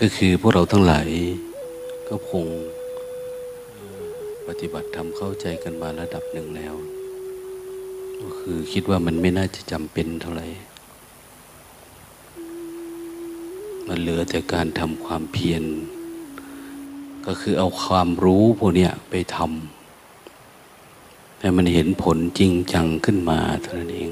ก็คือพวกเราทั้งหลายก็คงปฏิบัติทำเข้าใจกันมาระดับหนึ่งแล้ว ก็คือคิดว่ามันไม่น่าจะจำเป็นเท่าไหร่ มันเหลือแต่การทำความเพียร ก็คือเอาความรู้พวกนี้ไปทำให้มันเห็นผลจริงจังขึ้นมาเท่านั้นเอง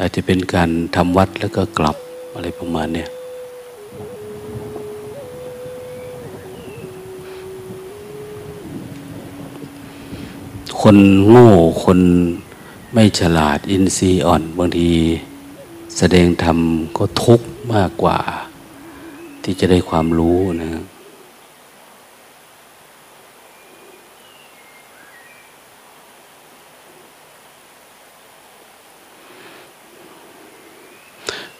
อาจจะเป็นการทำวัดแล้วก็กลับอะไรประมาณเนี้ยคนโง่คนไม่ฉลาดอินทรีย์อ่อน บางทีแสดงธรรมก็ทุกข์มากกว่า ที่จะได้ความรู้นะ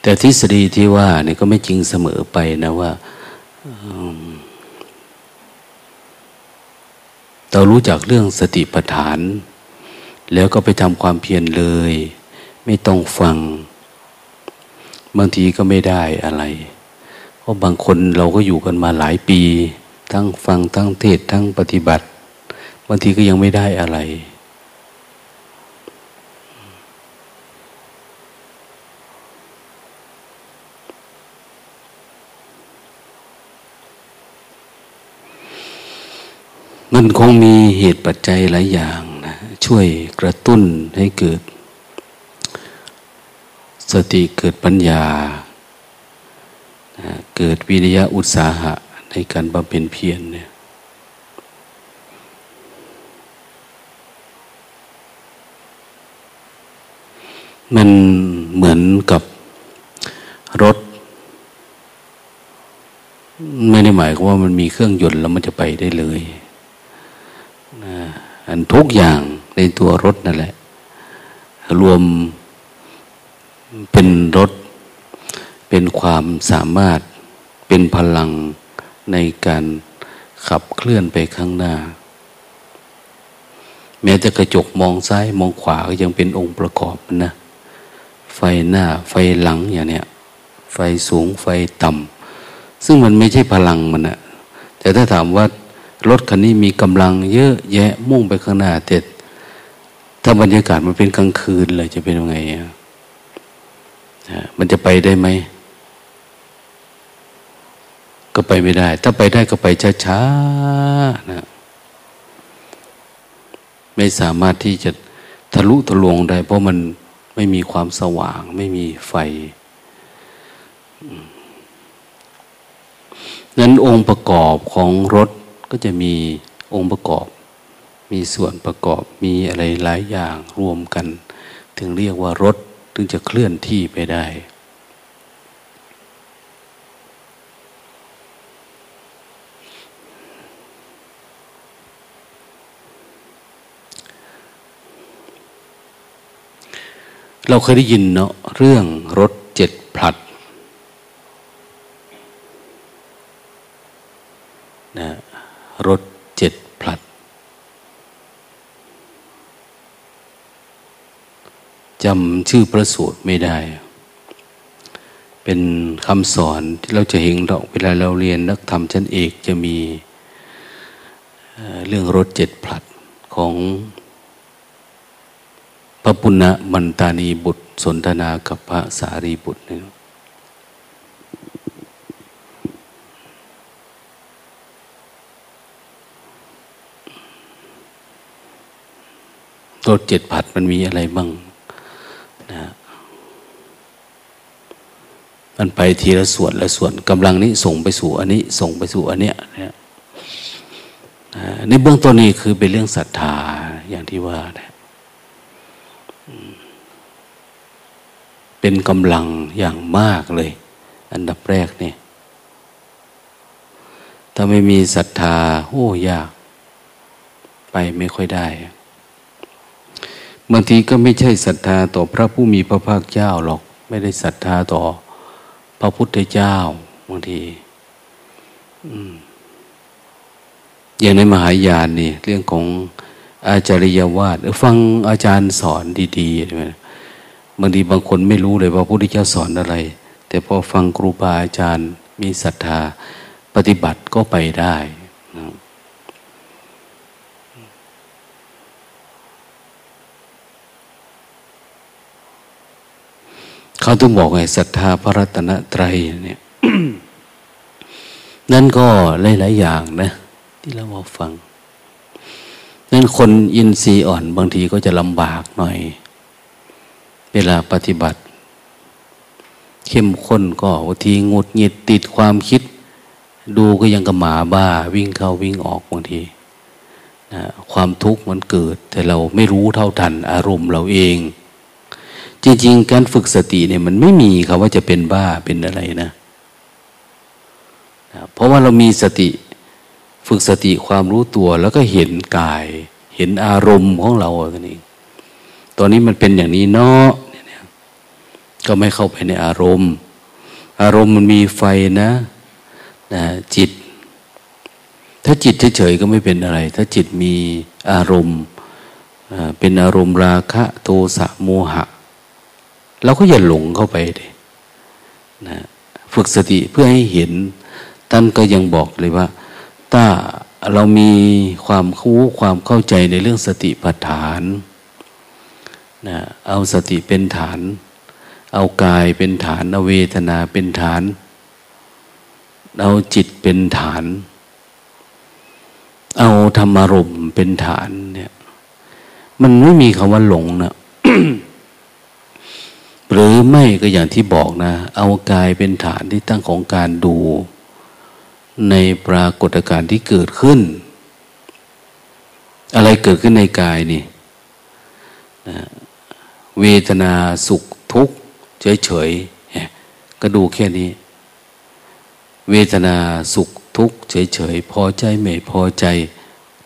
แต่ทฤษฎีที่ว่าเนี่ยก็ไม่จริงเสมอไปนะว่าเรารู้จักเรื่องสติปัฏฐาน แล้วก็ไปทำความเพียรเลย ไม่ต้องฟัง บางทีก็ไม่ได้อะไร เพราะบางคนเราก็อยู่กันมาหลายปี ทั้งฟังทั้งเทศทั้งปฏิบัติ บางทีก็ยังไม่ได้อะไร มันคงมีเหตุปัจจัยหลายอย่างนะช่วยกระตุ้นให้เกิด สติเกิดปัญญา เกิดวิริยะอุตสาหะในการบำเพ็ญเพียรเนี่ยมันเหมือนกับรถ ไม่ได้หมายความว่ามันมีเครื่องยนต์แล้วมันจะไปได้เลย อันทุกอย่างในตัวรถนั่นแหละ รวมเป็นรถ เป็นความสามารถเป็นพลังในการขับเคลื่อนไปข้างหน้า แม้จะกระจกมองซ้ายมองขวาก็ยังเป็นองค์ประกอบนะ ไฟหน้าไฟหลังอย่างเนี้ยไฟสูงไฟต่ำซึ่งมันไม่ใช่พลังมันนะแต่ถ้าถามว่า รถคันนี้มีกำลังเยอะแยะมุ่งไปข้างหน้าแต่ถ้าบรรยากาศมันเป็นกลางคืนเลยจะเป็นยังไงมันจะไปได้ไหม ก็ไปไม่ได้ ถ้าไปได้ก็ไปช้าๆนะไม่สามารถที่จะทะลุทะลวงได้ เพราะมันไม่มีความสว่าง ไม่มีไฟนั้นองค์ประกอบของรถ ก็จะมีองค์ประกอบ มีส่วนประกอบมีอะไรหลายอย่างรวมกัน ถึงเรียกว่ารถถึงจะเคลื่อนที่ไปได้เราเคยได้ยินเนาะเรื่องรถเจ็ดพลัดนะ รถเจ็ดพลัด จำชื่อพระสูตรไม่ได้ เป็นคำสอนที่เราจะเห็นเราเวลาเราเรียนนักธรรมชั้นเอกจะมีเรื่องรถเจ็ดผลัดของพระปุณณมันตานีบุตรสนทนากับพระสารีบุตรเนี่ย รถเจ็ดผัดมันมีอะไรบ้างนะมันไปทีละส่วนละส่วนกำลังนี้ส่งไปสู่อันนี้ ส่งไปสู่อันเนี้ยนะในเบื้องต้นนี้คือเป็นเรื่องศรัทธาอย่างที่ว่านะเป็นกำลังอย่างมากเลย อันดับแรกเนี่ย ถ้าไม่มีศรัทธา โอ้ยาก ไปไม่ค่อยได้ บางทีก็ไม่ใช่ศรัทธาต่อพระผู้มีพระภาคเจ้าหรอก ไม่ได้ศรัทธาต่อพระพุทธเจ้าบางทีอย่างในมหายานนี่เรื่องของอาจาริยวาดฟังอาจารย์สอนดีๆใช่ไหมบางทีบางคนไม่รู้เลยว่าพระพุทธเจ้าสอนอะไร แต่พอฟังครูบาอาจารย์มีศรัทธาปฏิบัติก็ไปได้นะ เขาต้องบอกไงศรัทธาพระรัตนตรัยเนี่ยนั่นก็หลายๆอย่างนะ ที่เรามาฟัง นั่นคนอินทรีย์อ่อนบางทีก็จะลำบากหน่อย เวลาปฏิบัติ เข้มข้นก็บางทีงดหงิดติดความคิด ดูก็ยังกับหมาบ้า วิ่งเข้าวิ่งออกบางทีนะความทุกข์มันเกิด แต่เราไม่รู้เท่าทันอารมณ์เราเอง จริง ๆ การฝึกสติเนี่ยมันไม่มีคำว่าจะเป็นบ้าเป็นอะไรนะเพราะว่าเรามีสติฝึกสติความรู้ตัวแล้วก็เห็นกาย เห็นอารมณ์ของเราตัวนี้ตอนนี้มันเป็นอย่างนี้เนาะก็ไม่เข้าไปในอารมณ์ อารมณ์มันมีไฟนะนะจิต ถ้าจิตเฉยๆก็ไม่เป็นอะไร ถ้าจิตมีอารมณ์เป็นอารมณ์ราคะ โทสะโมหะ เราก็อย่าหลงเข้าไปเลยนะฝึกสติเพื่อให้เห็น ท่านก็ยังบอกเลยว่า ถ้าเรามีความรู้ความเข้าใจในเรื่องสติปัฏฐานนะเอาสติเป็นฐาน เอากายเป็นฐานเอาเวทนาเป็นฐาน เอาจิตเป็นฐาน เอาธรรมารมเป็นฐานเนี่ย มันไม่มีคำว่าหลงนะ หรือไม่ก็อย่างที่บอกนะ เอากายเป็นฐานที่ตั้งของการดู ในปรากฏการณ์ที่เกิดขึ้น อะไรเกิดขึ้นในกายนี่นะเวทนาสุขทุกข์เฉยๆก็ดูแค่นี้ เวทนาสุขทุกข์เฉยๆพอใจไม่พอใจ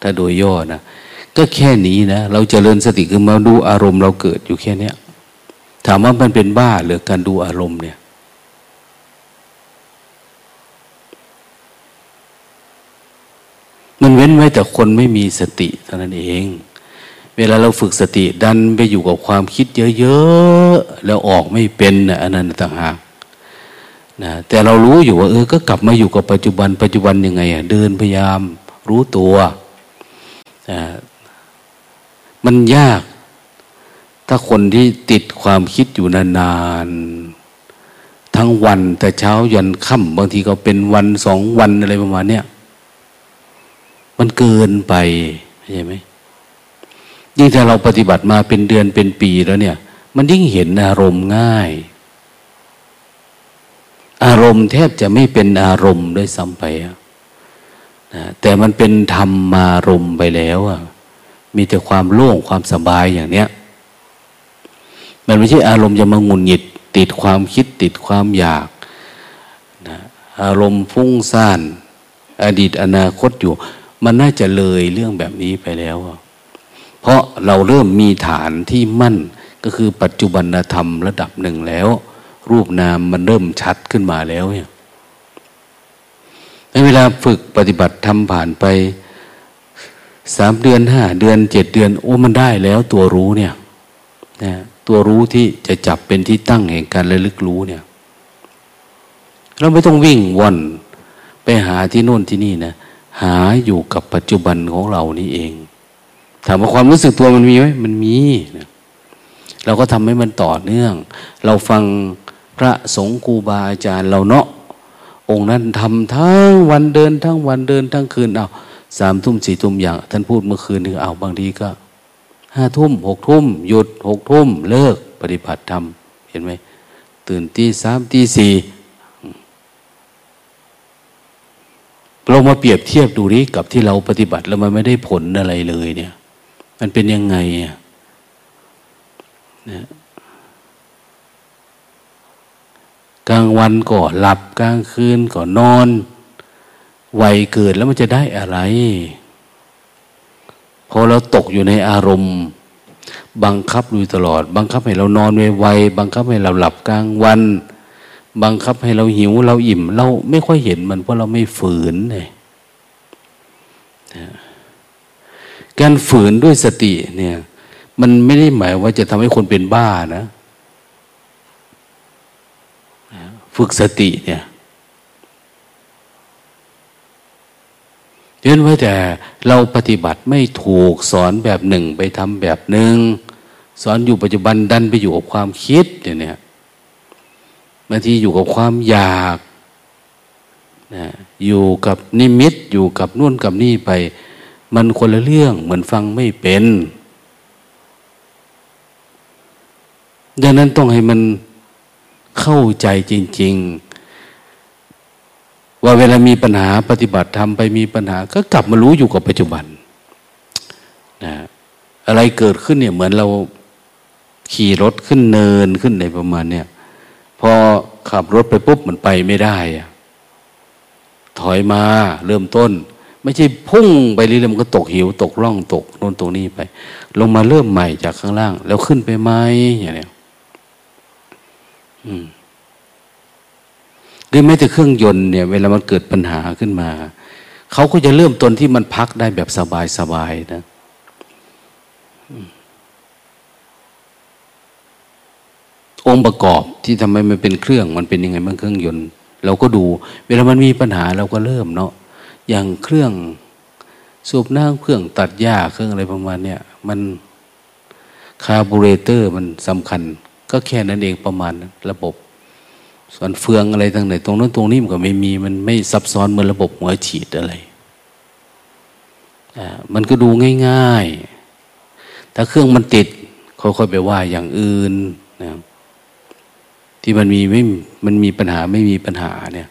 ถ้าโดยย่อนะก็แค่นี้นะ เราจเจริญสติคือมาดูอารมณ์เราเกิดอยู่แค่นี้ ถามว่ามันเป็นบ้าหรือการดูอารมณ์เนี่ย มันเว้นไว้แต่คนไม่มีสติเท่านั้นเอง เวลาเราฝึกสติดันไปอยู่กับความคิดเยอะๆ แล้วออกไม่เป็นนะอันนั้นต่างหากนะแต่เรารู้อยู่ว่าเออก็กลับมาอยู่กับปัจจุบัน ปัจจุบันยังไงอะเดินพยายามรู้ตัวนะมันยาก ถ้าคนที่ติดความคิดอยู่นานๆ ทั้งวันแต่เช้ายันค่ำบางทีก็เป็นวันสองวันอะไรประมาณเนี้ยมันเกินไปใช่ไหมยิ่งถ้าเราปฏิบัติมาเป็นเดือนเป็นปีแล้วเนี่ย มันยิ่งเห็นอารมณ์ง่าย อารมณ์แทบจะไม่เป็นอารมณ์ด้วยซ้ำไปนะแต่มันเป็นธรรมารมไปแล้วอะมีแต่ความโล่งความสบายอย่างเนี้ย มันไม่ใช่อารมณ์จะมางุนหงิด ติดความคิดติดความอยากนะอารมณ์ฟุ้งซ่าน อดีตอนาคตอยู่ มันน่าจะเลยเรื่องแบบนี้ไปแล้ว เพราะเราเริ่มมีฐานที่มั่นก็คือปัจจุบันธรรมระดับหนึ่งแล้ว รูปนามมันเริ่มชัดขึ้นมาแล้วเนี่ยในเวลาฝึกปฏิบัติทำผ่านไปสามเดือนห้าเดือนเจ็ดเดือน โอ้มันได้แล้วตัวรู้เนี่ยนะ ตัวรู้ที่จะจับเป็นที่ตั้งแห่งการระลึกรู้เนี่ยเราไม่ต้องวิ่งวนไปหาที่โน่นที่นี่นะหาอยู่กับปัจจุบันของเรานี่เอง ถามว่าความรู้สึกตัวมันมีไหมมันมีนะเราก็ทำให้มันต่อเนื่อง เราฟังพระสงฆ์ครูบาอาจารย์เราเนาะองค์นั้นทำทั้งวันเดินทั้งวันเดินทั้งคืนเอาสามทุ่มสี่ทุ่มอย่าง ท่านพูดเมื่อคืนนึงเอาบางทีก็ ห้าทุ่มหกทุ่มหยุดหกทุ่มเลิกปฏิบัติธรรมเห็นไหมตื่นตีสามตีสี่เรามาเปรียบเทียบดูดิกับที่เราปฏิบัติแล้วมันไม่ได้ผลอะไรเลยเนี่ย มันเป็นยังไงอะกลางวันก็หลับกลางคืนก็นอน วัยเกิดแล้วมันจะได้อะไร พอเราตกอยู่ในอารมณ์ บังคับอยู่ตลอด บังคับให้เรานอนไวๆบังคับให้เราหลับกลางวัน บังคับให้เราหิวเราอิ่ม เราไม่ค่อยเห็นมันเพราะเราไม่ฝืนเลยการฝืนด้วยสติเนี่ย มันไม่ได้หมายว่าจะทำให้คนเป็นบ้านะ ฝึกสติเนี่ย เนื่นว่าแต่เราปฏิบัติไม่ถูกสอนแบบหนึ่งไปทำแบบหนึ่งสอนอยู่ปัจจุบันดันไปอยู่กับความคิดเนี่ยบางทีอยู่กับความอยากนะอยู่กับนิมิตอยู่กับนู่นกับนี่ไป มันคนละเรื่องเหมือนฟังไม่เป็นดังนั้นต้องให้มันเข้าใจจริง ๆ ว่าเวลามีปัญหาปฏิบัติทำไปมีปัญหา ก็กลับมารู้อยู่กับปัจจุบันนะอะไรเกิดขึ้นเนี่ยเหมือนเราขี่รถขึ้นเนินขึ้นในประมาณเนี่ยพอขับรถไปปุ๊บมันไปไม่ได้อะถอยมาเริ่มต้น ไม่ใช่พุ่งไปเรื่อยๆมันก็ตกหิว ตกร่องตกโน่นตรงนี้ไป ลงมาเริ่มใหม่จากข้างล่าง แล้วขึ้นไปไหมอย่างเนี้ยอืม หรือแม้แต่เครื่องยนต์เนี่ย เวลามันเกิดปัญหาขึ้นมา เขาก็จะเริ่มต้นที่มันพักได้แบบสบายๆนะองค์ประกอบที่ทำให้มันเป็นเครื่องมันเป็นยังไงมันเครื่องยนต์เราก็ดู เวลามันมีปัญหาเราก็เริ่มเนาะอย่างเครื่องสูบน้ำเครื่องตัดหญ้าเครื่องอะไรประมาณเนี้ยมันคาร์บูเรเตอร์มันสำคัญ ก็แค่นั้นเองประมาณระบบ ส่วนเฟืองอะไรต่างๆตรงนั้นตรงนี้มันก็ไม่มี มันไม่ซับซ้อนเหมือนระบบหัวฉีดอะไรมันก็ดูง่าย ๆ ถ้าเครื่องมันติดค่อยๆไปว่าอย่างอื่นนะที่มันมีไม่มันมีปัญหาไม่มีปัญหาเนี่ย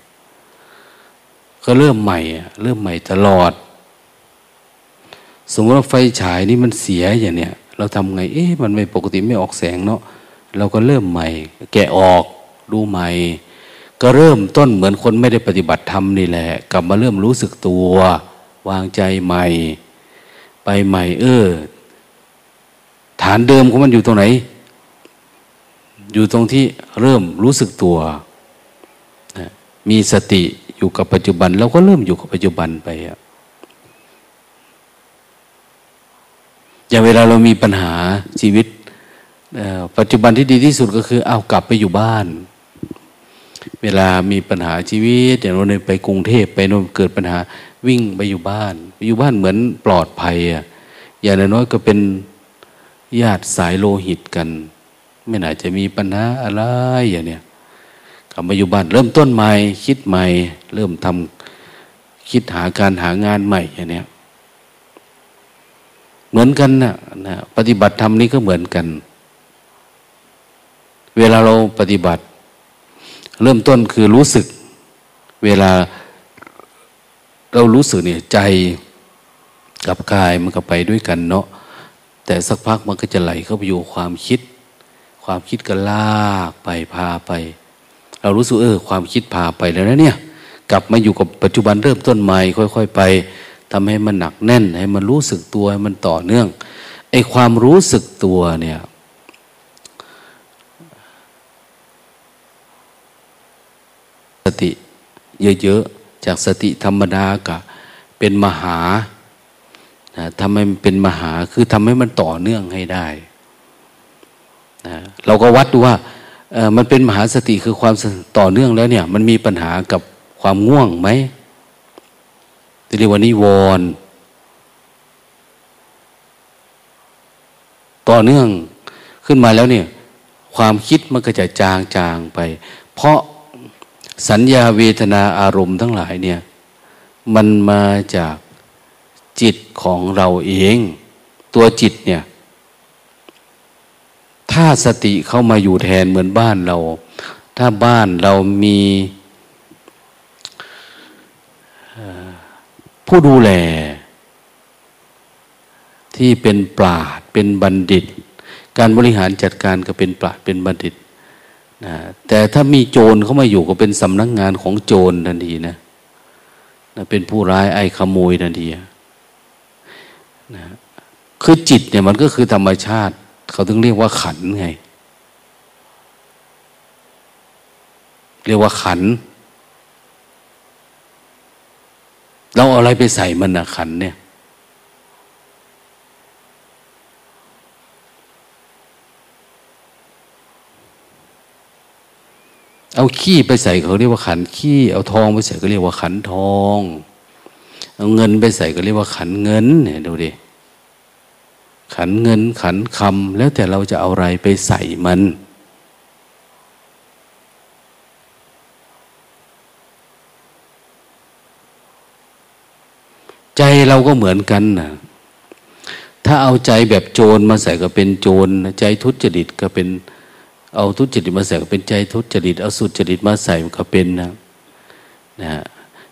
ก็เริ่มใหม่เริ่มใหม่ตลอด สมมติว่าไฟฉายนี่มันเสียอย่างเนี้ยเราทำไง เอ๊ะมันไม่ปกติไม่ออกแสงเนาะเราก็เริ่มใหม่ แกะออก ดูใหม่ ก็เริ่มต้นเหมือนคนไม่ได้ปฏิบัติธรรมนี่แหละ กลับมาเริ่มรู้สึกตัว วางใจใหม่ ไปใหม่ เออ ฐานเดิมของมันอยู่ตรงไหน อยู่ตรงที่เริ่มรู้สึกตัว มีสติอยู่กับปัจจุบันเราก็เริ่มอยู่กับปัจจุบันไปอะอย่างเวลาเรามีปัญหาชีวิตปัจจุบันที่ดีที่สุดก็คือเอากลับไปอยู่บ้าน เวลามีปัญหาชีวิต อย่างเราไปกรุงเทพไปโน่นเกิดปัญหาวิ่งไปอยู่บ้านไปอยู่บ้านเหมือนปลอดภัยอะอย่างน้อยก็เป็นญาติสายโลหิตกัน ไม่น่าจะมีปัญหาอะไรอย่างเนี้ยกลับมาอยู่บ้านเริ่มต้นใหม่คิดใหม่ เริ่มทำคิดหาการหางานใหม่อย่างเนี้ยเหมือนกันนะนะปฏิบัติธรรมนี้ก็เหมือนกัน เวลาเราปฏิบัติ เริ่มต้นคือรู้สึก เวลาเรารู้สึกเนี่ยใจกับกายมันก็ไปด้วยกันเนาะแต่สักพักมันก็จะไหลเข้าไปอยู่ความคิด ความคิดก็ลากไปพาไป เรารู้สึกเออความคิดพาไปแล้วนะเนี่ย กลับมาอยู่กับปัจจุบันเริ่มต้นใหม่ค่อย ๆ ไปทำให้มันหนักแน่น ให้มันรู้สึกตัวให้มันต่อเนื่องไอ้ความรู้สึกตัวเนี่ย สติเยอะๆ จากสติธรรมดากะเป็นมหาทำให้มันเป็นมหาคือทำให้มันต่อเนื่องให้ได้นะเราก็วัดดูว่ามันเป็นมหาสติคือความต่อเนื่องแล้วเนี่ย มันมีปัญหากับความง่วงไหมที่เรียกว่านิวรณ์ต่อเนื่องขึ้นมาแล้วเนี่ย ความคิดมันก็จะจางจางไป เพราะ สัญญาเวทนาอารมณ์ทั้งหลายเนี่ย มันมาจากจิตของเราเอง ตัวจิตเนี่ย ถ้าสติเข้ามาอยู่แทนเหมือนบ้านเรา ถ้าบ้านเรามีผู้ดูแล ที่เป็นปราดเป็นบัณฑิต การบริหารจัดการก็เป็นปราดเป็นบัณฑิต นะแต่ถ้ามีโจรเข้ามาอยู่ก็เป็นสำนักงงานของโจรทันทีนะนะเป็นผู้ร้ายไอ้ขโมยทันทีนะคือจิตเนี่ยมันก็คือธรรมชาติ เขาถึงเรียกว่าขันไง เรียกว่าขัน เราเอาอะไรไปใส่มันนะขันเนี่ย เอาขี้ไปใส่เขาเรียกว่าขันขี้ เอาทองไปใส่ก็เรียกว่าขันทอง เอาเงินไปใส่ก็เรียกว่าขันเงินเนี่ยดูดิ ขันเงินขันคำแล้วแต่เราจะเอาอะไรไปใส่มัน ใจเราก็เหมือนกันนะถ้าเอาใจแบบโจรมาใส่ก็เป็นโจร ใจทุจริตก็เป็น เอาทุจริตมาใส่ก็เป็นใจทุจริต เอาสุจริตมาใส่ก็เป็นนะนะ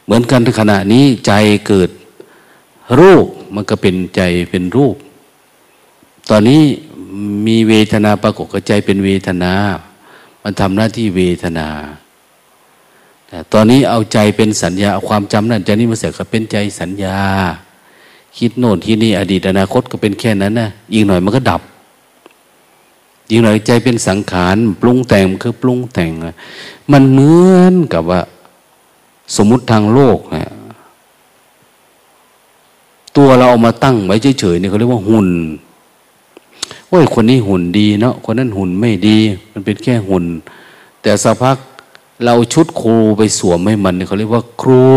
เหมือนกันขณะนี้ใจเกิดรูปมันก็เป็นใจเป็นรูป ตอนนี้มีเวทนาปรากฏกับใจเป็นเวทนา มันทำหน้าที่เวทนาตอนนี้เอาใจเป็นสัญญาเอาความจำนั่นใจนี้มาใส่ก็เป็นใจสัญญา คิดโน่นที่นี่อดีตอนาคตก็เป็นแค่นั้นนะอีกหน่อยมันก็ดับ ยิ่งหน่อยใจเป็นสังขารปรุงแต่งคือปรุงแต่ง มันเหมือนกับว่า สมมติทางโลกนะตัวเราเอามาตั้งไว้เฉยๆเนี่ยเขาเรียกว่าหุ่นว่าคนนี้หุ่นดีเนาะคนนั้นหุ่นไม่ดี มันเป็นแค่หุ่น แต่สักพักเราชุดครูไปสวมให้มันเขาเรียกว่าครู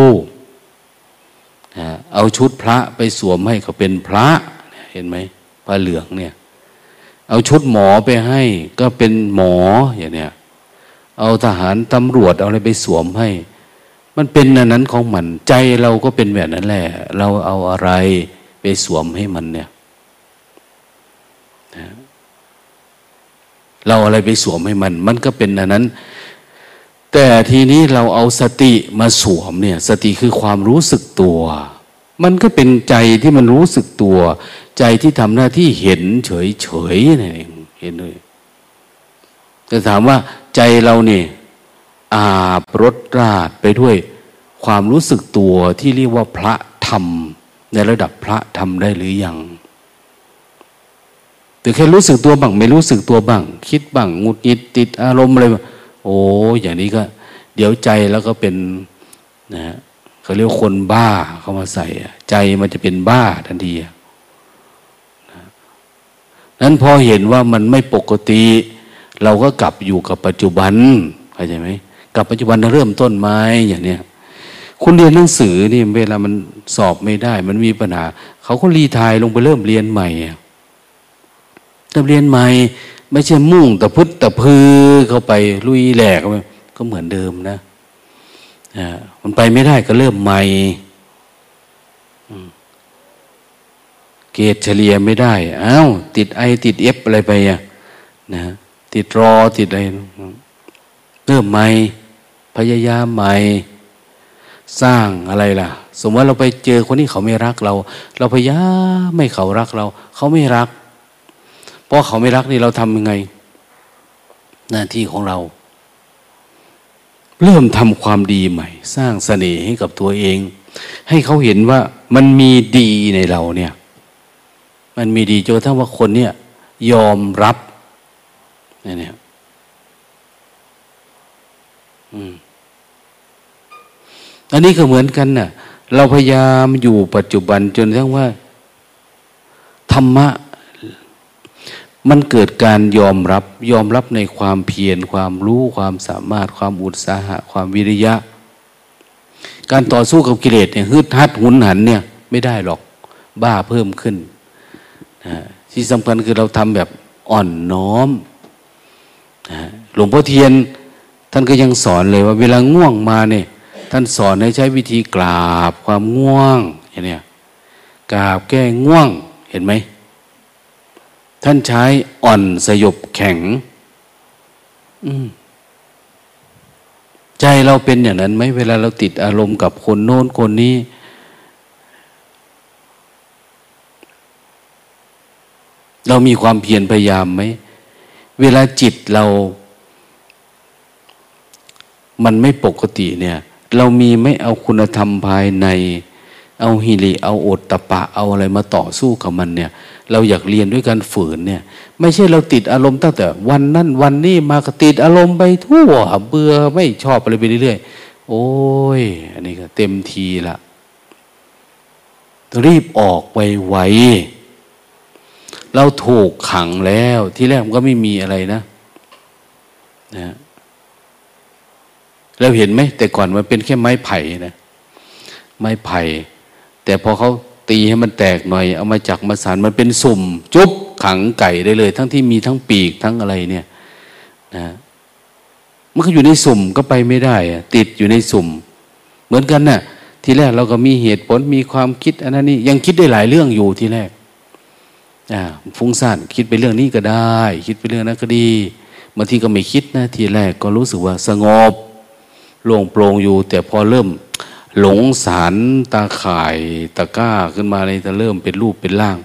เอาชุดพระไปสวมให้เขาเป็นพระ เห็นไหมพระเหลืองเนี่ย เอาชุดหมอไปให้ ก็เป็นหมออย่างเนี้ยเอาทหารตำรวจเอาอะไรไปสวมให้ มันเป็นอันนั้นของมัน ใจเราก็เป็นแบบนั้นแหละ เราเอาอะไรไปสวมให้มันเนี่ยเราอะไรไปสวมให้มัน มันก็เป็นอันนั้น แต่ทีนี้เราเอาสติมาสวมเนี่ย สติคือความรู้สึกตัว มันก็เป็นใจที่มันรู้สึกตัว ใจที่ทำหน้าที่เห็นเฉยเฉยนี่เองเห็นเลยจะถามว่าใจเราเนี่ยอาบรถราดไปด้วย ความรู้สึกตัวที่เรียกว่าพระธรรม ในระดับพระธรรมได้หรือยังแต่แค่รู้สึกตัวบ้างไม่รู้สึกตัวบ้าง คิดบ้างงุดหงิดติดอารมณ์อะไรโอ้อย่างนี้ก็ เดี๋ยวใจแล้วก็เป็นนะเขาเรียกคนบ้าเข้ามาใส่ใจมันจะเป็นบ้าทันที นั้นพอเห็นว่ามันไม่ปกติ เราก็กลับอยู่กับปัจจุบันเข้าใจไหมกับปัจจุบันเริ่มต้นไม้อย่างเนี้ยคุณเรียนหนังสือนี่เวลามันสอบไม่ได้ มันมีปัญหา เขาก็รีทายลงไปเริ่มเรียนใหม่เริ่มเรียนใหม่ ไม่ใช่มุ่งแต่พุทธแต่พือเข้าไปลุยแหลกก็เหมือนเดิมนะมันไปไม่ได้ก็เริ่มใหม่ เกรดเฉลี่ยไม่ได้อ้าวติดไอติดเอฟอะไรไปอะนะ ติดรอติดอะไรเริ่มใหม่พยายามใหม่สร้างอะไรล่ะ สมมติเราไปเจอคนที่เขาไม่รักเรา เราพยายามไม่เขารักเรา เขาไม่รัก เพราะเขาไม่รักนี่เราทำยังไง หน้าที่ของเรา เริ่มทำความดีใหม่ สร้างเสน่ห์ให้กับตัวเอง ให้เขาเห็นว่ามันมีดีในเราเนี่ย มันมีดีจนทั้งว่าคนเนี่ย ยอมรับนเนี่ยอันนี้ก็เหมือนกันนะ่ะ เราพยายามอยู่ปัจจุบันจนทั้งว่า ธรรมะ มันเกิดการยอมรับ ยอมรับในความเพียรความรู้ความสามารถ ความอุตสาหะ ความวิริยะ การต่อสู้กับกิเลสเนี่ยฮึดฮัดหุนหันเนี่ย ไม่ได้หรอก บ้าเพิ่มขึ้น นะที่สำคัญคือเราทำแบบอ่อนน้อมนะหลวงพ่อเทียน ท่านก็ยังสอนเลยว่า เวลาง่วงมาเนี่ย ท่านสอนให้ใช้วิธีกราบความง่วงอย่างนี้กราบแก้ง่วงเห็นไหม ท่านใช้อ่อนสยบแข็งใจเราเป็นอย่างนั้นไหมเวลาเราติดอารมณ์กับคนโน้นคนนี้ เรามีความเพียรพยายามไหม เวลาจิตเรา มันไม่ปกติเนี่ย เรามีไม่เอาคุณธรรมภายใน เอาฮิริเอาโอตตะปะ เอาอะไรมาต่อสู้กับมันเนี่ย เราอยากเรียนด้วยการฝืนเนี่ย ไม่ใช่เราติดอารมณ์ตั้งแต่ วันนั้นวันนี้มากติดอารมณ์ไปทั่ว เบื่อไม่ชอบอะไรไปเรื่อยๆ โอ้ย อันนี้ก็เต็มทีละรีบออกไปไว เราถูกขังแล้ว ที่แรกมันก็ไม่มีอะไรนะนะเราเห็นไหมแต่ก่อนมันเป็นแค่ไม้ไผ่นะไม้ไผ่แต่พอเขาตีให้มันแตกหน่อย เอามาจักมาสารมันเป็นสุ่ม จุ๊บขังไก่ได้เลย ทั้งที่มีทั้งปีกทั้งอะไรเนี่ยนะมันก็อยู่ในสุ่มก็ไปไม่ได้ติดอยู่ในสุ่ม เหมือนกันนะ่ะ ทีแรกเราก็มีเหตุผลมีความคิดอันนั้นนี่ยังคิดได้หลายเรื่องอยู่ทีแรก ฟุ้งซ่านคิดไปเรื่องนี้ก็ได้ คิดไปเรื่องนั้นก็ดีบางทีก็ไม่คิดนะทีแรกก็รู้สึกว่าสงบโล่งโปร่งอยู่ แต่พอเริ่มหลงสารตาข่ายตะก้าขึ้นมาในจะเริ่มเป็นรูปเป็นร่าง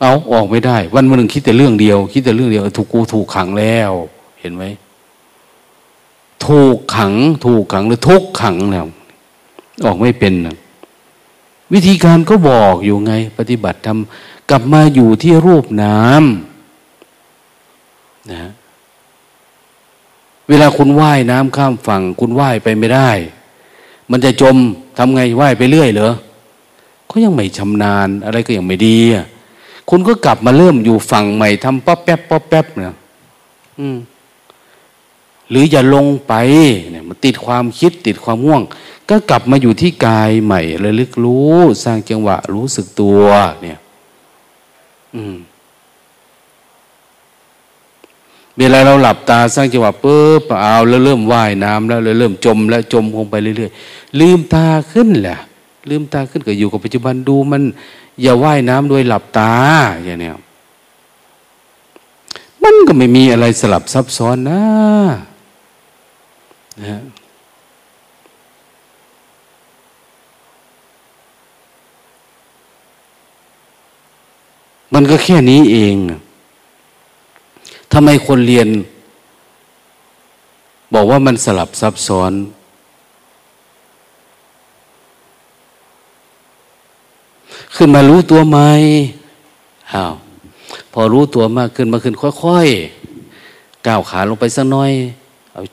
เอาออกไม่ได้ วันวันหนึ่งคิดแต่เรื่องเดียว คิดแต่เรื่องเดียวถูกกูถูกขังแล้ว เห็นไหมถูกขัง ถูกขังหรือทุกขังแล้ว ออกไม่เป็นนะ วิธีการก็บอกอยู่ไง ปฏิบัติทำกลับมาอยู่ที่รูปน้ำนะเวลาคุณว่ายน้ำข้ามฝั่ง คุณว่ายไปไม่ได้ มันจะจมทำไงว่ายไปเรื่อยเหรอก็ยังไม่ชำนาญ อะไรก็ยังไม่ดีคุณก็กลับมาเริ่มอยู่ฝั่งใหม่ทำป๊อปแป๊บป๊อปแป๊บเนี่ยอืม หรืออย่าลงไปเนี่ยมันติดความคิดติดความง่วง ก็กลับมาอยู่ที่กายใหม่ระลึกรู้ สร้างจังหวะ รู้สึกตัวเนี่ย อืมเวลาเราหลับตาสร้างจังหวะปุ๊บเอาแล้วเริ่มว่ายน้ำแล้วเริ่มจม แล้วจมลงไปเรื่อยๆลืมตาขึ้นแหละลืมตาขึ้นก็อยู่กับปัจจุบันดูมัน อย่าว่ายน้ำโดยหลับตาอย่างเนี้ยมันก็ไม่มีอะไรสลับซับซ้อนนะ นะมันก็แค่นี้เองทำไมคนเรียน บอกว่ามันสลับซับซ้อน ขึ้นมารู้ตัวไหมอ้าวพอรู้ตัวมากขึ้นมาขึ้นค่อยๆ ก้าวขาลงไปสักน้อย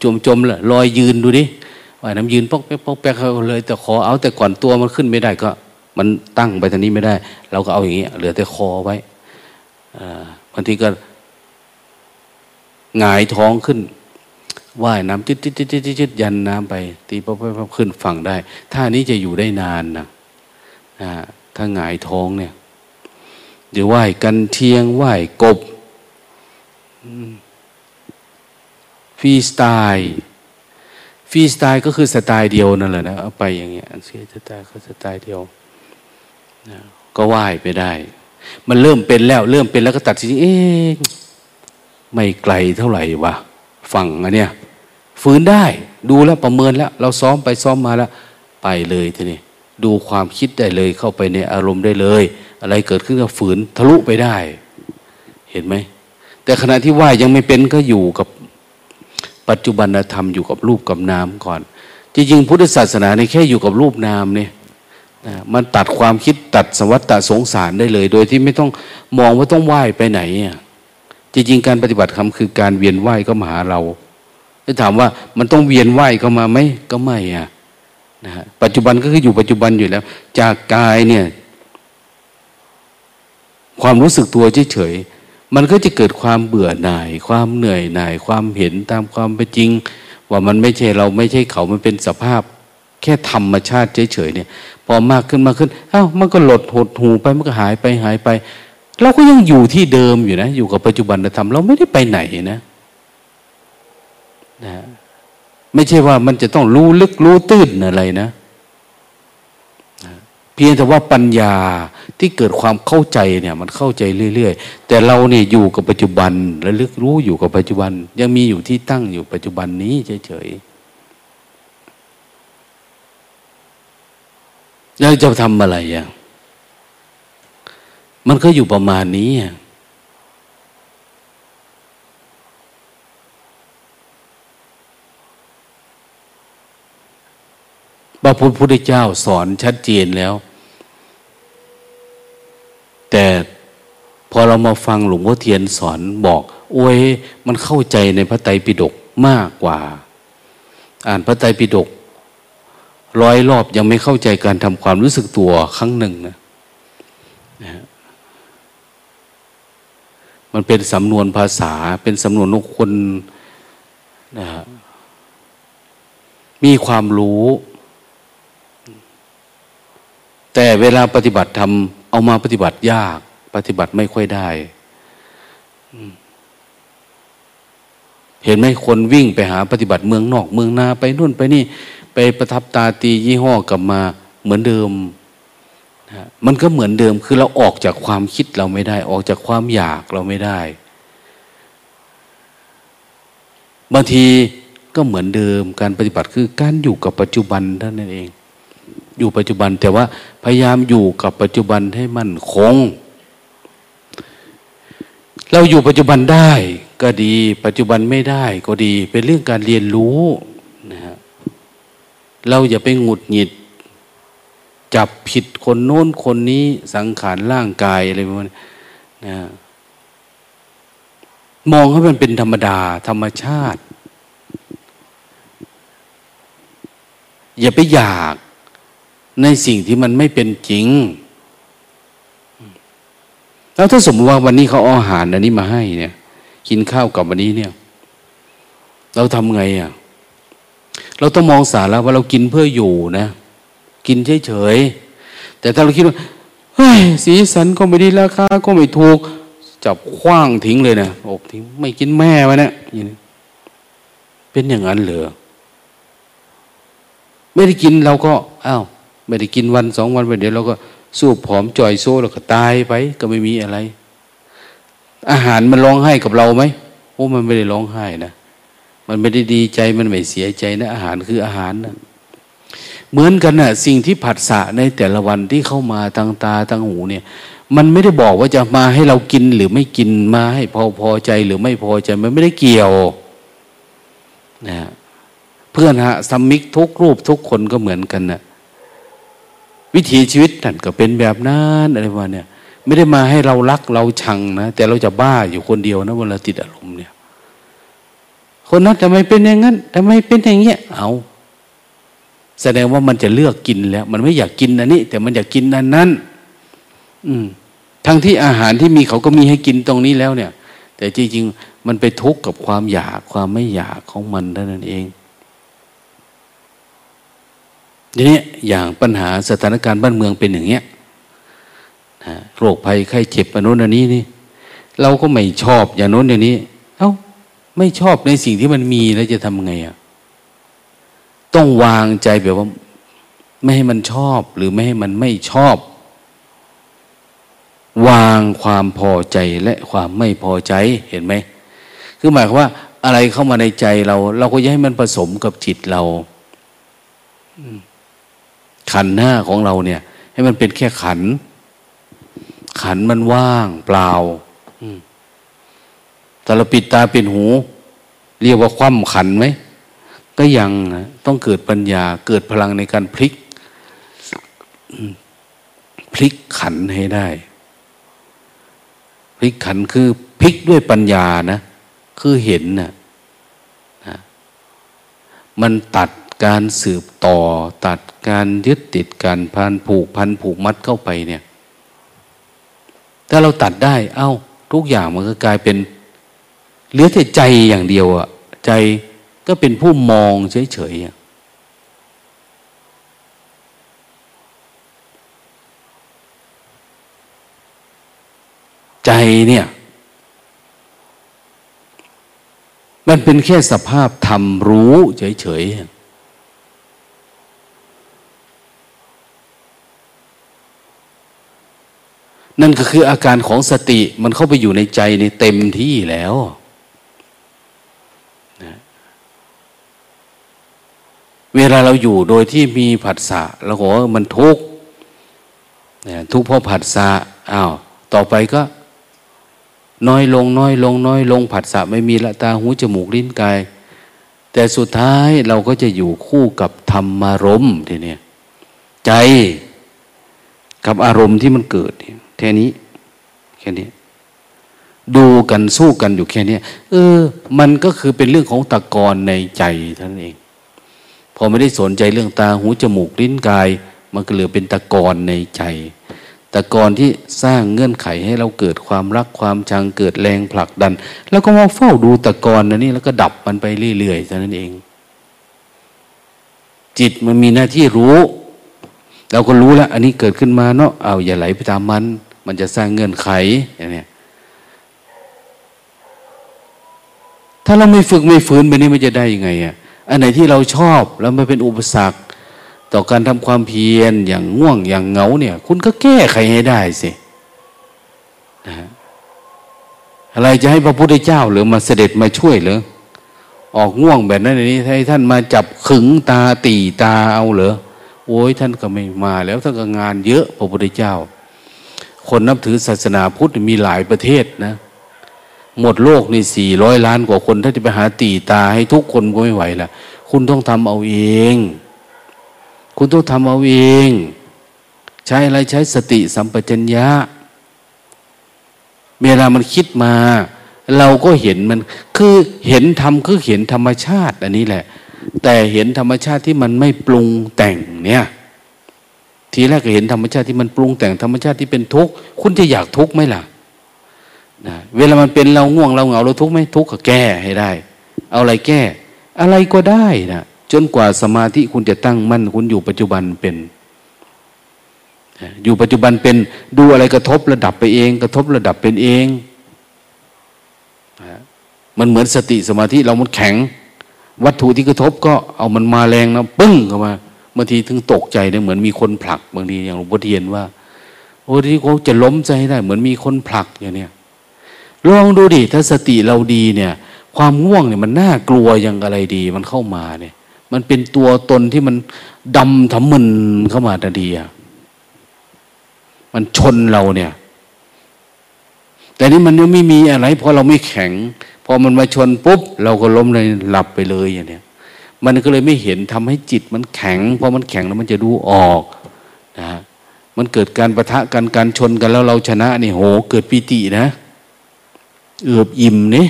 จมจมละลอยยืนดูดิว่าน้ำยืนปอกแป๊กปอกแป๊กเลยแต่ขอเอาแต่ก่อนตัวมันขึ้นไม่ได้ก็ มันตั้งไปทางนี้ไม่ได้ เราก็เอาอย่างนี้ยเหลือแต่คอไว้บางทีก็หงายท้องขึ้นว่ายน้ำติดติดติดติดติดยันน้ำไป ตีปั๊บปั๊บขึ้นฝั่งได้ท่านี้จะอยู่ได้นานนะถ้าหงายท้องเนี่ยหรือว่ายกันเทียงว่ายกบ ฟรีสไตล์ฟรีสไตล์ก็คือสไตล์เดียวนั่นแหละนะเอาไปอย่างเงี้ยเสียสไตล์ก็สไตล์เดียวก็ว่ายไปได้ มันเริ่มเป็นแล้ว เริ่มเป็นแล้วก็ตัดสินเอ๊ไม่ไกลเท่าไหร่วะฝั่งอันเนี้ยฝืนได้ดูแล้วประเมินแล้ว เราซ้อมไปซ้อมมาแล้ว ไปเลยทีนี้ดูความคิดได้เลยเข้าไปในอารมณ์ได้เลย อะไรเกิดขึ้นก็ฝืนทะลุไปได้ เห็นไหมแต่ขณะที่ว่ายังไม่เป็นก็อยู่กับ ปัจจุบันธรรมอยู่กับรูปกับนามก่อน จริงๆพุทธศาสนาในแค่อยู่กับรูปนามเนี่ยมันตัดความคิดตัดสวัสดสงสารได้เลย โดยที่ไม่ต้องมองว่าต้องไหว้ไปไหนอะจริงๆการปฏิบัติธรรมคือการเวียนไหวก็มาหาเราจะถามว่ามันต้องเวียนไหวเข้ามาไหมก็ไม่อะนะฮะปัจจุบันก็คืออยู่ปัจจุบันอยู่แล้ว จากกายเนี่ย ความรู้สึกตัวเฉยๆ มันก็จะเกิดความเบื่อหน่าย ความเหนื่อยหน่าย ความเห็นตามความเป็นจริง ว่ามันไม่ใช่เราไม่ใช่เขามันเป็นสภาพ แค่ธรรมชาติเฉยๆเนี่ย พอมากขึ้นมากขึ้นอ้าวมันก็หลดหดหูไปมันก็หายไปหายไปเราก็ยังอยู่ที่เดิมอยู่นะ อยู่กับปัจจุบันธรรมเราไม่ได้ไปไหนนะนะ ไม่ใช่ว่ามันจะต้องรู้ลึกรู้ตื้นอะไรนะ พียงแต่ว่าปัญญาที่เกิดความเข้าใจเนี่ยมันเข้าใจเรื่อย ๆ แต่เราเนี่ยอยู่กับปัจจุบันและลึกรู้อยู่กับปัจจุบัน ยังมีอยู่ที่ตั้งอยู่ปัจจุบันนี้เฉยๆแล้วจะทำอะไรอะมันก็อยู่ประมาณนี้อะพระพุทธเจ้าสอนชัดเจนแล้ว แต่พอเรามาฟังหลวงพ่อเทียนสอนบอก โอ้ยมันเข้าใจในพระไตรปิฎกมากกว่า อ่านพระไตรปิฎกร้อยรอบยังไม่เข้าใจการทำความรู้สึกตัวครั้งหนึ่งนะนะมันเป็นสำนวนภาษาเป็นสำนวนของคนนะมีความรู้ แต่เวลาปฏิบัติทำ เอามาปฏิบัติยาก ปฏิบัติไม่ค่อยได้เห็นไหมคนวิ่งไปหาปฏิบัติเมืองนอกเมืองนาไปนู่นไปนี่ ไปประทับตาตียี่ห้อกลับมาเหมือนเดิมนะมันก็เหมือนเดิมคือเราออกจากความคิดเราไม่ได้ ออกจากความอยากเราไม่ได้บางทีก็เหมือนเดิมการปฏิบัติคือการอยู่กับปัจจุบันเท่านั้นเอง อยู่ปัจจุบัน แต่ว่าพยายามอยู่กับปัจจุบันให้มันคง เราอยู่ปัจจุบันได้ก็ดี ปัจจุบันไม่ได้ก็ดี เป็นเรื่องการเรียนรู้นะฮะเราอย่าไปหงุดหงิด จับผิดคนโน้นคนนี้สังขารร่างกายอะไรประมาณนี้นะมองให้มันเป็นธรรมดา ธรรมชาติ อย่าไปอยาก ในสิ่งที่มันไม่เป็นจริง แล้วถ้าสมมติว่าวันนี้เขาเอาอาหารอันนี้มาให้เนี่ย กินข้าวกับวันนี้เนี่ย เราทำไงอะ เราต้องมองสาระว่าเรากินเพื่ออยู่นะ กินเฉยๆ แต่ถ้าเราคิดว่าเฮ้ยสีสันก็ไม่ดีราคาก็ไม่ถูก จับคว้างทิ้งเลยนะอบทิ้งไม่กินแม่วะเนี่ยเป็นอย่างนั้นเหรอไม่ได้กินเราก็อ้าว ไม่ได้กินวันสองวันไปเดี๋ยวเราก็สู้ผอมจ่อยโซ่แล้วก็ตายไป ก็ไม่มีอะไร อาหารมันร้องไห้กับเราไหมโอ้มันไม่ได้ร้องไห้นะมันไม่ได้ดีใจมันไม่เสียใจนะ อาหารคืออาหารนะเหมือนกันนะ่ะ สิ่งที่ผัสสะในแต่ละวันที่เข้ามาทางตาทางหูเนี่ย มันไม่ได้บอกว่าจะมาให้เรากินหรือไม่กินมาให้พอพอใจหรือไม่พอใจมันไม่ได้เกี่ยวนะเพื่อนฮะสมิกทุกรูปทุกคนก็เหมือนกันนะ่ะ วิถีชีวิตนั่นก็เป็นแบบนั้นอะไรประมาเนี่ย ไม่ได้มาให้เรารักเราชังนะแต่เราจะบ้าอยู่คนเดียวนะเวลาติดอารมณ์เนี่ย คนนั้นทำไมเป็นอย่างนั้นทำไมเป็นอย่างเงี้ยเอาแสดงว่ามันจะเลือกกินแล้ว มันไม่อยากกินอันนี้ แต่มันอยากกินอันนั้น อืม ทั้งที่อาหารที่มีเขาก็มีให้กินตรงนี้แล้วเนี่ย แต่จริงๆมันไปทุกข์กับความอยากความไม่อยากของมันเท่านั้นเอง ทีนี้อย่างปัญหาสถานการณ์บ้านเมืองเป็นอย่างเงี้ยโรคภัยไข้เจ็บอันนู้นอันนี้นี่ เราก็ไม่ชอบอย่างโน้นอย่างนี้ เอา้าไม่ชอบในสิ่งที่มันมีแล้วจะทำไงอะต้องวางใจแบบว่า ไม่ให้มันชอบหรือไม่ให้มันไม่ชอบ วางความพอใจและความไม่พอใจเห็นไหมคือหมายความว่า อะไรเข้ามาในใจเรา เราก็ย้ให้มันผสมกับจิตเรา อืม ขันหน้าของเราเนี่ย ให้มันเป็นแค่ขัน ขันมันว่าง เปล่าแต่เราปิดตาเป็นหู เรียกว่าคว่ำขันไหม ก็ยังนะต้องเกิดปัญญาเกิดพลังในการพลิก พลิกขันให้ได้ พลิกขันคือพลิกด้วยปัญญานะ คือเห็นนะนะมันตัด การสืบต่อตัดการยึดติดการพันผูกพันผูกมัดเข้าไปเนี่ย ถ้าเราตัดได้ เอา้า ทุกอย่างมันก็กลายเป็นเหลือแต่ใจอย่างเดียวอะใจก็เป็นผู้มองเฉยๆใจเนี่ย มันเป็นแค่สภาพธรรมรู้เฉยๆ นั่นก็คืออาการของสติมันเข้าไปอยู่ในใจในเต็มที่แล้วนะเวลาเราอยู่โดยที่มีผัสสะเราบอกว่ามันทุกข์ทุกข์เพราะผัสสะอ้าวต่อไปก็น้อยลงน้อยลงน้อยลงผัสสะไม่มีละตาหูจมูกลิ้นกาย แต่สุดท้ายเราก็จะอยู่คู่กับธรรมารมณ์ทีนี้ใจกับอารมณ์ที่มันเกิด แค่นี้ แค่นี้ ดูกันสู้กันอยู่แค่นี้เออ มันก็คือเป็นเรื่องของตะกอนในใจท่านเอง พอไม่ได้สนใจเรื่องตาหูจมูกลิ้นกาย มันก็เหลือเป็นตะกอนในใจตะกอนที่สร้างเงื่อนไขให้เราเกิดความรักความชังเกิดแรงผลักดัน แล้วก็มาเฝ้าดูตะกอนนั่นนี่แล้วก็ดับมันไปเรื่อยๆเท่านั้นเอง จิตมันมีหน้าที่รู้ เราก็รู้แล้ว อันนี้เกิดขึ้นมาเนาะเอาอย่าไหลไปตามมัน มันจะสร้างเงื่อนไขอย่างนี้ถ้าเราไม่ฝึกไม่ฝืนไปนี่มันจะได้ยังไงอะอันไหนที่เราชอบแล้วไม่เป็นอุปสรรค ต่อการทำความเพียรอย่างง่วงอย่างเหงาเนี่ย คุณก็แก้ไขให้ได้สินะอะไรจะให้พระพุทธเจ้าหรือมาเสด็จมาช่วยหรือออกง่วงแบบนั้นนี้ให้ท่านมาจับขึงตาตีตาเอาเหรอโอ้ยท่านก็ไม่มาแล้วท่านก็งานเยอะพระพุทธเจ้า คนนับถือศาสนาพุทธมีหลายประเทศนะ หมดโลกนี่สี่ร้อยล้านกว่าคน ถ้าจะไปหาตีตาให้ทุกคนก็ไม่ไหวละคุณต้องทำเอาเอง คุณต้องทำเอาเอง ใช้อะไรใช้สติสัมปชัญญะเวลามันคิดมา เราก็เห็นมัน คือเห็นธรรมคือเห็นธรรมชาติ อันนี้แหละ แต่เห็นธรรมชาติที่มันไม่ปรุงแต่งเนี่ย ทีแรกก็เห็นธรรมชาติที่มันปรุงแต่งธรรมชาติที่เป็นทุกข์คุณจะอยากทุกข์ไหมล่ะนะเวลามันเป็นเราง่วงเราเหงาเราทุกข์ไหมทุกข์ก็แก้ให้ได้ เอาอะไรแก้ อะไรก็ได้นะจนกว่าสมาธิคุณจะตั้งมั่นคุณอยู่ปัจจุบันเป็นอยู่ปัจจุบันเป็นดูอะไรกระทบระดับไปเอง กระทบระดับเป็นเองมันเหมือนสติสมาธิเรามันแข็ง วัตถุที่กระทบก็เอามันมาแรงนะปึ้งเข้ามา บางทีถึงตกใจเนี่ยเหมือนมีคนผลัก บางทีอย่างหลวงพ่อเทียนว่าโอ้ที่เขาจะล้มใจได้ เหมือนมีคนผลักอย่างเนี้ยลองดูดิถ้าสติเราดีเนี่ย ความง่วงเนี่ยมันน่ากลัวอย่างอะไรดี มันเข้ามาเนี่ย มันเป็นตัวตนที่มันดำทำมึนเข้ามาทันทีอะมันชนเราเนี่ย แต่นี่มันยังไม่มีอะไร เพราะเราไม่แข็ง พอมันมาชนปุ๊บ เราก็ล้มเลยหลับไปเลยอย่างเนี้ย มันก็เลยไม่เห็นทำให้จิตมันแข็งพอมันแข็งแล้วมันจะดูออกนะมันเกิดการประทะกันการชนกันแล้วเราชนะนี่โห เกิดปีตินะเอือบอิ่มนี่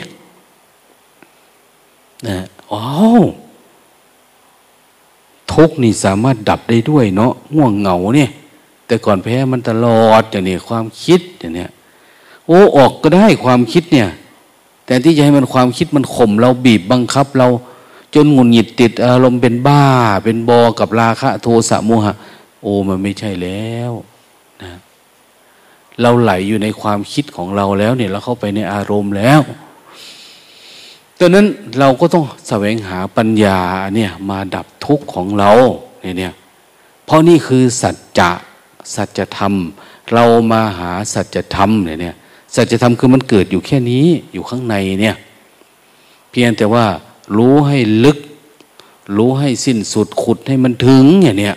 นะอ้าวทุกนี่สามารถดับได้ด้วยเนาะง่วงเหงาเนี่ย แต่ก่อนแพ้มันตลอดอย่างนี้ความคิดอย่างเนี้ยโอ้ออกก็ได้ความคิดเนี่ย แต่ที่จะให้มันความคิดมันข่มเราบีบบังคับเรา จนหงุดหงิดติดอารมณ์เป็นบ้า เป็นบอกับราคะ โทสะโมหะ โอ้มันไม่ใช่แล้วนะเราไหลอยู่ในความคิดของเราแล้วเนี่ยเราเข้าไปในอารมณ์แล้วดังนั้นเราก็ต้องแสวงหาปัญญาเนี่ยมาดับทุกข์ของเราเนี่ยเพราะนี่คือสัจจะสัจธรรม เรามาหาสัจธรรมเนี่ยสัจธรรมคือมันเกิดอยู่แค่นี้อยู่ข้างในเนี่ย เพียงแต่ว่า รู้ให้ลึก รู้ให้สิ้นสุดขุดให้มันถึงอย่างเนี้ย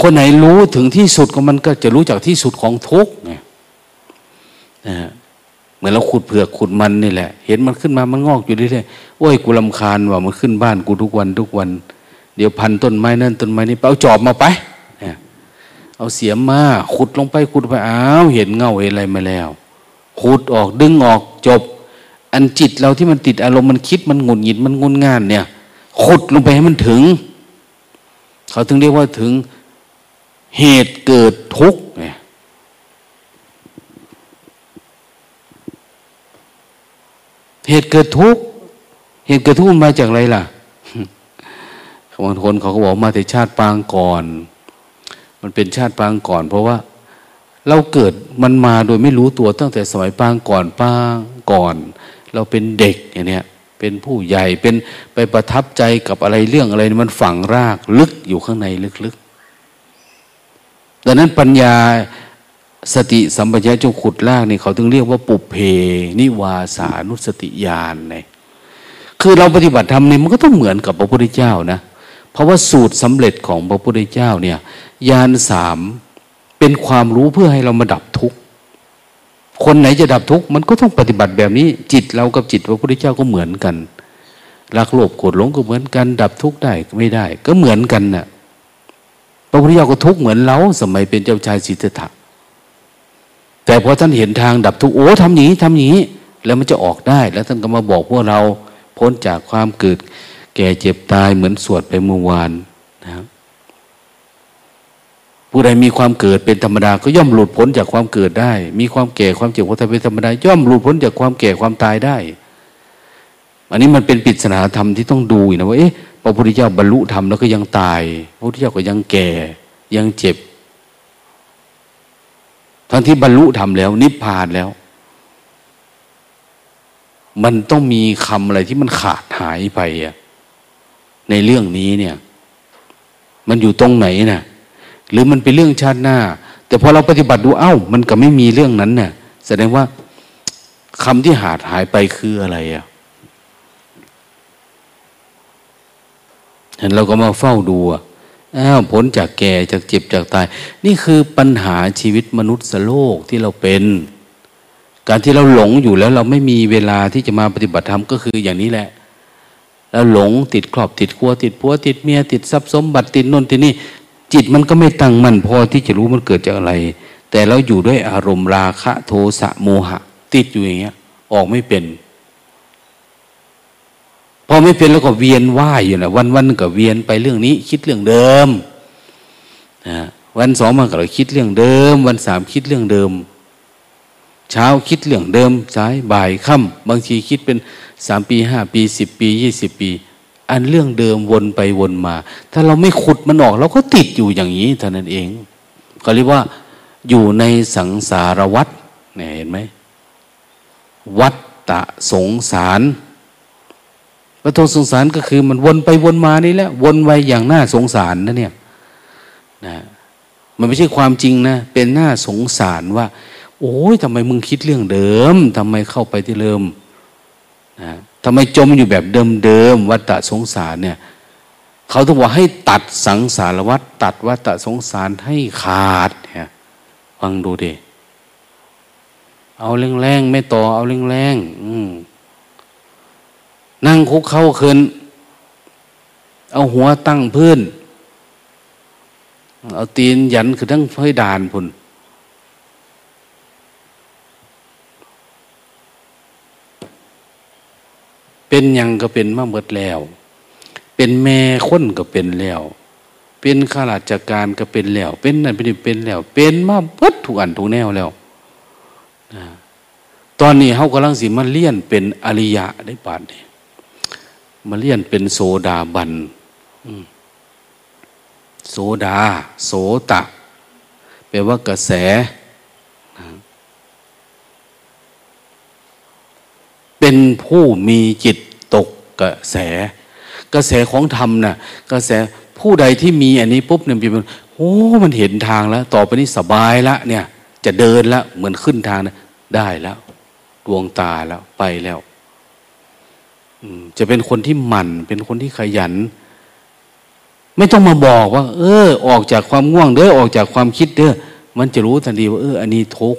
คนไหนรู้ถึงที่สุดของมันก็จะรู้จากที่สุดของทุกไงนะฮะเหมือนเราขุดเผือกขุดมันนี่แหละ เห็นมันขึ้นมามันงอกอยู่เรื่อยๆโอ้ยกูลำคาญว่ามันขึ้นบ้านกูทุกวันทุกวัน เดี๋ยวพันต้นไม้นั่นต้นไม้นี่ไปเอาจอบมาไปเอาเสียมมาขุดลงไปขุดไปอ้าวเห็นเงาเห็นอะไรมาแล้ว ขุดออกดึงออกจบ อันจิตเราที่มันติดอารมณ์มันคิดมันงุนหงิดมันงุนงานเนี่ยขุดลงไปให้มันถึง เขาถึงเรียกว่าถึงเหตุเกิดทุกข์ไงเหตุเกิดทุกข์เหตุเกิดทุกข์มาจากอะไรล่ะบางคนเขาก็บอกมาแต่ชาติปางก่อน มันเป็นชาติปางก่อน เพราะว่า เราเกิดมันมาโดยไม่รู้ตัวตั้งแต่สมัยปางก่อนปางก่อน เราเป็นเด็กอย่างเนี้ยเป็นผู้ใหญ่เป็นไปประทับใจกับอะไรเรื่องอะไรมันฝังรากลึกอยู่ข้างในลึกๆ ดังนั้นปัญญาสติสัมปชัญญะจงขุดลากนี่เขาถึงเรียกว่าปุเพนิวาสานุสติญาณเนี่ยคือเราปฏิบัติธรรมนี่มันก็ต้องเหมือนกับพระพุทธเจ้านะ เพราะว่าสูตรสำเร็จของพระพุทธเจ้าเนี่ยญาณสาม เป็นความรู้เพื่อให้เรามาดับทุกข์คนไหนจะดับทุกข์มันก็ต้องปฏิบัติแบบนี้ จิตเรากับจิตพระพุทธเจ้าก็เหมือนกันรักโลภโกรธหลงก็เหมือนกัน ดับทุกข์ได้ไม่ได้ ก็เหมือนกันนะ่ะพระพุทธเจ้าก็ทุกข์เหมือนเราสมัยเป็นเจ้าชายสิทธัตถะแต่พอท่านเห็นทางดับทุกข์โอ้ทำอย่างนี้ทำอย่างนี้ แล้วมันจะออกได้ แล้วท่านก็มาบอกพวกเราพ้นจากความเกิด แก่เจ็บตายเหมือนสวดไปเมื่อวาน ผู้ใดมีความเกิดเป็นธรรมดาก็ย่อมหลุดพ้นจากความเกิดได้ มีความแก่ความเจ็บความตายเป็นธรรมดาย่อมหลุดพ้นจากความแก่ความตายได้ อันนี้มันเป็นปริศนาธรรมที่ต้องดูนะว่าเอ๊ะพระพุทธเจ้าบรรลุธรรมแล้วก็ยังตาย พระพุทธเจ้าก็ยังแก่ ยังเจ็บ ทั้งที่บรรลุธรรมแล้ว นิพพานแล้ว มันต้องมีคำอะไรที่มันขาดหายไปอะในเรื่องนี้เนี่ย มันอยู่ตรงไหนนะ่ะ หรือมันเป็นเรื่องชาติหน้า แต่พอเราปฏิบัติดูเอ้า มันก็ไม่มีเรื่องนั้นเนี่ยแสดงว่าคำที่หาดหายไปคืออะไรอะเห็นเราก็มาเฝ้าดูอ้าวผลจากแก่จากเจ็บจากตาย นี่คือปัญหาชีวิตมนุษย์โลกที่เราเป็น การที่เราหลงอยู่แล้วเราไม่มีเวลาที่จะมาปฏิบัติธรรมก็คืออย่างนี้แหละแล้วหลงติดครอบติดครัวติดผัวติดเมียติดทรัพย์สมบัติติดนนตินี่ จิตมันก็ไม่ตั้งมั่นพอที่จะรู้มันเกิดจากอะไร แต่เราอยู่ด้วยอารมณ์ราคะ โทสะโมหะ ติดอยู่อย่างเงี้ย ออกไม่เป็นพอไม่เป็นแล้วก็เวียนว่ายอยู่นะวันวันก็เวียนไปเรื่องนี้ คิดเรื่องเดิมนะวันสองมันก็คิดเรื่องเดิม วันสามคิดเรื่องเดิม เช้าคิดเรื่องเดิมสายบ่ายค่ำบางทีคิดเป็นสามปีห้าปีสิบปียี่สิบปี อันเรื่องเดิมวนไปวนมา ถ้าเราไม่ขุดมันออกเราก็ติดอยู่อย่างนี้เท่านั้นเองเขาเรียกว่าอยู่ในสังสารวัฏเนี่ยเห็นไหมวัฏตะสงสารวัฏสงสารก็คือมันวนไปวนมานี่แหละวนไปอย่างน่าสงสารนะเนี่ยนะมันไม่ใช่ความจริงนะ เป็นหน้าสงสารว่า โอ้ยทำไมมึงคิดเรื่องเดิมทำไมเข้าไปที่เดิมนะ ทำไมจมอยู่แบบเดิมๆวัฏฏะสงสารเนี่ยเขาต้องบอกให้ตัดสังสารวัฏตัดวัฏฏะสงสารให้ขาดเนี่ยฟังดูดิเอาแรงๆไม่ต่อเอาแรงๆนั่งคุกเข้าคืนเอาหัวตั้งพื้น เอาตีนยันคือทั้งเพื่อด่านพุ่น เป็นยังก็เป็นมาเมดแล้ว เป็นแม่คนก็เป็นแล้ว เป็นข้าราชการก็เป็นแล้ว เป็นนั่นเป็นนี่เป็นแล้ว เป็นมาเบิดทุกอันทุกแนวแล้วตอนนี้เขากำลังสิมาเลี่ยนเป็นอริยะได้ปานนี้มาเลี่ยนเป็นโสดาบันโสดา โสตะแปลว่ากระแส เป็นผู้มีจิตตกกระแส กระแสของธรรมนะ่ะกระแสผู้ใดที่มีอันนี้ปุ๊บเนี่ยมันโอ้มันเห็นทางแล้ว ต่อไปนี้สบายละเนี่ย จะเดินละเหมือนขึ้นทางนะได้แล้วดวงตาแล้วไปแล้วจะเป็นคนที่หมั่น เป็นคนที่ขยัน ไม่ต้องมาบอกว่า เออ ออกจากความง่วงเด้อออกจากความคิดเด้อมันจะรู้ทันทีว่าเอออันนี้ทุก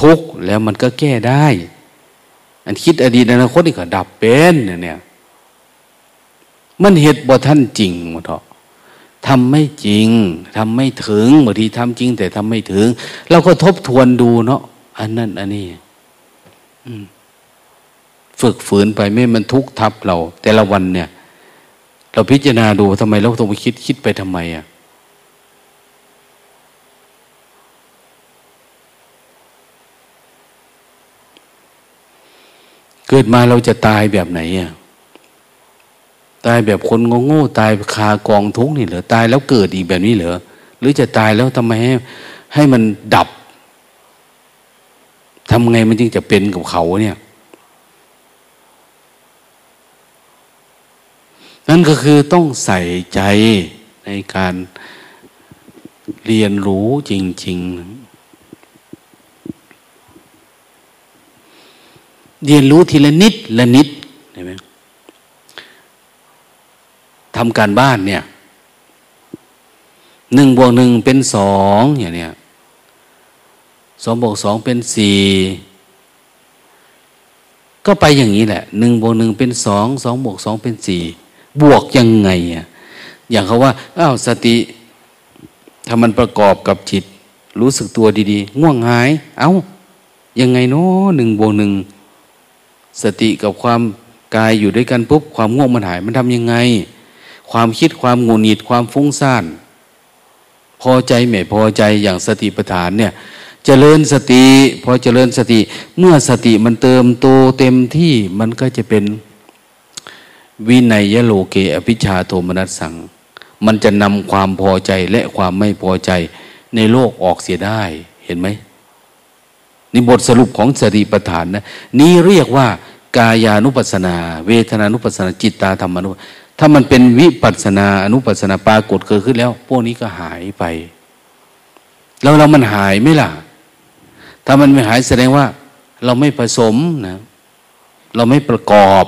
ทุกแล้วมันก็แก้ได้ อันคิดอดีตอนาคตนี่ก็ดับเป็นเนี่ย มันเหตุบ่ท่านจริงมาเถอะทำไม่จริง ทำไม่ถึงบางทีทำจริง แต่ทำไม่ถึง เราก็ทบทวนดูเนาะอันนั้น อันนี้ฝึกฝืนไปไม่มันทุกข์ทับเรา แต่ละวันเนี่ย เราพิจารณาดูทำไมเราต้องไปคิดคิดไปทำไมอะ เกิดมาเราจะตายแบบไหนอะตายแบบคนงงงตายคากองทุกนี่เหรอตายแล้วเกิดอีกแบบนี้เหรอหรือจะตายแล้วทำไมให้ให้มันดับทำไงมันจึงจะเป็นกับเขาเนี่ยนั่นก็คือต้องใส่ใจในการเรียนรู้จริง ๆ เรียนรู้ทีละนิดละนิดเห็นไหมทำการบ้านเนี่ยหนึ่งบวกหนึ่งเป็นสองอย่างเนี้ยสองบวกสองเป็นสี่ก็ไปอย่างนี้แหละหนึ่งบวกหนึ่งเป็นสองสองบวกสองเป็นสี่บวกยังไงอะอย่างเขาว่าอ้าวสติถ้ามันประกอบกับจิต รู้สึกตัวดีๆ ง่วงหาย เอา้ายังไงเนาะหนึ่งบวกหนึ่ง สติกับความกายอยู่ด้วยกันปุ๊บความง่วงมันหายมันทำยังไง ความคิดความงุนหงิดความฟุ้งซ่าน พอใจไม่พอใจอย่างสติปัฏฐานเนี่ยจเจริญสติพอเจริญสติ เมื่อสติมันเติมโตเต็มที่มันก็จะเป็นวินัยยโลเกอภิชาโทมนัสสัง มันจะนำความพอใจและความไม่พอใจในโลกออกเสียได้เห็นไหม นี่บทสรุปของสติปัฏฐานนะนี่เรียกว่ากายานุปัสนา เวทนานุปัสนาจิตตาธรรมานุถ้ามันเป็นวิปัสนาอนุปัสนาปรากฏเกิดขึ้นแล้ว พวกนี้ก็หายไป แล้วเรามันหายไหมล่ะ ถ้ามันไม่หายแสดงว่า เราไม่ผสมนะ เราไม่ประกอบ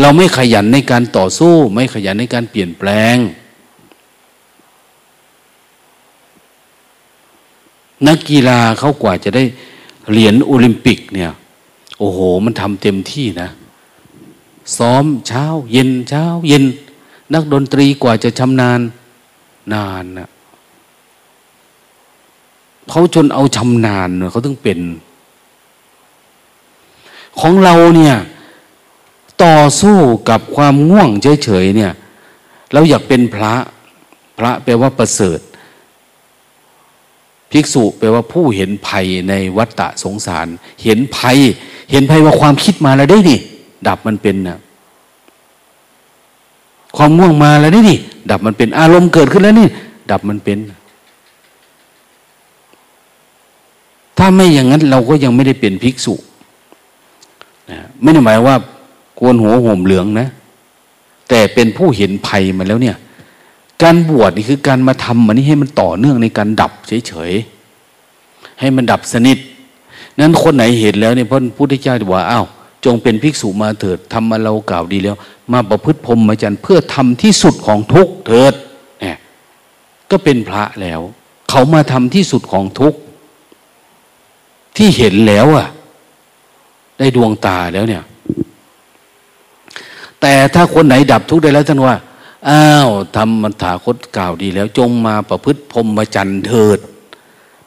เราไม่ขยันในการต่อสู้ ไม่ขยันในการเปลี่ยนแปลง นักกีฬาเขากว่าจะได้เหรียญโอลิมปิกเนี่ย โอ้โห มันทำเต็มที่นะ ซ้อมเช้า เย็นเช้า เย็น นักดนตรีกว่าจะชำนาญนานนะเขาจนเอาชำนาญเขาต้องเป็น ของเราเนี่ย ต่อสู้กับความง่วงเฉยๆเนี่ย เราอยากเป็นพระ พระแปลว่าประเสริฐ ภิกษุแปลว่าผู้เห็นภัยในวัฏฏะสงสาร เห็นภัย เห็นภัยว่าความคิดมาแล้วได้ดิดับมันเป็นนะความง่วงมาแล้วได้ดิดับมันเป็นอารมณ์เกิดขึ้นแล้วนี่ ดับมันเป็น ถ้าไม่อย่างนั้นเราก็ยังไม่ได้เป็นภิกษุนะไม่ได้หมายว่าควรหัวห่มเหลืองนะ แต่เป็นผู้เห็นภัยมาแล้วเนี่ย การบวชนี่คือการมาทำมันนี่ให้มันต่อเนื่องในการดับเฉยๆให้มันดับสนิทนั้นคนไหนเห็นแล้วเนี่ยพระพุทธเจ้าบอกว่าอ้าวจงเป็นภิกษุมาเถิดทำมาเรากล่าวดีแล้ว มาประพฤติพรหมจรรย์เพื่อทำที่สุดของทุกเถิดเนี่ยก็เป็นพระแล้ว เขามาทำที่สุดของทุกที่เห็นแล้วอะได้ดวงตาแล้วเนี่ย แต่ถ้าคนไหนดับทุกได้แล้วท่านว่า อ้าวทำมันถาคตกล่าวดีแล้ว จงมาประพฤติพรหมจรรย์เถิด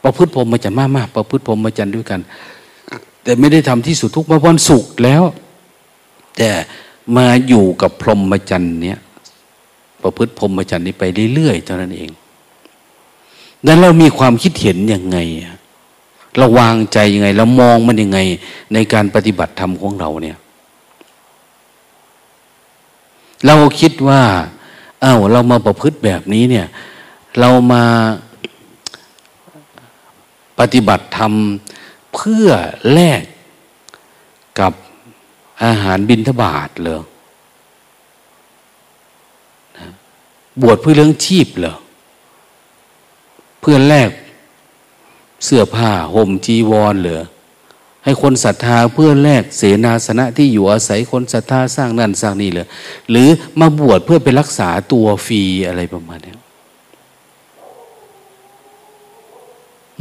ประพฤติพรหมจรรย์มากมากประพฤติพรหมจรรย์ด้วยกัน แต่ไม่ได้ทำที่สุดทุกมาวันสุขแล้ว แต่มาอยู่กับพรหมจรรย์เนี้ยประพฤติพรหมจรรย์นี้ไปเรื่อยๆเท่านั้นเองดังนั้นเรามีความคิดเห็นยังไงเราวางใจยังไงเรามองมันยังไง ในการปฏิบัติธรรมของเราเนี่ย เราคิดว่า อา้าวเรามาประพฤติแบบนี้เนี่ย เรามาปฏิบัติธรรมเพื่อแลกกับอาหารบินทบาทเหรอบวชเพื่อเรื่องชีพเหรอเพื่อแลกเสื้อผ้าห่มจีวรเหรอ ให้คนศรัทธาเพื่อแลกเสนาสนะที่อยู่อาศัยคนศรัทธาสร้างนั่นสร้างนี่เลยหรือมาบวชเพื่อไปรักษาตัวฟรีอะไรประมาณนี้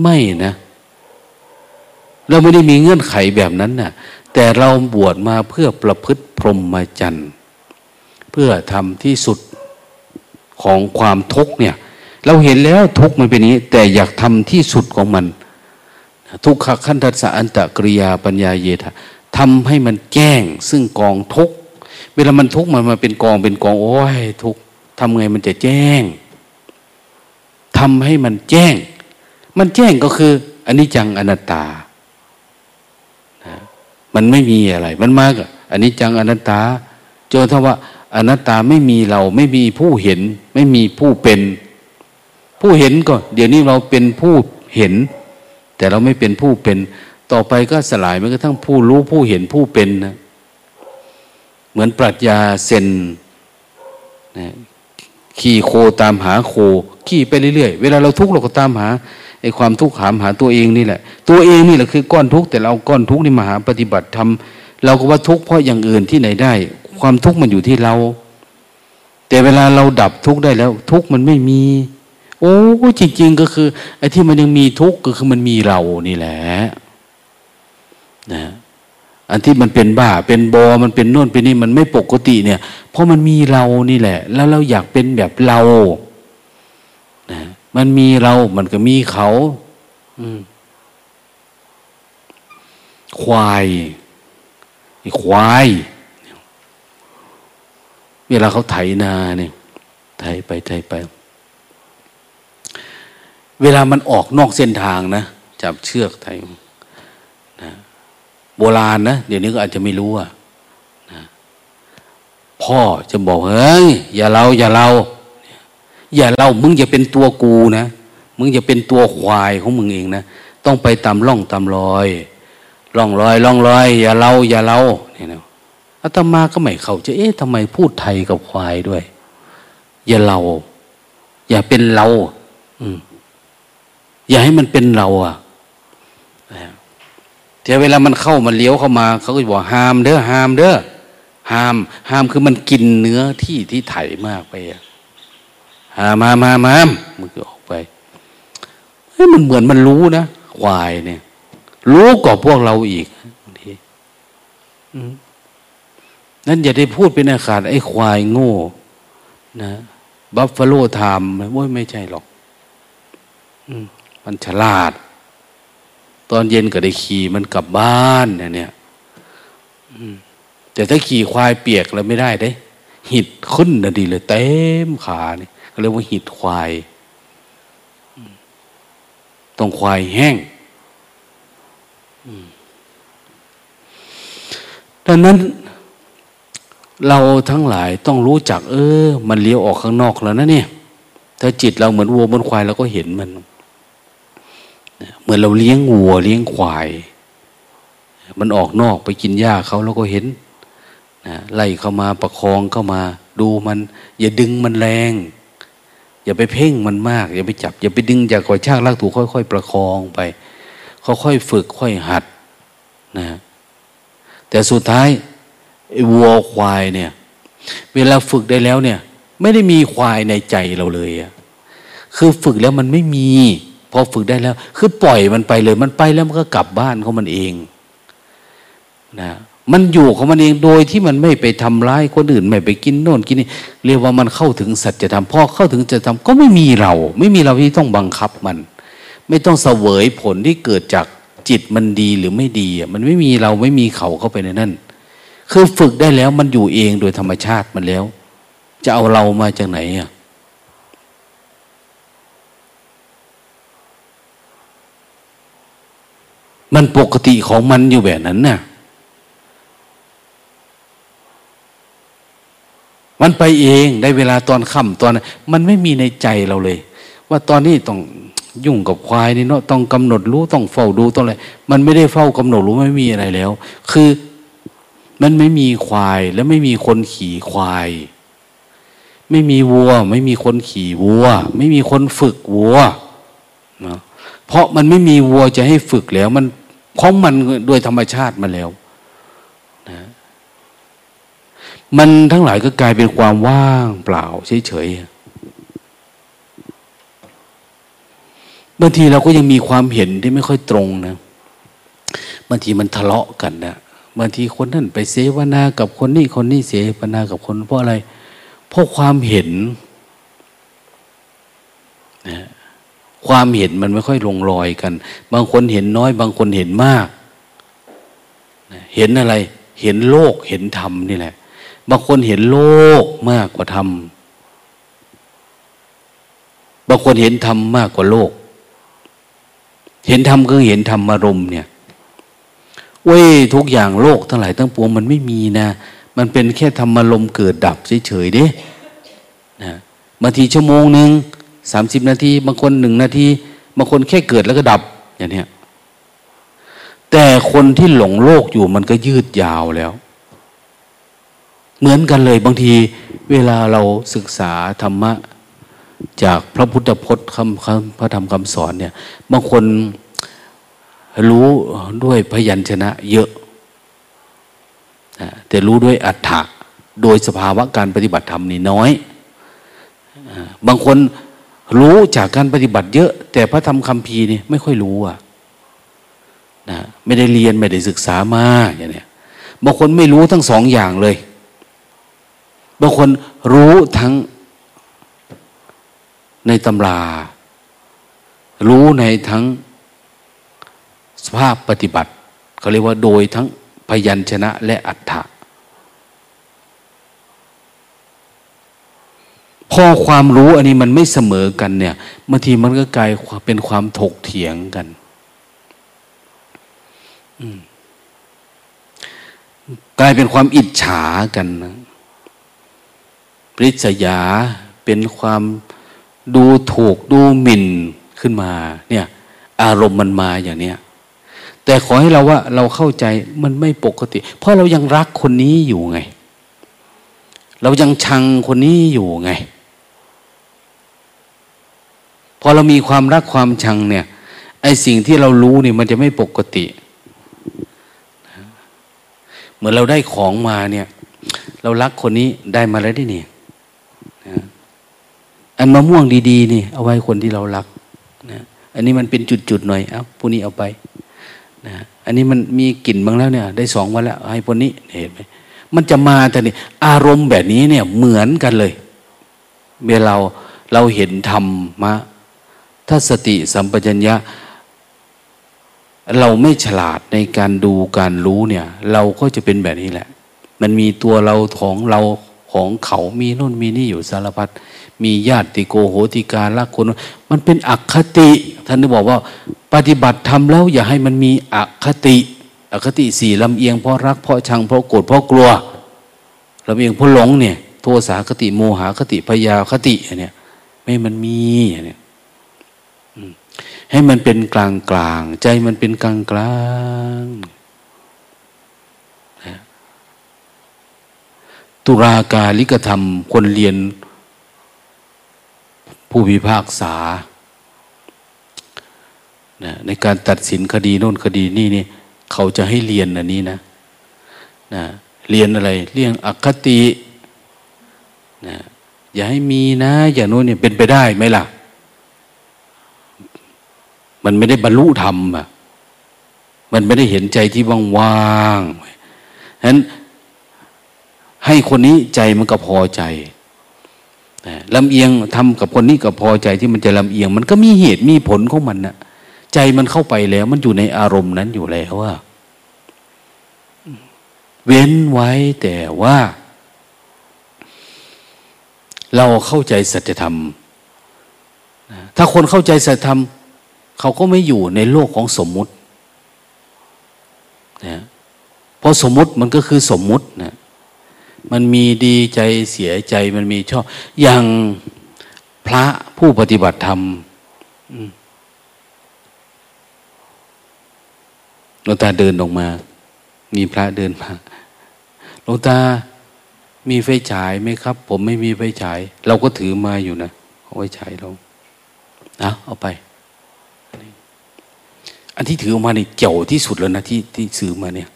ไม่นะ เราไม่ได้มีเงื่อนไขแบบนั้นนะ่ะ แต่เราบวชมาเพื่อประพฤติพรหมจรรย์เพื่อทำที่สุดของความทุกเนี่ย เราเห็นแล้วทุกมันเป็นนี้ แต่อยากทำที่สุดของมัน ทุกขขันธัสสะอันตะกริยาปัญญาเยธาทำให้มันแจ้งซึ่งกองทุกเวลามันทุกมันมาเป็นกองเป็นกอง โอ้ยทุกทำไงมันจะแจ้งทำให้มันแจ้ง มันแจ้งก็คืออันนี้จังอนัตตามันไม่มีอะไร มันมากอันนี้จังอนัตตาจนถ้าว่าอนัตตาไม่มีเราไม่มีผู้เห็น ไม่มีผู้เป็น ผู้เห็นก็ เดี๋ยวนี้เราเป็นผู้เห็น แต่เราไม่เป็นผู้เป็น ต่อไปก็สลายมันก็ทั้งผู้รู้ผู้เห็นผู้เป็นนะเหมือนปรัชญาเซนนะขี่โคตามหาโค ขี่ไปเรื่อยๆ เวลาเราทุกข์เราก็ตามหาไอ้ความทุกข์หามหาตัวเองนี่แหละ ตัวเองนี่แหละคือก้อนทุกข์แต่เราก้อนทุกข์นี่มาหาปฏิบัติทำเราก็ว่าทุกข์เพราะอย่างอื่นที่ไหนได้ ความทุกข์มันอยู่ที่เรา แต่เวลาเราดับทุกข์ได้แล้ว ทุกข์มันไม่มี โอ้จริง ๆ ก็คือไอ้ที่มันยังมีทุกข์ก็คือมันมีเรานี่แหละนะอันที่มันเป็นบ้าเป็นบอมันเป็นโน่นเป็นนี่มันไม่ปกติเนี่ย เพราะมันมีเรานี่แหละ แล้วเราอยากเป็นแบบเรานะมันมีเรา มันก็มีเขาควายควาย เวลาเขาไถนาเนี่ยไถไปไถไป เวลามันออกนอกเส้นทางนะจับเชือกไถนะโบราณนะเดี๋ยวนี้ก็อาจจะไม่รู้อะนะพ่อจะบอกเฮ้ยอย่าเราอย่าเรา อย่าเรามึงอย่าเป็นตัวกูนะมึงอย่าเป็นตัวควายของมึงเองนะต้องไปตามร่องตามรอยร่องรอยร่องรอย อย่าเราอย่าเราเนี่ยนะอาตมาก็ไม่เข้าใจเอ๊ะทำไมพูดไทยกับควายด้วย อย่าเรา อย่าเป็นเรา อืม อย่าให้มันเป็นเราอะแต่เวลามันเข้ามันเลี้ยวเข้ามา เขาก็บอกห้ามเด้อห้ามเด้อห้าม ห้ามคือมันกินเนื้อที่ที่ไถมากไปอะห้ามามามามันก็ออกไปเฮ้ยมันเหมือนมันรู้นะควายเนี่ย รู้กว่าพวกเราอีกบางทีนั่นอย่าได้พูดเป็นอาคารไอ้ควายโง่ นะ บัฟฟาโลไทม์ว่าไม่ใช่หรอกมั มันฉลาด ตอนเย็นก็ได้ขี่มันกลับบ้านเนี่ยเนี่ยแต่ถ้าขี่ควายเปียกแล้วไม่ได้เด้ หิดขึ้นนะดีเลย เต็มขาเนี่ยเรียกว่าหิดควายต้องควายแห้งดังนั้นเราทั้งหลายต้องรู้จัก เออ มันเลี้ยวออกข้างนอกแล้วนะเนี่ย ถ้าจิตเราเหมือนวัวเหมือนควายเราก็เห็นมัน เหมือนเราเลี้ยงวัวเลี้ยงควาย มันออกนอกไปกินหญ้าเขาเราก็เห็นนะไล่เข้ามาประคองเข้ามา ดูมัน อย่าดึงมันแรง อย่าไปเพ่งมันมาก อย่าไปจับ อย่าไปดึงจากกระชากลากถูค่อย ๆ ประคองไปค่อยๆฝึกค่อยหัดนะแต่สุดท้ายวัวควายเนี่ย เวลาฝึกได้แล้วเนี่ย ไม่ได้มีควายในใจเราเลยอะคือฝึกแล้วมันไม่มี พอฝึกได้แล้ว คือปล่อยมันไปเลย มันไปแล้วมันก็กลับบ้านของมันเองนะมันอยู่ของมันเองโดยที่มันไม่ไปทำร้ายคนอื่นไม่ไปกินโน่นกินนี่เรียกว่ามันเข้าถึงสัจธรรมพอเข้าถึงสัจธรรมก็ไม่มีเรา ไม่มีเราที่ต้องบังคับมัน ไม่ต้องเสวยผลที่เกิดจากจิตมันดีหรือไม่ดีมันไม่มีเราไม่มีเขาเข้าไปในนั้นคือฝึกได้แล้วมันอยู่เองโดยธรรมชาติมันแล้ว จะเอาเรามาจากไหนอะ มันปกติของมันอยู่แบบนั้นน่ะ มันไปเองได้เวลาตอนค่ำตอน มันไม่มีในใจเราเลย ว่าตอนนี้ต้องยุ่งกับควายนี่เนาะต้องกำหนดรู้ต้องเฝ้าดูต้องอะไรมันไม่ได้เฝ้ากำหนดรู้ไม่มีอะไรแล้ว คือมันไม่มีควายแล้วไม่มีคนขี่ควาย ไม่มีวัว ไม่มีคนขี่วัว ไม่มีคนฝึกวัวนะเพราะมันไม่มีวัวจะให้ฝึกแล้วมัน ของมันโดยธรรมชาติมาแล้วนะมันทั้งหลายก็กลายเป็นความว่างเปล่าเฉยๆบางทีเราก็ยังมีความเห็นที่ไม่ค่อยตรงนะบางทีมันทะเลาะกันนะบางทีคนนั่นไปเสวนากับคนนี้คนนี้เสวนากับคนเพราะอะไร เพราะความเห็นนะ ความเห็นมันไม่ค่อยลงรอยกัน บางคนเห็นน้อย บางคนเห็นมาก เห็นอะไร เห็นโลกเห็นธรรมนี่แหละ บางคนเห็นโลกมากกว่าธรรมบางคนเห็นธรรมมากกว่าโลก เห็นธรรมคือเห็นธรรมอารมณ์เนี่ยเว้ยทุกอย่างโลกทั้งหลายทั้งปวงมันไม่มีนะ มันเป็นแค่ธรรมลมเกิดดับเฉยๆเด้นะบางทีชั่วโมงหนึ่ง สามสิบนาที บางคนหนึ่งนาที บางคนแค่เกิดแล้วก็ดับ อย่างนี้แต่คนที่หลงโลกอยู่มันก็ยืดยาวแล้ว เหมือนกันเลยบางที เวลาเราศึกษาธรรมะ จากพระพุทธพจน์คำคำพระธรรมคำสอนเนี่ย บางคนรู้ด้วยพยัญชนะเยอะ แต่รู้ด้วยอัฏฐะโดยสภาวะการปฏิบัติธรรมนี่น้อย บางคน รู้จากการปฏิบัติเยอะ แต่พระธรรมคำพีนี่ไม่ค่อยรู้อะนะไม่ได้เรียนไม่ได้ศึกษามาอย่างเนี้ยบางคนไม่รู้ทั้งสองอย่างเลย บางคนรู้ทั้งในตำรา รู้ในทั้งสภาพปฏิบัติเขาเรียกว่าโดยทั้งพยัญชนะและอัฏฐะ พอความรู้อันนี้มันไม่เสมอกันเนี่ยบางทีมันก็กลายเป็นความถกเถียงกันกลายเป็นความอิจฉากันนะปริศยาเป็นความดูถูกดูหมิ่นขึ้นมา เนี่ย อารมณ์มันมาอย่างเนี้ยแต่ขอให้เราว่าเราเข้าใจมันไม่ปกติ เพราะเรายังรักคนนี้อยู่ไง เรายังชังคนนี้อยู่ไง อเรามีความรักความชังเนี่ย ไอสิ่งที่เรารู้เนี่ยมันจะไม่ปกติ เหมือนเราได้ของมาเนี่ย เรารักคนนี้ได้มาแล้วได้เนี่ยอันมะม่วงดีๆนี่เอาไว้คนที่เรารักนะอันนี้มันเป็นจุดๆหน่อยเอาผู้นี้เอาไปนะอันนี้มันมีกลิ่นบ้างแล้วเนี่ย ได้สองวันแล้วให้คนนี้เห็นไหมมันจะมาแต่นี่อารมณ์แบบนี้เนี่ยเหมือนกันเลย เมื่อเราเราเห็นธรรมมะ ถ้าสติสัมปชัญญะ เราไม่ฉลาดในการดูการรู้เนี่ย เราก็จะเป็นแบบนี้แหละ มันมีตัวเราของเราของเขามีนู่นมีนี่อยู่สารพัดมีญาติโกโหติการรักคน มันเป็นอคติ ท่านได้บอกว่า ปฏิบัติทำแล้ว อย่าให้มันมีอคติอคติสี่ลำเอียงเพราะรักเพราะชังเพราะโกรธเพราะกลัวลำเอียงเพราะหลงเนี่ย โทสาคติโมหคติพยาคติเนี่ย ไม่มันมีเนี่ย ให้มันเป็นกลางกลางใจมันเป็นกลางกลางตุลาการลิกธรรม คนเรียนผู้พิพากษา ในการตัดสินคดีโน่นคดีนี่นี่เขาจะให้เรียนอันนี้นะนะ เรียนอะไร เรื่องอคตินะอย่าให้มีนะ อย่างโน้นเนี่ยเป็นไปได้ไหมล่ะ มันไม่ได้บรรลุธรรมอะมันไม่ได้เห็นใจที่ว่างๆฉะนั้นให้คนนี้ใจมันก็พอใจลำเอียงทำกับคนนี้ก็พอใจที่มันจะลำเอียง มันก็มีเหตุมีผลของมันนะใจมันเข้าไปแล้ว มันอยู่ในอารมณ์นั้นอยู่แล้วว่า เว้นไว้แต่ว่า เราเข้าใจสัจธรรมถ้าคนเข้าใจสัจธรรม เขาก็ไม่อยู่ในโลกของสมมุตินะเพราะสมมุติมันก็คือสมมุตินะมันมีดีใจเสียใจมันมีชอบ อย่างพระผู้ปฏิบัติธรรมหลวงตาเดินออกมา มีพระเดินมาหลวงตามีไฟฉายไหมครับ ผมไม่มีไฟฉาย เราก็ถือมาอยู่นะเอาไฟฉายเราเอาเอาไป อันที่ถือออกมาเนี่ยเจ๋วที่สุดแล้วนะที่ที่ซื้อมาเนี่ย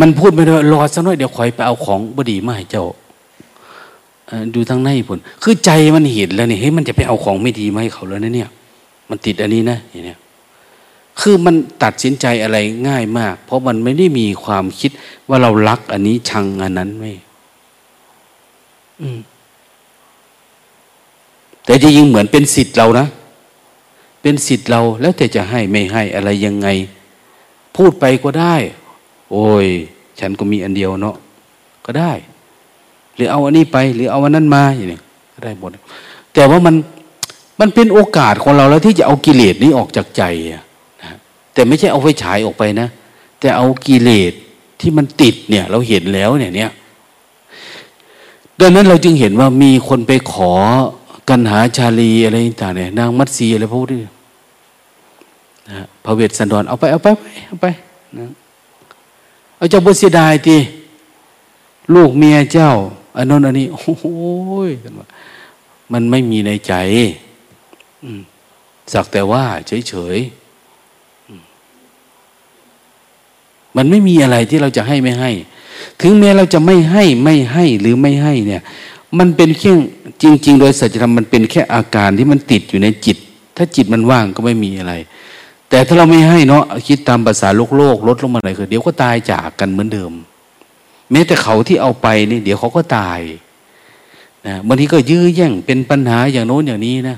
มันพูดไม่ได้รอสักหน่อยเดี๋ยวคอยไปเอาของบดีมาให้เจ้าดูทางในผลคือใจมันเห็นแล้วเนี่ยเฮ้ยมันจะไปเอาของไม่ดีมาให้เขาแล้วนะเนี่ย มันติดอันนี้นะอย่างเนี้ยคือมันตัดสินใจอะไรง่ายมาก เพราะมันไม่ได้มีความคิดว่าเรารักอันนี้ชังอันนั้นไม่แต่จริงๆเหมือนเป็นสิทธิ์เรานะ เป็นสิทธิ์เราแล้วแต่จะให้ไม่ให้อะไรยังไง พูดไปก็ได้ โอ้ย ฉันก็มีอันเดียวเนาะก็ได้ หรือเอาอันนี้ไป หรือเอาอันนั้นมาอย่างนี้ก็ได้หมดแต่ว่ามันมันเป็นโอกาสของเราแล้วที่จะเอากิเลสนี้ออกจากใจนะแต่ไม่ใช่เอาไฟฉายออกไปนะ แต่เอากิเลสที่มันติดเนี่ย เราเห็นแล้วเนี่ยเนี่ยดังนั้นเราจึงเห็นว่ามีคนไปขอกันหาชาลีอะไรต่างเนี่ยนางมัตสีอะไรพวกนี้ นะพระเวสสันดรเอาไปเอาไปเอาไปนะเอาเจ้าบุษดายทีลูกเมียเจ้าอันนั้นอันนี้โอ้ยมันไม่มีในใจสักแต่ว่า เฉยๆมันไม่มีอะไรที่เราจะให้ไม่ให้ ถึงแม้เราจะไม่ให้ไม่ให้หรือไม่ให้ เนี่ย มันเป็นแค่จริง ๆ โดยสัจธรรมมันเป็นแค่อาการที่มันติดอยู่ในจิต ถ้าจิตมันว่างก็ไม่มีอะไร แต่ถ้าเราไม่ให้เนาะคิดตามภาษาโลกโลกลดลงมาหน่อยคือเดี๋ยวก็ตายจากกันเหมือนเดิม แม้แต่เขาที่เอาไปนี่เดี๋ยวเขาก็ตายนะบางทีก็ยื้อแย่งเป็นปัญหาอย่างโน้นอย่างนี้นะ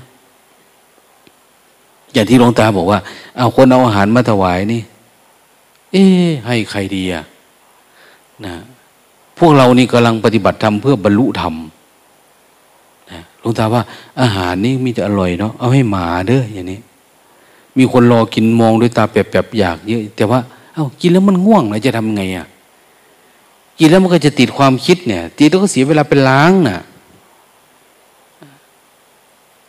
อย่างที่หลวงตาบอกว่าเอาคนเอาอาหารมาถวายนี่ เอ๊ให้ใครดีอะนะพวกเรานี่กำลังปฏิบัติธรรมเพื่อบรรลุธรรมนะหลวงตาว่าอาหารนี่มีแต่อร่อยเนาะเอาให้หมาเด้ออย่างนี้ มีคนรอกินมองด้วยตาแปบๆอยากเยอะ แต่ว่า เอา้ากินแล้วมันง่วงแล้วจะทำไงอะ่ะกินแล้วมันก็จะติดความคิดเนี่ยตีแล้วก็เสียเวลาไปล้างน่ะ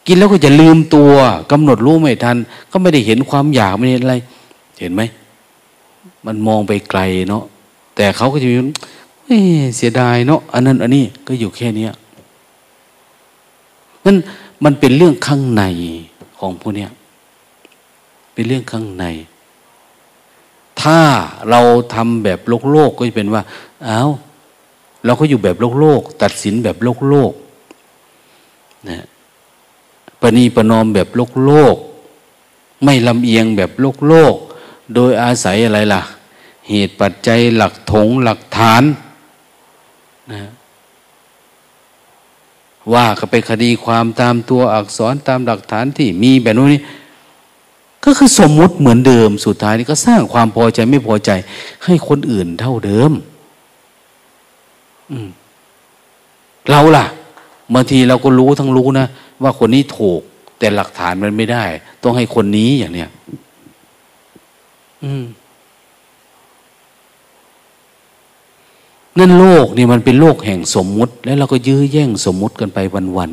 กินแล้วก็จะลืมตัวกำหนดรู้ไม่ทัน ก็ไม่ได้เห็นความอยากไม่เห็นอะไร เห็นไหมมันมองไปไกลเนาะแต่เขาก็จะมีเสียดายเนาะอันนั้น อันนี้ก็อยู่แค่นี้นั่นมันเป็นเรื่องข้างในของพวกเนี้ย เป็นเรื่องข้างใน ถ้าเราทำแบบโลกโลกก็จะเป็นว่าเอาเราก็อยู่แบบโลกโลก ตัดสินแบบโลกโลกนะปณีประนอมแบบโลกโลก ไม่ลำเอียงแบบโลกโลก โดยอาศัยอะไรล่ะ เหตุปัจจัยหลักถงหลักฐานนะว่าก็ไปคดีความตามตัวอักษรตามหลักฐานที่มีแบบนู้นนี่ ก็คือสมมุติเหมือนเดิมสุดท้ายนี่ก็สร้างความพอใจไม่พอใจ ให้คนอื่นเท่าเดิมเราล่ะบางทีเราก็รู้ทั้งรู้นะว่าคนนี้ถูก แต่หลักฐานมันไม่ได้ ต้องให้คนนี้อย่างเนี้ยนั่นโลกนี่มันเป็นโลกแห่งสมมุติ แล้วเราก็ยื้อแย่งสมมุติกันไปวัน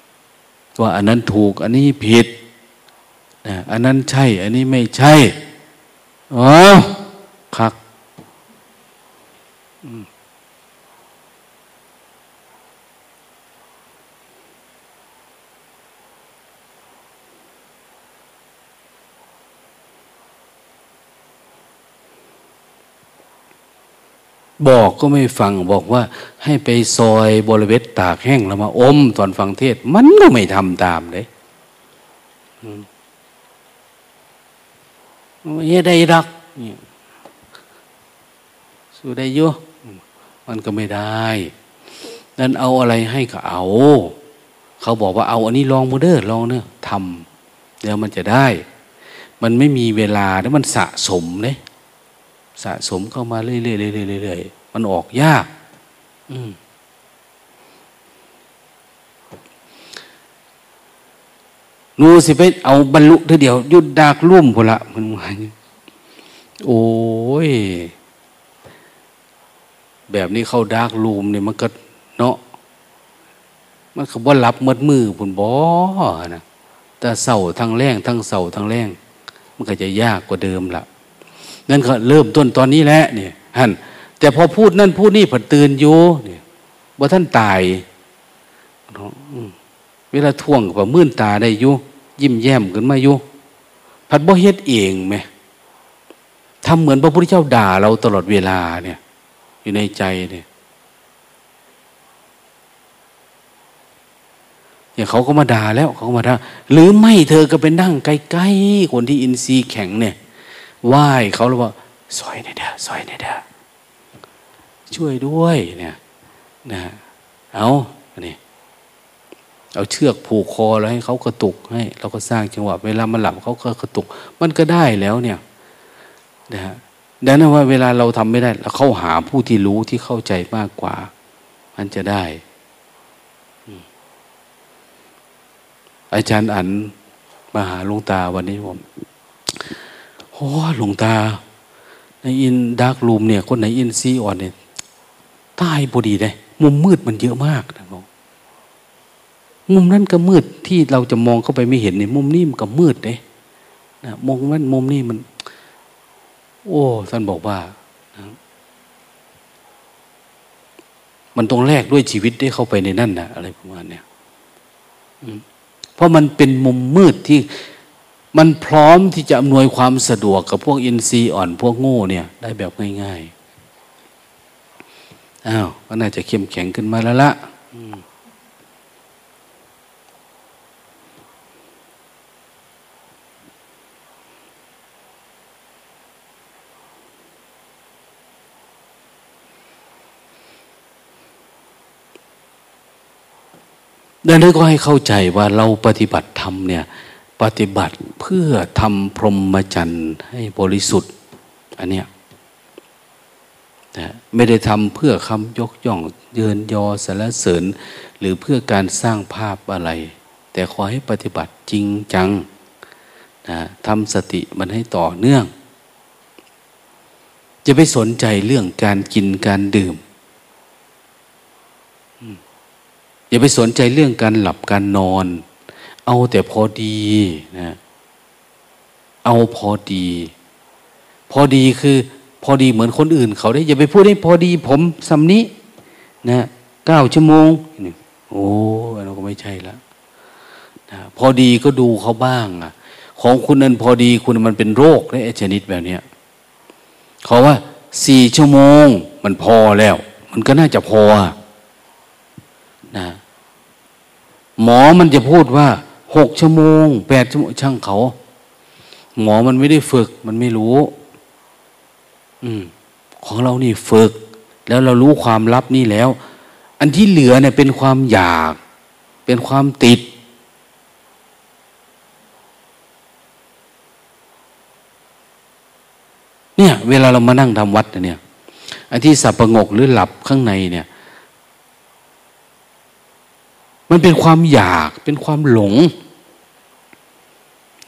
ๆว่าอันนั้นถูก อันนี้ผิด อันนั้นใช่ อันนี้ไม่ใช่ อ๋อคักบอกก็ไม่ฟังบอกว่า ให้ไปซอยบริเวณตากแห้งแล้วมาอมตอนฟังเทศ มันก็ไม่ทำตามเลย ไม่ได้รักสู้ได้ยุ่มันก็ไม่ได้นั่นเอาอะไรให้ก็เอา เขาบอกว่าเอาอันนี้ลองมือเด้อลองเนอะทำเดี๋ยวมันจะได้ มันไม่มีเวลาแล้วมันสะสมเลยสะสมเข้ามาเรื่อยๆเรื่อยๆมันออกยาก นูสิไปเอาบรรลุเธอเดียวยุดดากลุ่มพละมันว่าโอ้ย แบบนี้เข้าดากลูมเนี่ยมันก็เนาะมันคือว่ารับมืดมือผุนบอนะแต่เสาทั้งแรงทั้งเสาทั้งแรงมันก็จะยากกว่าเดิมละนั่นก็เริ่มต้นตอนนี้แหละเนี่ยฮันแต่พอพูดนั่นพูดนี่ผัดตื่นอยู่เนี่ยว่าท่านตายเเวลาท่วงกับมื่นตาได้ยู่ยิ้มแย้มขึ้นมาอยู่ผัดบ่เฮ็ดเองไหมทำเหมือนพระพุทธเจ้าด่าเราตลอดเวลาเนี่ย อยู่ในใจเนี่ยเนี่ยเขาก็มาด่าแล้วเขาก็มาด่าหรือไม่เธอก็เป็นนั่งใกล้ๆคนที่อินทรีย์แข็งเนี่ยไหว้เขาแล้วว่าซอยในเด้อซอยในเด้อช่วยด้วยเนี่ยนะเอาอันนี้ เอาเชือกผูกคอแล้วให้เขากระตุกให้ เราก็สร้างจังหวะเวลามันหลับเขาก็กระตุก มันก็ได้แล้วเนี่ยนะฮะดังนั้นว่าเวลาเราทำไม่ได้เราเข้าหาผู้ที่รู้ที่เข้าใจมากกว่า มันจะได้ อาจารย์อันมาหาหลุงตาวันนี้ผมโอ้หลวงตา ในอินดาร์กรูมเนี่ย คนไหนอินซีอ่อนเนี่ยตายพอดีเลยมุมมืดมันเยอะมากนะบอก มุมนั้นก็มืดที่เราจะมองเข้าไปไม่เห็นเนี่ยมุมนี้มันก็มืดเลยนะมองนั้นมุมนี้มัน โอ้ท่านบอกว่านะมันต้องแลกด้วยชีวิตได้เข้าไปในนั่นนะอะไรประมาณเนี้ยเพราะมันเป็นมุมมืดที่มันพร้อมที่จะอำนวยความสะดวกกับพวกอินทรีย์อ่อนพวกโง่เนี่ย ได้แบบง่ายๆอ้าวก็น่าจะเข้มแข็งขึ้นมาแล้วละ ดังนั้นก็ให้เข้าใจว่าเราปฏิบัติธรรมเนี่ย ปฏิบัติเพื่อทำพรหมจรรย์ให้บริสุทธิ์ อันเนี้ยนะไม่ได้ทำเพื่อคำยกย่องเยินยอสรรเสริญ หรือเพื่อการสร้างภาพอะไร แต่ขอให้ปฏิบัติจริงจังนะทำสติมันให้ต่อเนื่อง จะไปสนใจเรื่องการกินการดื่ม อย่าไปสนใจเรื่องการหลับการนอน เอาแต่พอดีนะเอาพอดี พอดีคือ พอดีเหมือนคนอื่น เขาได้ อย่าไปพูดให้พอดีผมสำนี้นะเก้าชั่วโมงโอ้เราก็ไม่ใช่ละนะพอดีก็ดูเขาบ้างอะของคุณนั้นพอดีคุณมันเป็นโรคและชนิดแบบเนี้ยเขาว่าสี่ชั่วโมง มันพอแล้ว มันก็น่าจะพอ นะหมอมันจะพูดว่าหกชั่วโมงแปดชั่วโมงช่างเขา หมอมันไม่ได้ฝึก มันไม่รู้ อืม ของเรานี่ฝึก แล้วเรารู้ความลับนี่แล้ว อันที่เหลือเนี่ยเป็นความอยาก เป็นความติด เนี่ย เวลาเรามานั่งทำวัดเนี่ยอันที่สับประงกหรือหลับข้างในเนี่ย มันเป็นความอยากเป็นความหลง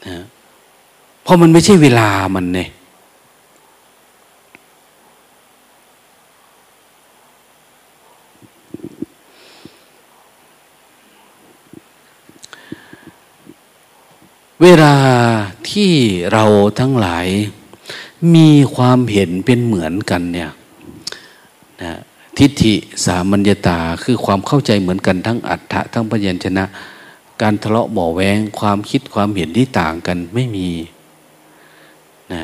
นะเพราะมันไม่ใช่เวลามันเนี่ยเวลาที่เราทั้งหลายมีความเห็นเป็นเหมือนกันเนี่ยนะ ทิฏฐิสามัญญาตาคือความเข้าใจเหมือนกันทั้งอัฏฐะทั้งพยัญชนะ การทะเลาะบ่อแวงความคิดความเห็นที่ต่างกันไม่มีนะ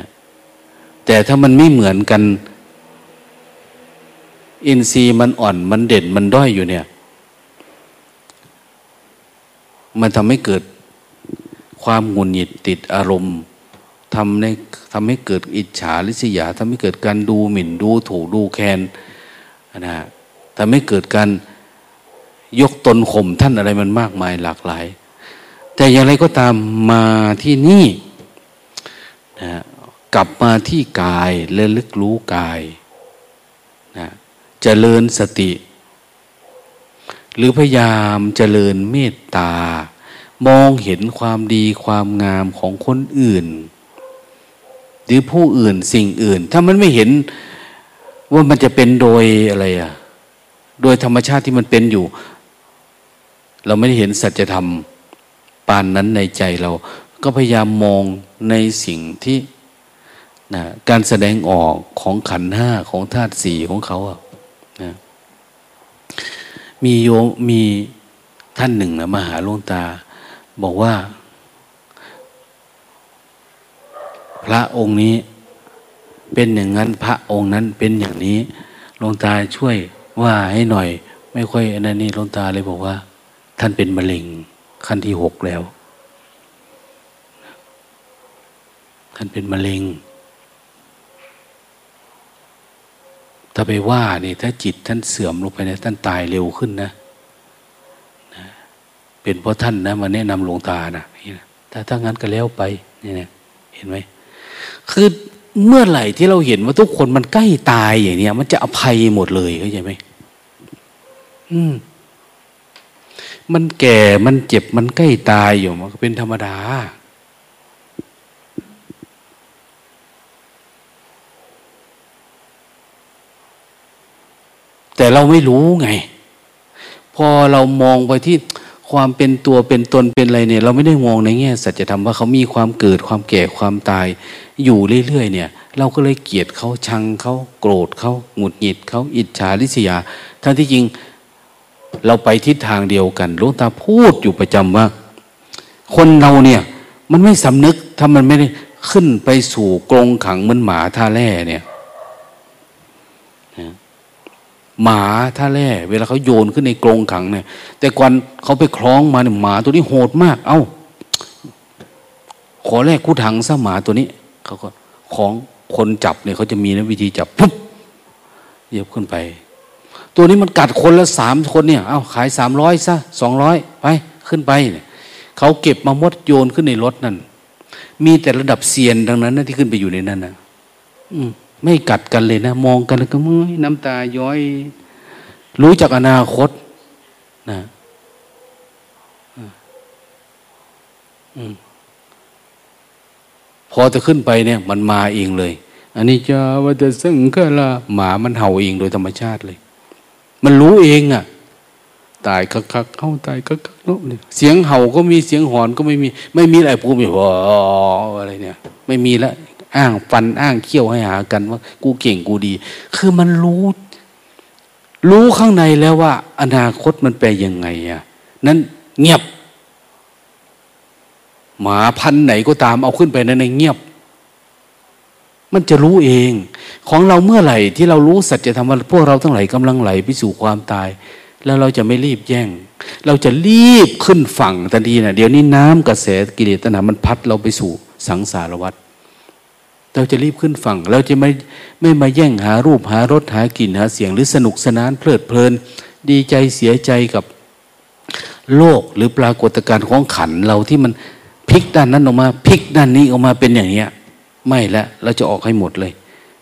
แต่ถ้ามันไม่เหมือนกัน อินทรีย์มันอ่อนมันเด่นมันด้อยอยู่เนี่ย มันทำให้เกิดความหงุดหงิดติดอารมณ์ทำในทำให้เกิดอิจฉาริษยาทำให้เกิดการดูหมิ่นดูถูกดูแคลน นะทำให้เกิดการยกตนข่มท่านอะไรมันมากมายหลากหลาย แต่อย่างไรก็ตามมาที่นี่นะกลับมาที่กายและลึกรู้กายนะเจริญสติ หรือพยายามเจริญเมตตามองเห็นความดีความงามของคนอื่น หรือผู้อื่นสิ่งอื่น ถ้ามันไม่เห็น ว่ามันจะเป็นโดยอะไรอะโดยธรรมชาติที่มันเป็นอยู่ เราไม่ได้เห็นสัจธรรมปานนั้นในใจเรา ก็พยายามมองในสิ่งที่นะการแสดงออกของขันห้าของธาตุสี่ของเขาอะนะมีโยมมีท่านหนึ่งนะมาหาลวงตา บอกว่า พระองค์นี้ เป็นอย่างนั้นพระองค์นั้นเป็นอย่างนี้หลวงตาช่วยว่าให้หน่อย ไม่ค่อยอันนั้นนี่หลวงตาเลยบอกว่า ท่านเป็นมะเร็งขั้นที่หกแล้ว ท่านเป็นมะเร็ง ถ้าไปว่านี่ถ้าจิตท่านเสื่อมลงไปนะท่านตายเร็วขึ้นนะนะ เป็นเพราะท่านนะมาแนะนำหลวงตานะถ้าถ้างั้นก็แล้วไปนี่นะเห็นไหมคือ เมื่อไหร่ที่เราเห็นว่าทุกคนมันใกล้ตายอย่างนี้มันจะอภัยหมดเลยเข้าใจไหมอืม มันแก่มันเจ็บมันใกล้ตายอยู่มันเป็นธรรมดา แต่เราไม่รู้ไง พอเรามองไปที่ความเป็นตัวเป็นตนเป็นอะไรเนี่ย เราไม่ได้มองในแง่สัจธรรมว่าเขามีความเกิดความแก่ความตาย อยู่เรื่อยๆเนี่ย เราก็เลยเกลียดเขาชังเขาโกรธเขาหงุดหงิดเขาอิจฉาริษยาทั้งที่จริงเราไปทิศทางเดียวกันหลวงตาพูดอยู่ประจำว่า คนเราเนี่ย มันไม่สำนึกถ้ามันไม่ได้ขึ้นไปสู่กรงขังเหมือนหมาท่าแร่เนี่ยหมาท่าแร่เวลาเขาโยนขึ้นในกรงขังเนี่ย แต่ก่อนเขาไปคล้องมาเนี่ยหมาตัวนี้โหดมาก เอา้า ขอแรกคู่ถังซะหมาตัวนี้ เขาก็ของคนจับเนี่ยเขาจะมีนะวิธีจับปุ๊บเยียบขึ้นไป ตัวนี้มันกัดคนละสามคนเนี่ย เอาขายสามร้อยซะสองร้อยไปขึ้นไปเนี่ยเขาเก็บมามดโยนขึ้นในรถนั่น มีแต่ระดับเซียนดังนั้นนะที่ขึ้นไปอยู่ในนั้นนะอืมไม่กัดกันเลยนะ มองกันแล้วก็มือน้ำตาย้อย รู้จักอนาคตนะอืม พอจะขึ้นไปเนี่ยมันมาเองเลย อันนี้จะว่าจะซึ่งก็ละหมามันเห่าเองโดยธรรมชาติเลย มันรู้เองอะ่ะ ตายคักคักเข้าตายคักคักเนาะเสียงเห่าก็มีเสียงหอนก็ไม่มี ไม่มีอะไรพูดแบบอะไรเนี่ย ไม่มีละอ้างฟันอ้างเขี้ยวให้หากันว่า กูเก่งกูดี คือมันรู้ รู้ข้างในแล้วว่า อนาคตมันเป็นยังไงอะนั้นเงียบ หมาพันไหนก็ตามเอาขึ้นไปนั้นเงียบ มันจะรู้เอง ของเราเมื่อไหร่ที่เรารู้สัจธรรมว่าพวกเราทั้งหลายกำลังไหลไปสู่ความตาย แล้วเราจะไม่รีบแย่ง เราจะรีบขึ้นฝั่งทันทีนะเดี๋ยวนี้น้ำกระแสกิเลสตัณหามันพัดเราไปสู่สังสารวัฏเราจะรีบขึ้นฝั่ง เราจะไม่ไม่มาแย่งหารูปหารสหากลิ่นหาเสียงหรือสนุกสนานเพลิดเพลิน ดีใจเสียใจกับโลกหรือปรากฏการณ์ของขันเราที่มัน พลิกด้านนั้นออกมาพลิกด้านนี้ออกมาเป็นอย่างเนี้ย ไม่ละเราจะออกให้หมดเลย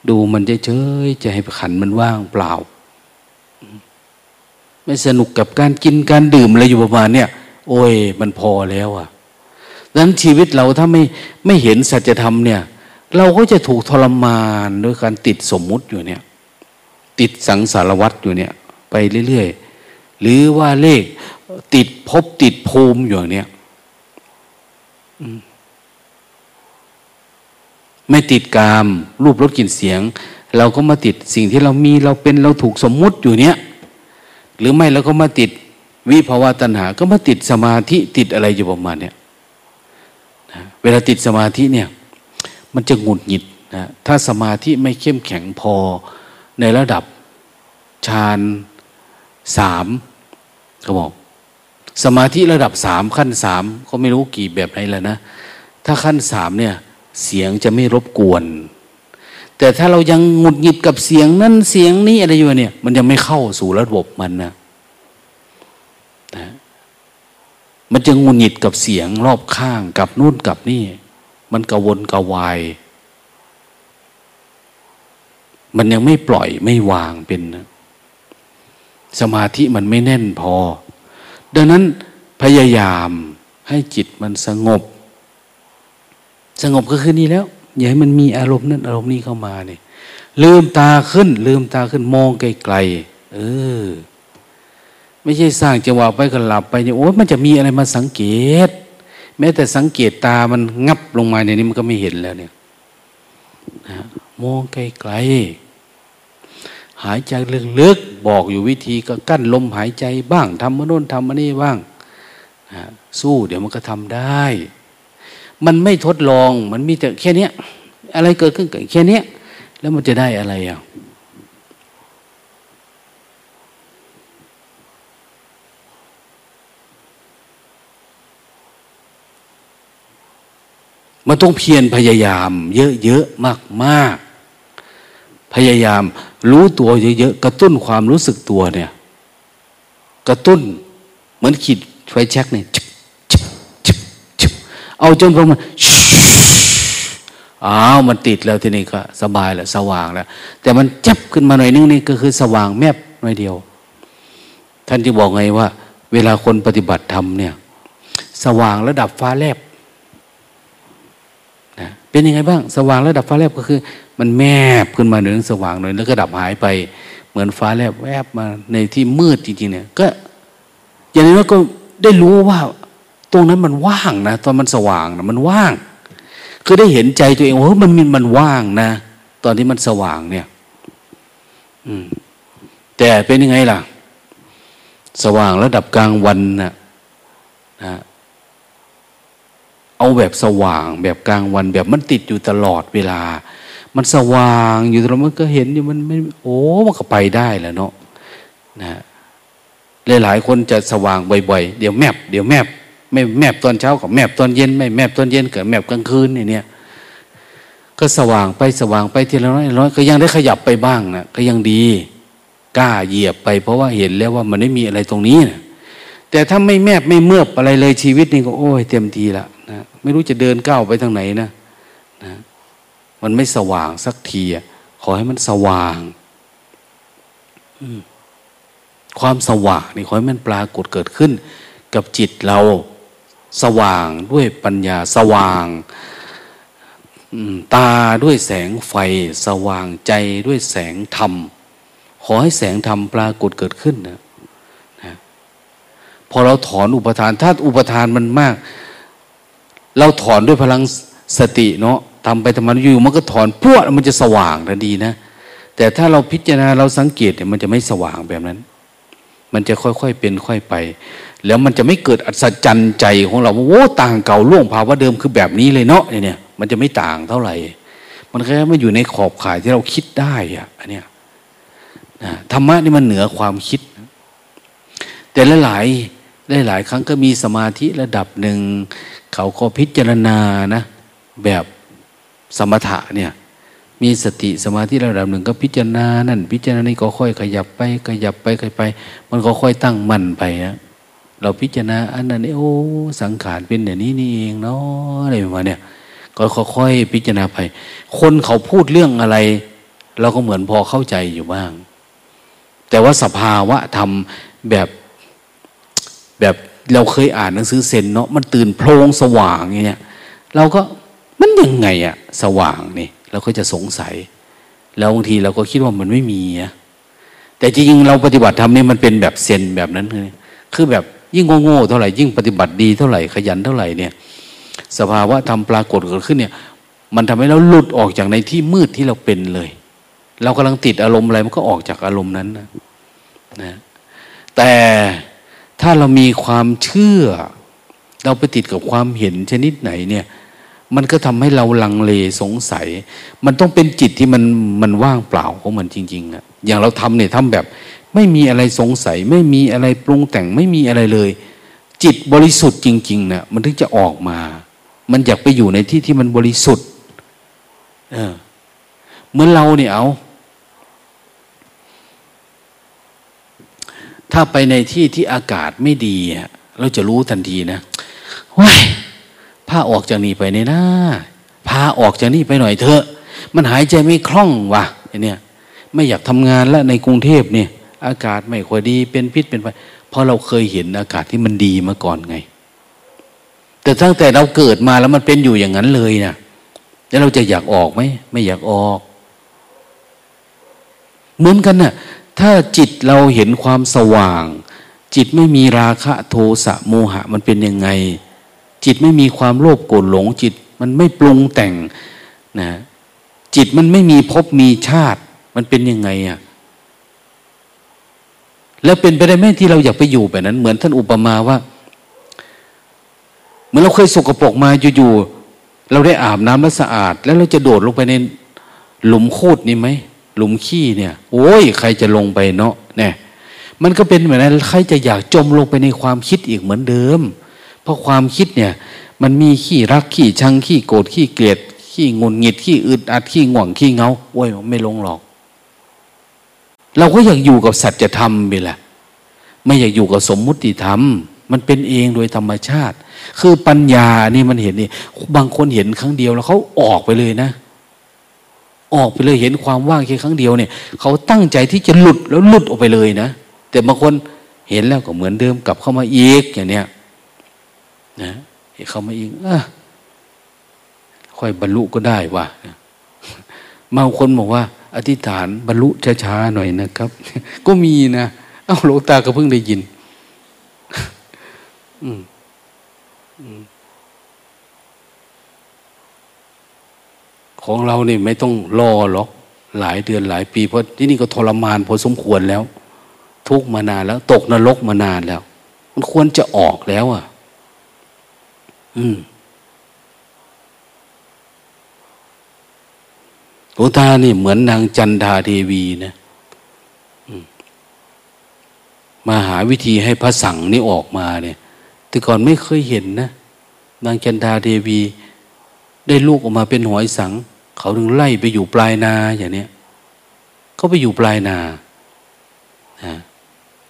ดูมันจะเฉยจะให้ขันมันว่างเปล่า ไม่สนุกกับการกินการดื่มอะไรอยู่ประมาณเนี้ยโอ้ยมันพอแล้วอะดังนั้นชีวิตเราถ้าไม่ไม่เห็นสัจธรรมเนี่ย เราก็จะถูกทรมานด้วยการติดสมมุติอยู่เนี่ย ติดสังสารวัตรอยู่เนี่ย ไปเรื่อยๆหรือว่าเลขติดพบติดภูมิอยู่เนี่ย ไม่ติดกาม รูปรสกลิ่นเสียง เราก็มาติดสิ่งที่เรามีเราเป็นเราถูกสมมุติอยู่เนี่ยหรือไม่เราก็มาติดวิภาวะตัณหา ก็มาติดสมาธิติดอะไรอยู่ประมาณเนี่ยเวลาติดสมาธิเนี่ย มันจะหงุดหงิดนะถ้าสมาธิไม่เข้มแข็งพอในระดับฌานสามเขาบอก สมาธิระดับสามขั้นสามก็ไม่รู้กี่แบบไหนแล้วนะ ถ้าขั้นสามเนี่ย เสียงจะไม่รบกวน แต่ถ้าเรายังหงุดหงิดกับเสียงนั้นเสียงนี้อะไรอยู่เนี่ย มันยังไม่เข้าสู่ระบบมันนะนะมันจะงุนหงิดกับเสียงรอบข้างกับนู่นกับนี่ มันกระวนกระวาย มันยังไม่ปล่อยไม่วางเป็นนะสมาธิมันไม่แน่นพอ ดังนั้นพยายามให้จิตมันสงบ สงบก็คือนี่แล้ว อย่าให้มันมีอารมณ์นั้นอารมณ์นี้เข้ามาเนี่ยลืมตาขึ้น ลืมตาขึ้นมองไกลๆเออ ไม่ใช่สร้างจังหวะไปก็หลับไปเนี่ยโอ้มันจะมีอะไรมาสังเกต แม้แต่สังเกตตามันงับลงมาในนี้มันก็ไม่เห็นแล้วเนี่ยนะมองไกลๆ หายใจลึกๆบอกอยู่วิธีก็กั้นลมหายใจบ้างทำมโน้นทำมันนี่บ้างสู้เดี๋ยวมันก็ทำได้ มันไม่ทดลองมันมีแต่แค่นี้อะไรเกิดขึ้นแค่นี้แล้วมันจะได้อะไรอะมันต้องเพียรพยายาม เยอะๆมากๆ พยายาม รู้ตัวเยอะๆกระตุ้นความรู้สึกตัวเนี่ย กระตุ้นเหมือนขีดไฟแช็กเนี่ยเอาจนพอมันอ้าวมันติดแล้วทีนี้ก็สบายแล้วสว่างแล้ว แต่มันจับขึ้นมาหน่อยนึงนี่ก็คือสว่างแมบหน่อยเดียว ท่านที่บอกไงว่า เวลาคนปฏิบัติธรรมเนี่ย สว่างระดับฟ้าแลบนะเป็นยังไงบ้าง สว่างระดับฟ้าแลบก็คือ มันแมบขึ้นมาเหนึ่งสว่างหน่อยแล้วก็ดับหายไป เหมือนฟ้าแลบแวบมาในที่มืดจริงๆเนี่ย ก็ อย่างนี้ก็ได้รู้ว่า ตรงนั้นมันว่างนะตอนมันสว่างนะมันว่าง คือได้เห็นใจตัวเองว่ามันมันมันว่างนะตอนที่มันสว่างเนี่ย อืม แต่เป็นยังไงล่ะ สว่างระดับกลางวันนะนะเอาแบบสว่างแบบกลางวันแบบมันติดอยู่ตลอดเวลา มันสว่างอยู่ตรงมันก็เห็นอยู่มันไม่โอ้มันก็ไปได้แหล้วเนาะนะหลายๆคนจะสว่างบ่อยๆ เดี๋ยวแมบเดี๋ยวแมบไม่แมบตอนเช้ากับแมบตอนเย็นไม่แมบตอนเย็นกับแมบกลางคืนเนี่ยก็สว่างไปสว่างไปทีละน้อยน้อยก็ยังได้ขยับไปบ้างนะก็ยังดีกล้าเหยียบไป เพราะว่าเห็นแล้วว่ามันไม่มีอะไรตรงนี้นะแต่ถ้าไม่แมบไม่เมือบอะไรเลยชีวิตนี่ก็โอ้ยเต็มทีละนะไม่รู้จะเดินก้าวไปทางไหนนะนะ มันไม่สว่างสักทีขอให้มันสว่างความสว่างนี่ขอให้มันปรากฏเกิดขึ้น กับจิตเราสว่างด้วยปัญญาสว่างตาด้วยแสงไฟ สว่างใจด้วยแสงธรรม ขอให้แสงธรรมปรากฏเกิดขึ้นนะนะพอเราถอนอุปทาน ถ้าอุปทานมันมาก เราถอนด้วยพลังสติเนาะ ทำไปทำมันอยู่มันก็ถอนพวดมันจะสว่างทันดีนะ แต่ถ้าเราพิจารณาเราสังเกตเนี่ยมันจะไม่สว่างแบบนั้น มันจะค่อยๆเป็นค่อยไป แล้วมันจะไม่เกิดอัศจรรย์ใจของเราว่าโอ้ต่างเก่าล่วงภาวะเดิมคือแบบนี้เลยเนาะเนี่ยมันจะไม่ต่างเท่าไหร่ มันแค่ไม่อยู่ในขอบข่ายที่เราคิดได้อะอันเนี้ยธรรมะนี่มันเหนือความคิด แต่ละหลายได้หลายครั้งก็มีสมาธิระดับหนึ่ง เขาก็พิจารณานะ แบบ สมถะเนี่ยมีสติสมาธิระดับหนึ่งก็พิจารณานั่นพิจารณานี่ก็ค่อยขยับไป ขยับไปขยับไป มันก็ค่อยตั้งมั่นไปนะเราพิจารณาอันนั้นโอ้สังขารเป็นอย่างนี้นี่เองเนาะอะไรประมาณเนี่ยก็ค่อยๆพิจารณาไป คนเขาพูดเรื่องอะไร เราก็เหมือนพอเข้าใจอยู่บ้าง แต่ว่าสภาวะธรรมแบบแบบเราเคยอ่านหนังสือเซนเนาะมันตื่นโพลงสว่างอย่างเงี้ยเราก็ มันยังไงอะสว่างนี่เราก็จะสงสัย แล้วบางทีเราก็คิดว่ามันไม่มีอะแต่จริงๆเราปฏิบัติธรรมนี่มันเป็นแบบเซนแบบนั้นเลยคือแบบยิ่งโง่ๆเท่าไหร่ยิ่งปฏิบัติดีเท่าไหร่ขยันเท่าไหร่เนี่ย สภาวะธรรมปรากฏเกิดขึ้นเนี่ย มันทำให้เราหลุดออกจากในที่มืดที่เราเป็นเลย เรากำลังติดอารมณ์อะไรมันก็ออกจากอารมณ์นั้นนะนะแต่ถ้าเรามีความเชื่อ เราไปติดกับความเห็นชนิดไหนเนี่ย มันก็ทำให้เราลังเลสงสัย มันต้องเป็นจิตที่มันมันว่างเปล่าของมันจริงๆอะอย่างเราทำเนี่ยทำแบบ ไม่มีอะไรสงสัย ไม่มีอะไรปรุงแต่งไม่มีอะไรเลย จิตบริสุทธิ์จริงๆเนะี่ยมันถึงจะออกมา มันอยากไปอยู่ในที่ที่มันบริสุทธิ์เออเมื่อเราเนี่ยเอาถ้าไปในที่ที่อากาศไม่ดีเราจะรู้ทันทีนะว้ายาออกจากนี่ไปเนี่ยนะพาออกจากนี่ไปหน่อยเถอะ มันหายใจไม่คล่องวะเนี่ยไม่อยากทำงานแล้วในกรุงเทพเนี่ย อากาศไม่ค่อยดีเป็นพิษเป็นไฟเพราะเราเคยเห็นอากาศที่มันดีมาก่อนไง แต่ตั้งแต่เราเกิดมาแล้วมันเป็นอยู่อย่างนั้นเลยนะแล้วเราจะอยากออกไหมไม่อยากออก เหมือนกันนะ่ะถ้าจิตเราเห็นความสว่าง จิตไม่มีราคะโทสะโมหะมันเป็นยังไง จิตไม่มีความโลภโกรธหลงจิต มันไม่ปรุงแต่งนะจิตมันไม่มีภพมีชาติ มันเป็นยังไงอะ่ะแล้วเป็นไปได้ไหมที่เราอยากไปอยู่แบบนั้น เหมือนท่านอุปมาว่า เหมือนเราเคยสกปรกมาอยู่ๆเราได้อาบน้ำแล้วสะอาด แล้วเราจะโดดลงไปในหลุมคูดนี่ไหมหลุมขี้เนี่ย โอ้ยใครจะลงไปเนาะเนี่ย มันก็เป็นเหมือนนั้นใครจะอยากจมลงไปในความคิดอีกเหมือนเดิม เพราะความคิดเนี่ย มันมีขี้รักขี้ชังขี้โกรธขี้เกลียดขี้งุนหงิดขี้อึดอัดขี้ง่วงขี้เงาโอ้ยไม่ลงหรอก เราก็อยากอยู่กับสัจธรรมไปแหละไม่อยากอยู่กับสมมุติธรรม มันเป็นเองโดยธรรมชาติ คือปัญญานี่มันเห็นนี่บางคนเห็นครั้งเดียวแล้วเขาออกไปเลยนะออกไปเลยเห็นความว่างแค่ครั้งเดียวเนี่ยเขาตั้งใจที่จะหลุดแล้วหลุดออกไปเลยนะ แต่บางคนเห็นแล้วก็เหมือนเดิมกลับเข้ามาอีกอย่างเนี้ย นะเขามาอีกอะค่อยบรรลุก็ได้ว่ะบางคนบอกว่า อธิษฐานบรรลุช้าๆหน่อยนะครับ ก็มีนะเอ้าหลวงตาก็เพิ่งได้ยิน อืมของเราเนี่ยไม่ต้องรอหรอกหลายเดือนหลายปี เพราะที่นี่ก็ทรมานพอสมควรแล้ว ทุกมานานแล้ว ตกนรกมานานแล้ว มันควรจะออกแล้วอะ อืมหลวงตานี่เหมือนนางจันทาเทวีนะมาหาวิธีให้พระสังนี่ออกมาเนี่ย แต่ก่อนไม่เคยเห็นนะ นางจันทาเทวี ได้ลูกออกมาเป็นหอยสัง เขาถึงไล่ไปอยู่ปลายนาอย่างเนี้ยเขาไปอยู่ปลายนา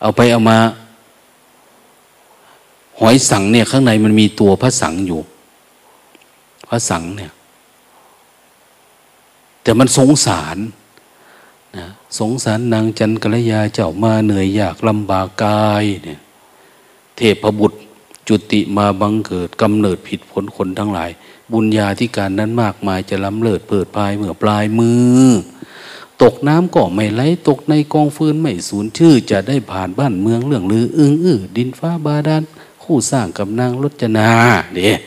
เอาไปเอามา หอยสังเนี่ยข้างในมันมีตัวพระสังอยู่ พระสังเนี่ย แต่มันสงสารนะสงสารนางจันกรยาเจ้ามาเหนื่อยยากลำบากกายเนี่ย เทพบุตรจุติมาบังเกิดกำเนิดผิดผลคนทั้งหลาย บุญญาธิการนั้นมากมายจะล้ำเลิศเปิดพายเมื่อปลายมือ ตกน้ำก็ไม่ไหลตกในกองฟืนไม่สูญชื่อ จะได้ผ่านบ้านเมืองเรื่องลือ อึ้งอื้อดินฟ้าบาดาล คู่สร้างกับนางรจนาเนี่ย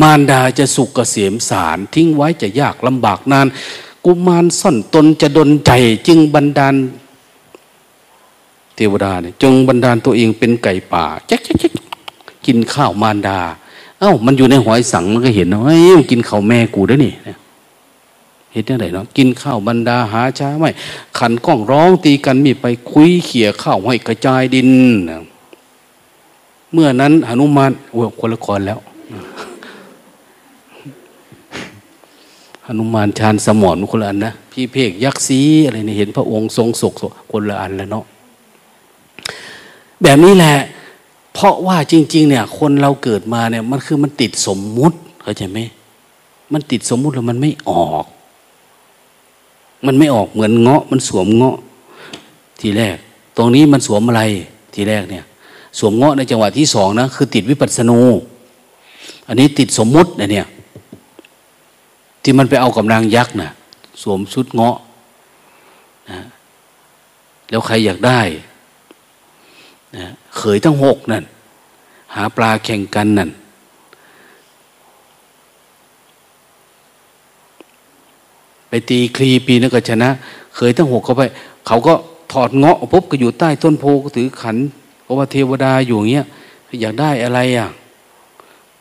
มารดาจะสุกเกษมสาร ทิ้งไว้จะยากลำบากนาน กุมารซ่อนตนจะดนใจ จึงบันดาลเทวดาเนี่ยจงบันดาลตัวเองเป็นไก่ป่าแจ๊กแจ๊กกินข้าวมารดา เอ้า มันอยู่ในหอยสังมันก็เห็นเนาะเฮ้ยกินข้าวแม่กูด้วยนี่เห็นยังไงเนาะกินข้าวบรรดาหาช้าไม่ขันกล้องร้องตีกันมีไปคุยเขี่ยข้าวให้กระจายดิน เมื่อนั้นหนุมานโอ้คนละครแล้วหนุมานชานสมอนคนละอันนะพี่เพกยักษ์ซีอะไรนี่เห็นพระองค์ทรงศกคนละอันแล้วเนาะแบบนี้แหละ เพราะว่าจริง ๆ เนี่ย คนเราเกิดมาเนี่ยมันคือมันติดสมมุติเข้าใจไหมมันติดสมมุติแล้วมันไม่ออก มันไม่ออกเหมือนเงาะ มันสวมเงาะ ทีแรก ตรงนี้มันสวมอะไร ทีแรกเนี่ย สวมเงาะในจังหวะที่สองนะคือติดวิปัสสนู อันนี้ติดสมมุตินะเนี่ย ที่มันไปเอากับนางยักษ์นะ่ะสวมชุดเงาะนะแล้วใครอยากได้นะเขยทั้งหกนั่น หาปลาแข่งกันนั่นไปตีคลีปีนันก็ชนะ เคยทั้งหกเขาไป เขาก็ถอดเงาะปุ๊บก็อยู่ใต้ต้นโพก็ถือขัน เพราะว่าเทวดาอยู่เงี้ยอยากได้อะไรอะ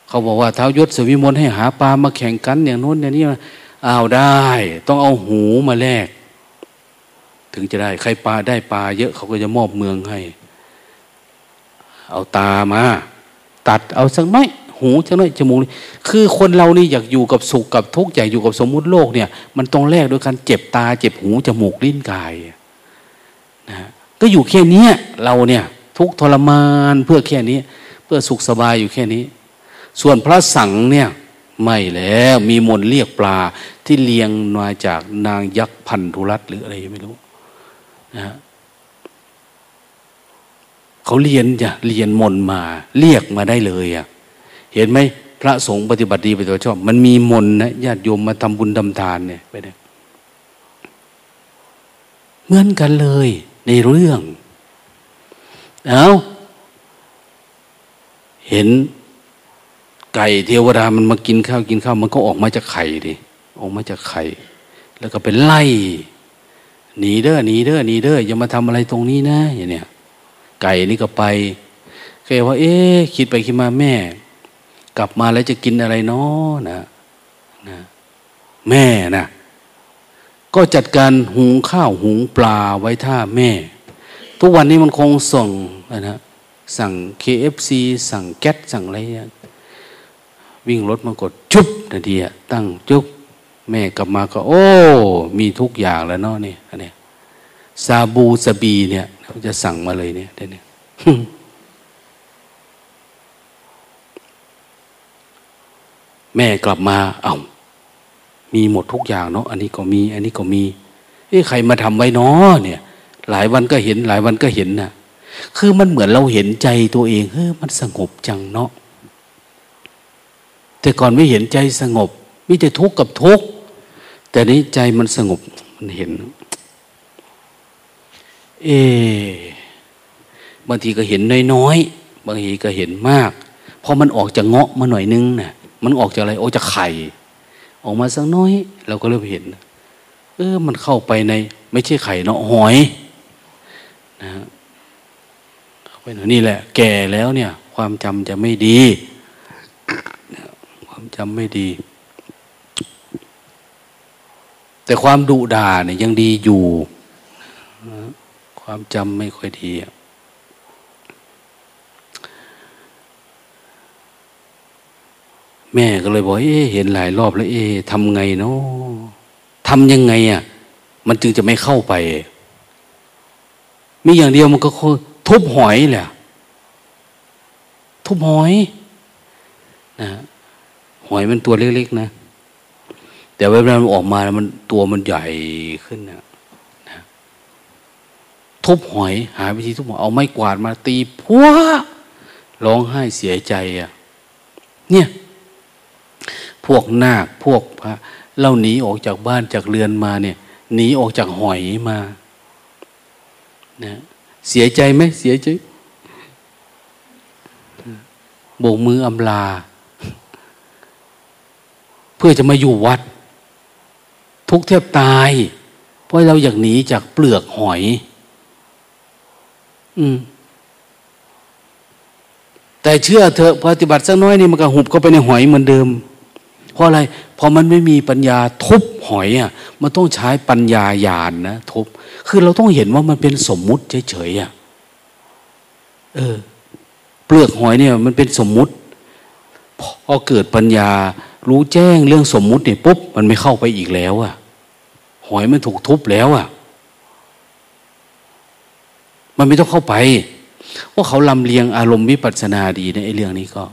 เขาบอกว่าเท้ายศสวิมลให้หาปลามาแข่งกันอย่างโน้นอย่างนี้อ้าวได้ ต้องเอาหูมาแลกถึงจะได้ ใครปลาได้ปลาเยอะเขาก็จะมอบเมืองให้ เอาตามา ตัดเอาสักไม้หูสักน่อยจมูกคือคนเรานี่อยากอยู่กับสุขกับทุกข์อยากอยู่กับสมมุติโลกเนี่ย มันต้องแลกด้วยการเจ็บตา เจ็บหูจมูกลิ้นกายนะก็อยู่แค่นี้เราเนี่ย ทุกทรมานเพื่อแค่นี้ เพื่อสุขสบายอยู่แค่นี้ ส่วนพระสังเนี่ยไม่แล้วมีมนเรียกปลาที่เลี้ยงมาจากนางยักษ์พันธุรัตหรืออะไรไม่รู้นะเขาเรียนจ้ะเรียนมนมา เรียกมาได้เลยอะ่ะเห็นไหมพระสงฆ์ปฏิบัติดีปฏิบัติชอบ มันมีมนนะญาติโยมมาทำบุญทำทานเนี่ยไปเนี่ยเหมือนกันเลยในเรื่อง เอาเห็นไก่เทวดามันมากินข้าวกินข้าว มันก็ออกมาจากไข่ดิออกมาจากไข่ แล้วก็เป็นไล่หนีเด้อหนีเด้อหนีเด้ออย่ามาทำอะไรตรงนี้นะอย่างเนี้ยไก่นี่ก็ไปเคยว่า เอ๊คิดไปคิดมาแม่ กลับมาแล้วจะกินอะไรเนาะนะนะ แม่นะก็จัดการหุงข้าวหุงปลาไว้ท่าแม่ ทุกวันนี้มันคงส่งนะสั่ง KFC สั่งแก๊สสั่งอะไรวิ่งรถมากดจุ๊บนาทีอะตั้งจุ๊บแม่กลับมาก็ โอ้ มีทุกอย่างแล้วเนาะนี่อันนี้ซาบูสบีเนี่ยเขาจะสั่งมาเลยเนี่ยเดี๋ยวนี้แม่กลับมา เอา้ามีหมดทุกอย่างเนาะอันนี้ก็มี อันนี้ก็มีเอ้ใครมาทำไว้เนาะเนี่ย หลายวันก็เห็นหลายวันก็เห็นนะ่ะ คือมันเหมือนเราเห็นใจตัวเองเฮ้ยมันสงบจังเนาะแต่ก่อนไม่เห็นใจสงบมิแต่ทุกข์กับทุกข์แต่นี้ใจมันสงบมันเห็น เอบางทีก็เห็นน้อยๆบางทีก็เห็นมากพอมันออกจากเงาะมาหน่อยนึงนะ่ะ มันออกจากอะไรออกจากไข่ ออกมาสักน้อย เราก็เริ่มเห็น เออ มันเข้าไปใน ไม่ใช่ไข่เนาะหอย นะเข้าไปนี่แหละ แก่แล้วเนี่ย ความจำจะไม่ดี ความจำไม่ดี แต่ความดุด่าเนี่ยยังดีอยู่ความจำไม่ค่อยดีแม่ก็เลยบอกเอ๊เห็นหลายรอบแล้ว เอ๊ทำไงเนาะทำยังไงอะ มันจึงจะไม่เข้าไป มีอย่างเดียวมันก็ทุบหอยแหละทุบหอยนะหอยมันตัวเล็กๆนะ แต่เวลามันออกมามันตัวมันใหญ่ขึ้นนะนะทุบหอย หาวิธีทุบหอยเอาไม้กวาดมาตีพัวร้องไห้เสียใจอะ เนี่ย พวกนาคพวกพระเล่าหนีออกจากบ้านจากเรือนมาเนี่ยหนีออกจากหอยมา นะเสียใจไหมเสียใจโบกมืออำลา เพื่อจะมาอยู่วัด ทุกเทบตาย เพราะเราอยากหนีจากเปลือกหอย อืมแต่เชื่อเถอะปฏิบัติสักน้อยนี่มันก็หุบเข้าไปในหอยเหมือนเดิม เพราะอะไรพอมันไม่มีปัญญาทุบหอยอะมันต้องใช้ปัญญาญาณนนะทุบ คือเราต้องเห็นว่ามันเป็นสมมุติเฉยๆอะเออ เปลือกหอยเนี่ย มันเป็นสมมุติพอเกิดปัญญา รู้แจ้งเรื่องสมมุติเนี่ยปุ๊บมันไม่เข้าไปอีกแล้วอะ หอยมันถูกทุบแล้วอะ มันไม่ต้องเข้าไปว่าเขาลำเลียงอารมณ์วิปัสสนาดีในไอ้เรื่องนี้ก็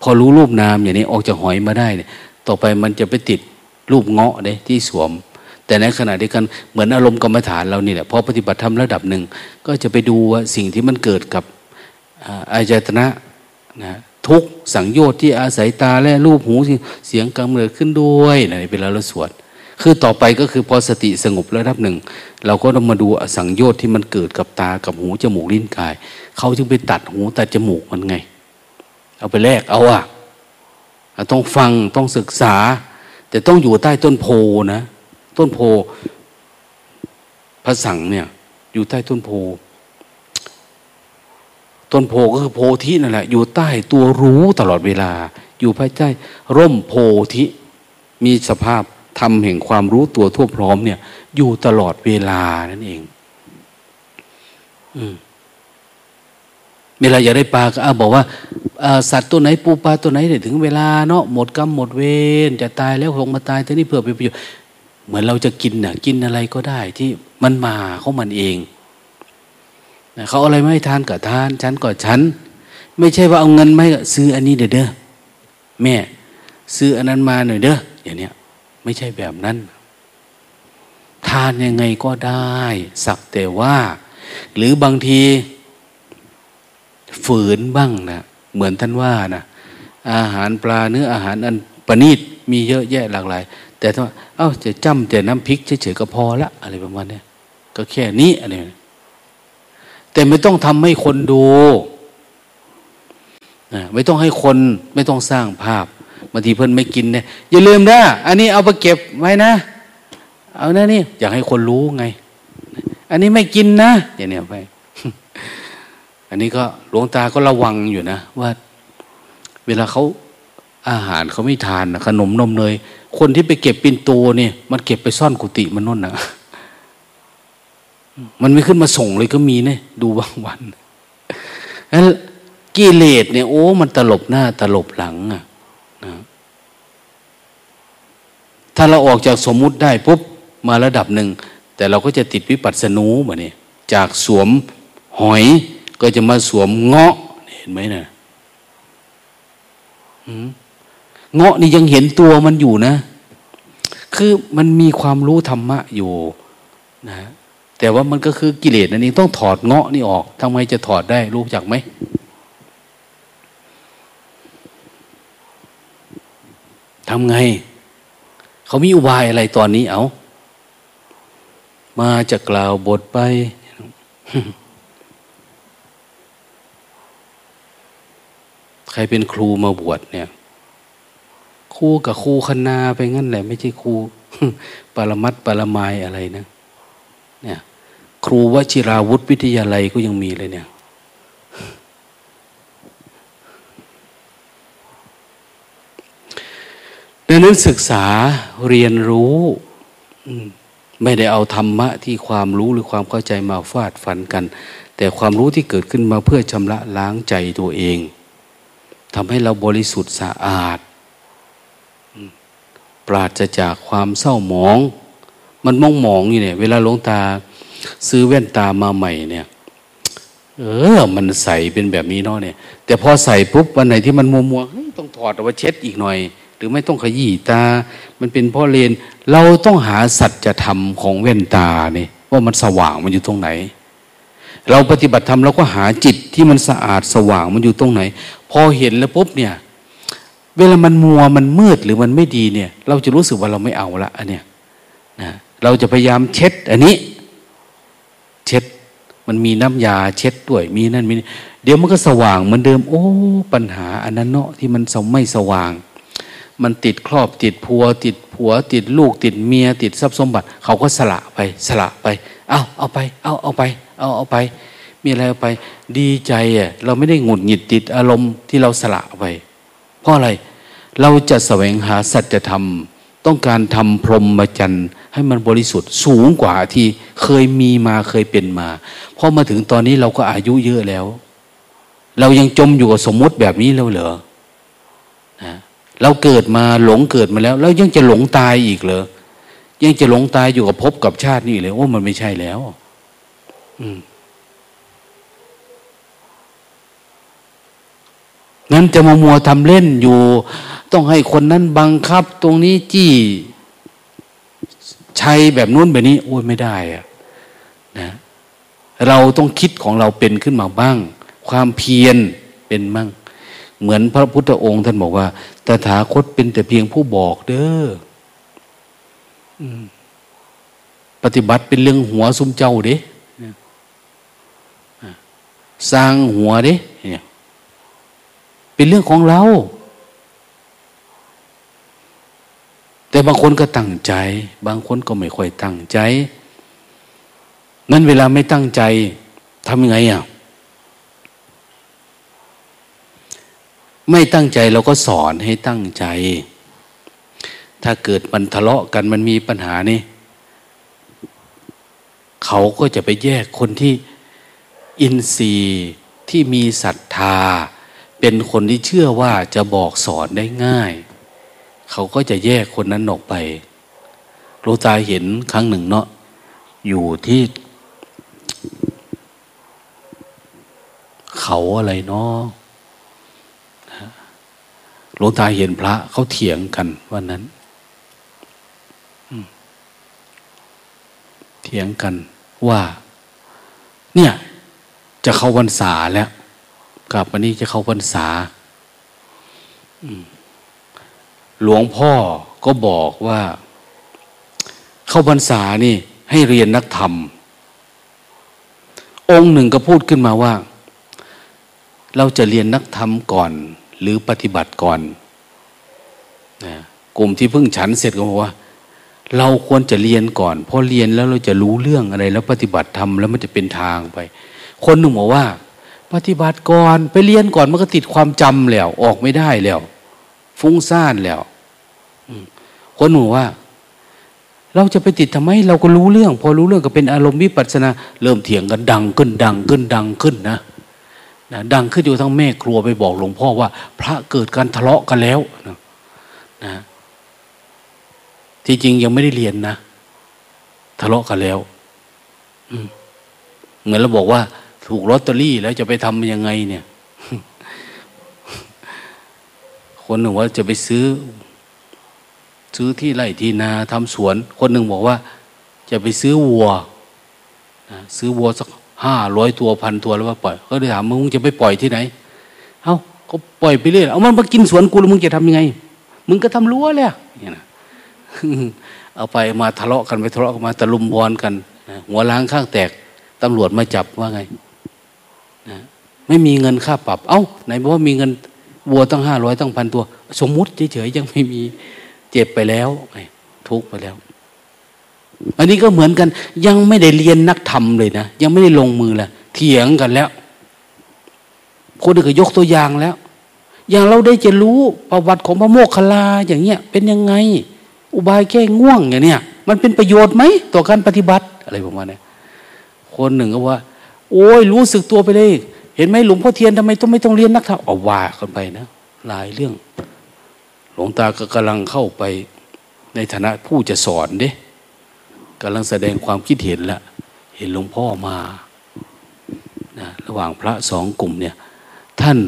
พอรู้รูปนามอย่างนี้ออกจากหอยมาได้เนี่ย ต่อไปมันจะไปติด รูปเงาะเลยที่สวม แต่ในขณะเดียวกันเหมือนอารมณ์กรรมฐานเรานี่แหละพอปฏิบัติธรรมระดับหนึ่ง ก็จะไปดูว่าสิ่งที่มันเกิดกับอายตนะนะทุกสังโยชน์ที่อาศัยตาและรูปหูเสียงกำเนิดขึ้นด้วยนะเวลาเราสวดคือต่อไปก็คือพอสติสงบระดับหนึ่ง เราก็ต้องมาดูสังโยชน์ที่มันเกิดกับตากับหูจมูกลิ้นกาย เขาจึงไปตัดหูตัดจมูกมันไง เอาไปแลกเอาอะต้องฟังต้องศึกษา แต่ต้องอยู่ใต้ต้นโพนะ ต้นโพพระสังเนี่ย อยู่ใต้ต้นโพ ต้นโพก็คือโพธินั่นแหละ อยู่ใต้ตัวรู้ตลอดเวลา อยู่ภายใต้ร่มโพธิ มีสภาพทำแห่งความรู้ตัวทั่วพร้อมเนี่ย อยู่ตลอดเวลานั่นเอง อืม เวลาอยากได้ปลาก็บอกว่าสัตว์ตัวไหนปูปลาตัวไหนเนี่ยถึงเวลาเนาะหมดกรรมหมดเวรจะตายแล้วคงมาตายแต่นี่เพื่อไปประโยชน์เหมือนเราจะกินน่ะกินอะไรก็ได้ที่มันมาเขามันเองเขาอะไรไม่ทานก็ทานฉันก็ฉัน ไม่ใช่ว่าเอาเงินไม่ซื้ออันนี้เด้อเด้อแม่ ซื้ออันนั้นมาหน่อยเด้ออย่างเนี้ยไม่ใช่แบบนั้น ทานยังไงก็ได้ สักแต่ว่า หรือบางที ฝืนบ้างนะเหมือนท่านว่านะอาหารปลาเนื้ออาหารอันประณีตมีเยอะแยะหลากหลาย แต่ถ้าเอ้าจะจ้ำแต่น้ำพริกเฉยๆก็พอละอะไรประมาณนี้ก็แค่นี้อะไรแต่ไม่ต้องทำให้คนดูนะไม่ต้องให้คนไม่ต้องสร้างภาพบางทีเพื่อนไม่กินเนี่ยอย่าลืมนะอันนี้เอาไปเก็บไว้นะ เอานะนี่อยากให้คนรู้ไง อันนี้ไม่กินนะอย่างเนี้ยไป อันนี้ก็หลวงตาก็ระวังอยู่นะว่า เวลาเขาอาหารเขาไม่ทานนะขนมนมเนยคนที่ไปเก็บปินโตเนี่ย มันเก็บไปซ่อนกุฏิมันน่นนะมันไม่ขึ้นมาส่งเลยก็มีเนี่ยดูบางวันแล้วกิเลสเนี่ยโอ้มันตลบหน้าตลบหลังอะนะถ้าเราออกจากสมมุติได้ปุ๊บมาระดับหนึ่ง แต่เราก็จะติดวิปัสสนูมาเนี่ยจากสวมหอย ก็จะมาสวมเงาะเห็นไหมนะเงาะนี่ยังเห็นตัวมันอยู่นะ คือมันมีความรู้ธรรมะอยู่นะแต่ว่ามันก็คือกิเลสนั่นเองต้องถอดเงาะนี่ออกทำไมจะถอดได้รู้จักไหมทำไง เขามีอุบายอะไรตอนนี้เอา มาจะกล่าวบทไป ครเป็นครูมาบวชเนี่ยครูกับครูคณาไปงั้นแหละ ไม่ใช่ครูปรมัดปรมายอะไรนะ เนี่ย ครูวชิราวุธวิทยาลัยก็ยังมีเลยเนี่ย ดังนั้นศึกษาเรียนรู้ไม่ได้เอาธรรมะที่ความรู้หรือความเข้าใจมาฟาดฟันกัน แต่ความรู้ที่เกิดขึ้นมาเพื่อชำระล้างใจตัวเอง ทำให้เราบริสุทธิ์สะอาด ปราศจากความเศร้าหมอง มันมองมองอยู่เนี่ย เวลาหลวงตา ซื้อแว่นตามาใหม่เนี่ย เออ มันใสเป็นแบบนี้เนาะเนี่ย แต่พอใส่ปุ๊บวันไหนที่มันมัวมัวต้องถอดเอาไว้เช็ดอีกหน่อย หรือไม่ต้องขยี้ตา มันเป็นพ่อเลน เราต้องหาสัจธรรมของเว้นตาเนี่ยว่ามันสว่างมันอยู่ตรงไหน เราปฏิบัติธรรมเราก็หาจิตที่มันสะอาดสว่างมันอยู่ตรงไหน พอเห็นแล้วปุ๊บเนี่ย เวลามันมัวมันมืดหรือมันไม่ดีเนี่ย เราจะรู้สึกว่าเราไม่เอาละอันเนี้ยนะเราจะพยายามเช็ด อันนี้ เช็ด มันมีน้ำยาเช็ดด้วยมีนั่นมีเดี๋ยวมันก็สว่างเหมือนเดิม โอ้ปัญหาอันนั้นเนาะที่มันสไม่สว่าง มันติดครอบติดพัว ติดผัว ติดลูก ติดเมีย ติดทรัพย์สมบัติ เขาก็สละไป สละไป เอาเอาไป เอาเอาไป เอาเอาไป มีอะไรเอาไป ดีใจอะเราไม่ได้หงุดหงิดติดอารมณ์ที่เราสละไป เพราะอะไร เราจะแสวงหาสัจธรรม ต้องการทำพรหมจรรย์ให้มันบริสุทธิ์สูงกว่าที่เคยมีมาเคยเป็นมาพอมาถึงตอนนี้เราก็อายุเยอะแล้ว เรายังจมอยู่กับสมมติแบบนี้แล้วเหรอนะเราเกิดมาหลงเกิดมาแล้ว แล้วยังจะหลงตายอีกเหรอยังจะหลงตายอยู่กับภพกับชาตินี่เลยโอ้มันไม่ใช่แล้ว นั้นจะมามัวทำเล่นอยู่ ต้องให้คนนั้นบังคับ ตรงนี้จี้ชัยแบบนู้นแบบนี้โอ้ยไม่ได้อะนะเราต้องคิดของเราเป็นขึ้นมาบ้าง ความเพียรเป็นบ้างเหมือนพระพุทธองค์ท่านบอกว่าตถาคตเป็นแต่เพียงผู้บอกเด้อปฏิบัติเป็นเรื่องหัวซุมเจ้าเด้ สร้างหัวด้เนี่ยเป็นเรื่องของเรา แต่บางคนก็ตั้งใจ บางคนก็ไม่ค่อยตั้งใจ นั้นเวลาไม่ตั้งใจทำยังไงอะไม่ตั้งใจเราก็สอนให้ตั้งใจ ถ้าเกิดมันทะเลาะกันมันมีปัญหานี่ เขาก็จะไปแยกคนที่ อินทรีย์ที่มีศรัทธา เป็นคนที่เชื่อว่าจะบอกสอนได้ง่าย เขาก็จะแยกคนนั้นออกไปโลตาเห็นครั้งหนึ่งเนาะอยู่ที่ เขาอะไรเนาะหลวงตาเห็นพระเขาเถียงกันวันนั้นเถียงกันว่า เนี่ย จะเข้าพรรษาแล้วกลับวันนี้จะเข้าพรรษาหลวงพ่อก็บอกว่า เข้าพรรษานี่ ให้เรียนนักธรรม องค์หนึ่งก็พูดขึ้นมาว่า เราจะเรียนนักธรรมก่อน หรือปฏิบัติก่อนนะกลุ่มที่เพิ่งฉันเสร็จก็บอกว่า เราควรจะเรียนก่อนพอเรียนแล้วเราจะรู้เรื่องอะไร แล้วปฏิบัติทำแล้วมันจะเป็นทางไป คนหนึ่งบอกว่า ปฏิบัติก่อนไปเรียนก่อนมันก็ติดความจำแล้ว ออกไม่ได้แล้ว ฟุ้งซ่านแล้วคนหนึ่งว่า เราจะไปติดทำไม เราก็รู้เรื่อง พอรู้เรื่องก็เป็นอารมณ์วิปัสนาเริ่มเถียงกันดังขึ้น ดังขึ้นดังขึ้นนะนะดังขึ้นอยู่ทั้งแม่ครัวไปบอกหลวงพ่อว่า พระเกิดการทะเลาะกันแล้วนะนะที่จริงยังไม่ได้เรียนนะ ทะเลาะกันแล้วเหมือนเราบอกว่า ถูกลอตเตอรี่แล้วจะไปทำยังไงเนี่ย คนหนึ่งว่าจะไปซื้อ ซื้อที่ไร่ที่นาทำสวน คนหนึ่งบอกว่า จะไปซื้อวัวซื้อวัวสักห้าร้อยตัวพันตัวแล้วว่าปล่อยเขาเลยถามมึงจะไปปล่อยที่ไหน เอาก็ปล่อยไปเรื่อยเอามันมากินสวนกูแล้วมึงจะทำยังไง มึงก็ทำรั้วเลยเนี่ยนะเอาไปมาทะเลาะกันไปทะเลาะกันมาตะลุมบอลกันหัวล้างข้างแตกตำรวจมาจับว่าไง นะไม่มีเงินค่าปรับ เอา้า ไหนบอกว่ามีเงินวัวตั้งห้าร้อยตั้งพันตัว สมมุติเฉยๆยังไม่มีเจ็บไปแล้วทุกไปแล้ว อันนี้ก็เหมือนกัน ยังไม่ได้เรียนนักธรรมเลยนะยังไม่ได้ลงมือละเถียงกันแล้ว คนอื่นก็ยกตัวอย่างแล้ว อย่างเราได้จะรู้ประวัติของพระโมกขลาอย่างเงี้ย เป็นยังไง อุบายแก้ง่วงอย่างเนี้ยมันเป็นประโยชน์ไหมต่อการปฏิบัติอะไรประมาณนี้คนหนึ่งก็ว่า โอ้ยรู้สึกตัวไปเลย เห็นไหมหลวงพ่อเทียนทำไมต้องไม่ต้องเรียนนักธรรมเอาว่ากันไปนะหลายเรื่อง หลวงตาก็กำลังเข้าไปในฐานะผู้จะสอนเด้กำลังแสดงความคิดเห็นละเห็นหลวงพ่อมานะระหว่างพระสองกลุ่มเนี่ยท่าน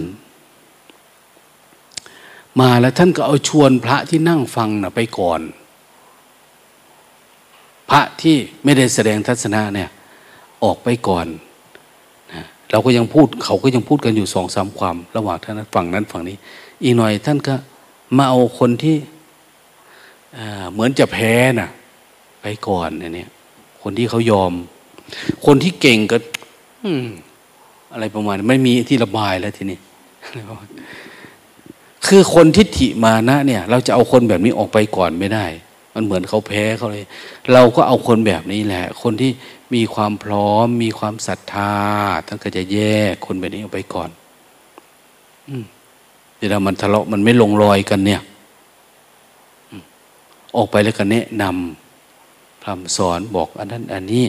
มาแล้วท่านก็เอาชวนพระที่นั่งฟังนะไปก่อน พระที่ไม่ได้แสดงทัศนะเนี่ยออกไปก่อน เราก็ยังพูดเขาก็ยังพูดกันอยู่สองสามความ ระหว่างท่านฝั่งนั้นฝั่งนี้ อีกหน่อยท่านก็มาเอาคนที่เหมือนจะแพ้น่ะ ไปก่อนเนี่ยคนที่เขายอม คนที่เก่งก็อะไรประมาณ ไม่มีที่ระบายแล้วทีนี้คือคนทิฏฐิมานะ เนี่ย เราจะเอาคนแบบนี้ออกไปก่อนไม่ได้ มันเหมือนเขาแพ้เขาเลย เราก็เอาคนแบบนี้แหละ คนที่ มีความพร้อม มีความศรัทธาท่านก็จะแยกคนแบบนี้ออกไปก่อน อืมเวลามันทะเลาะมันไม่ลงรอยกันเนี่ยออกไปแล้วก็แนะนำพรำสอนบอกอันนั้น อันนี้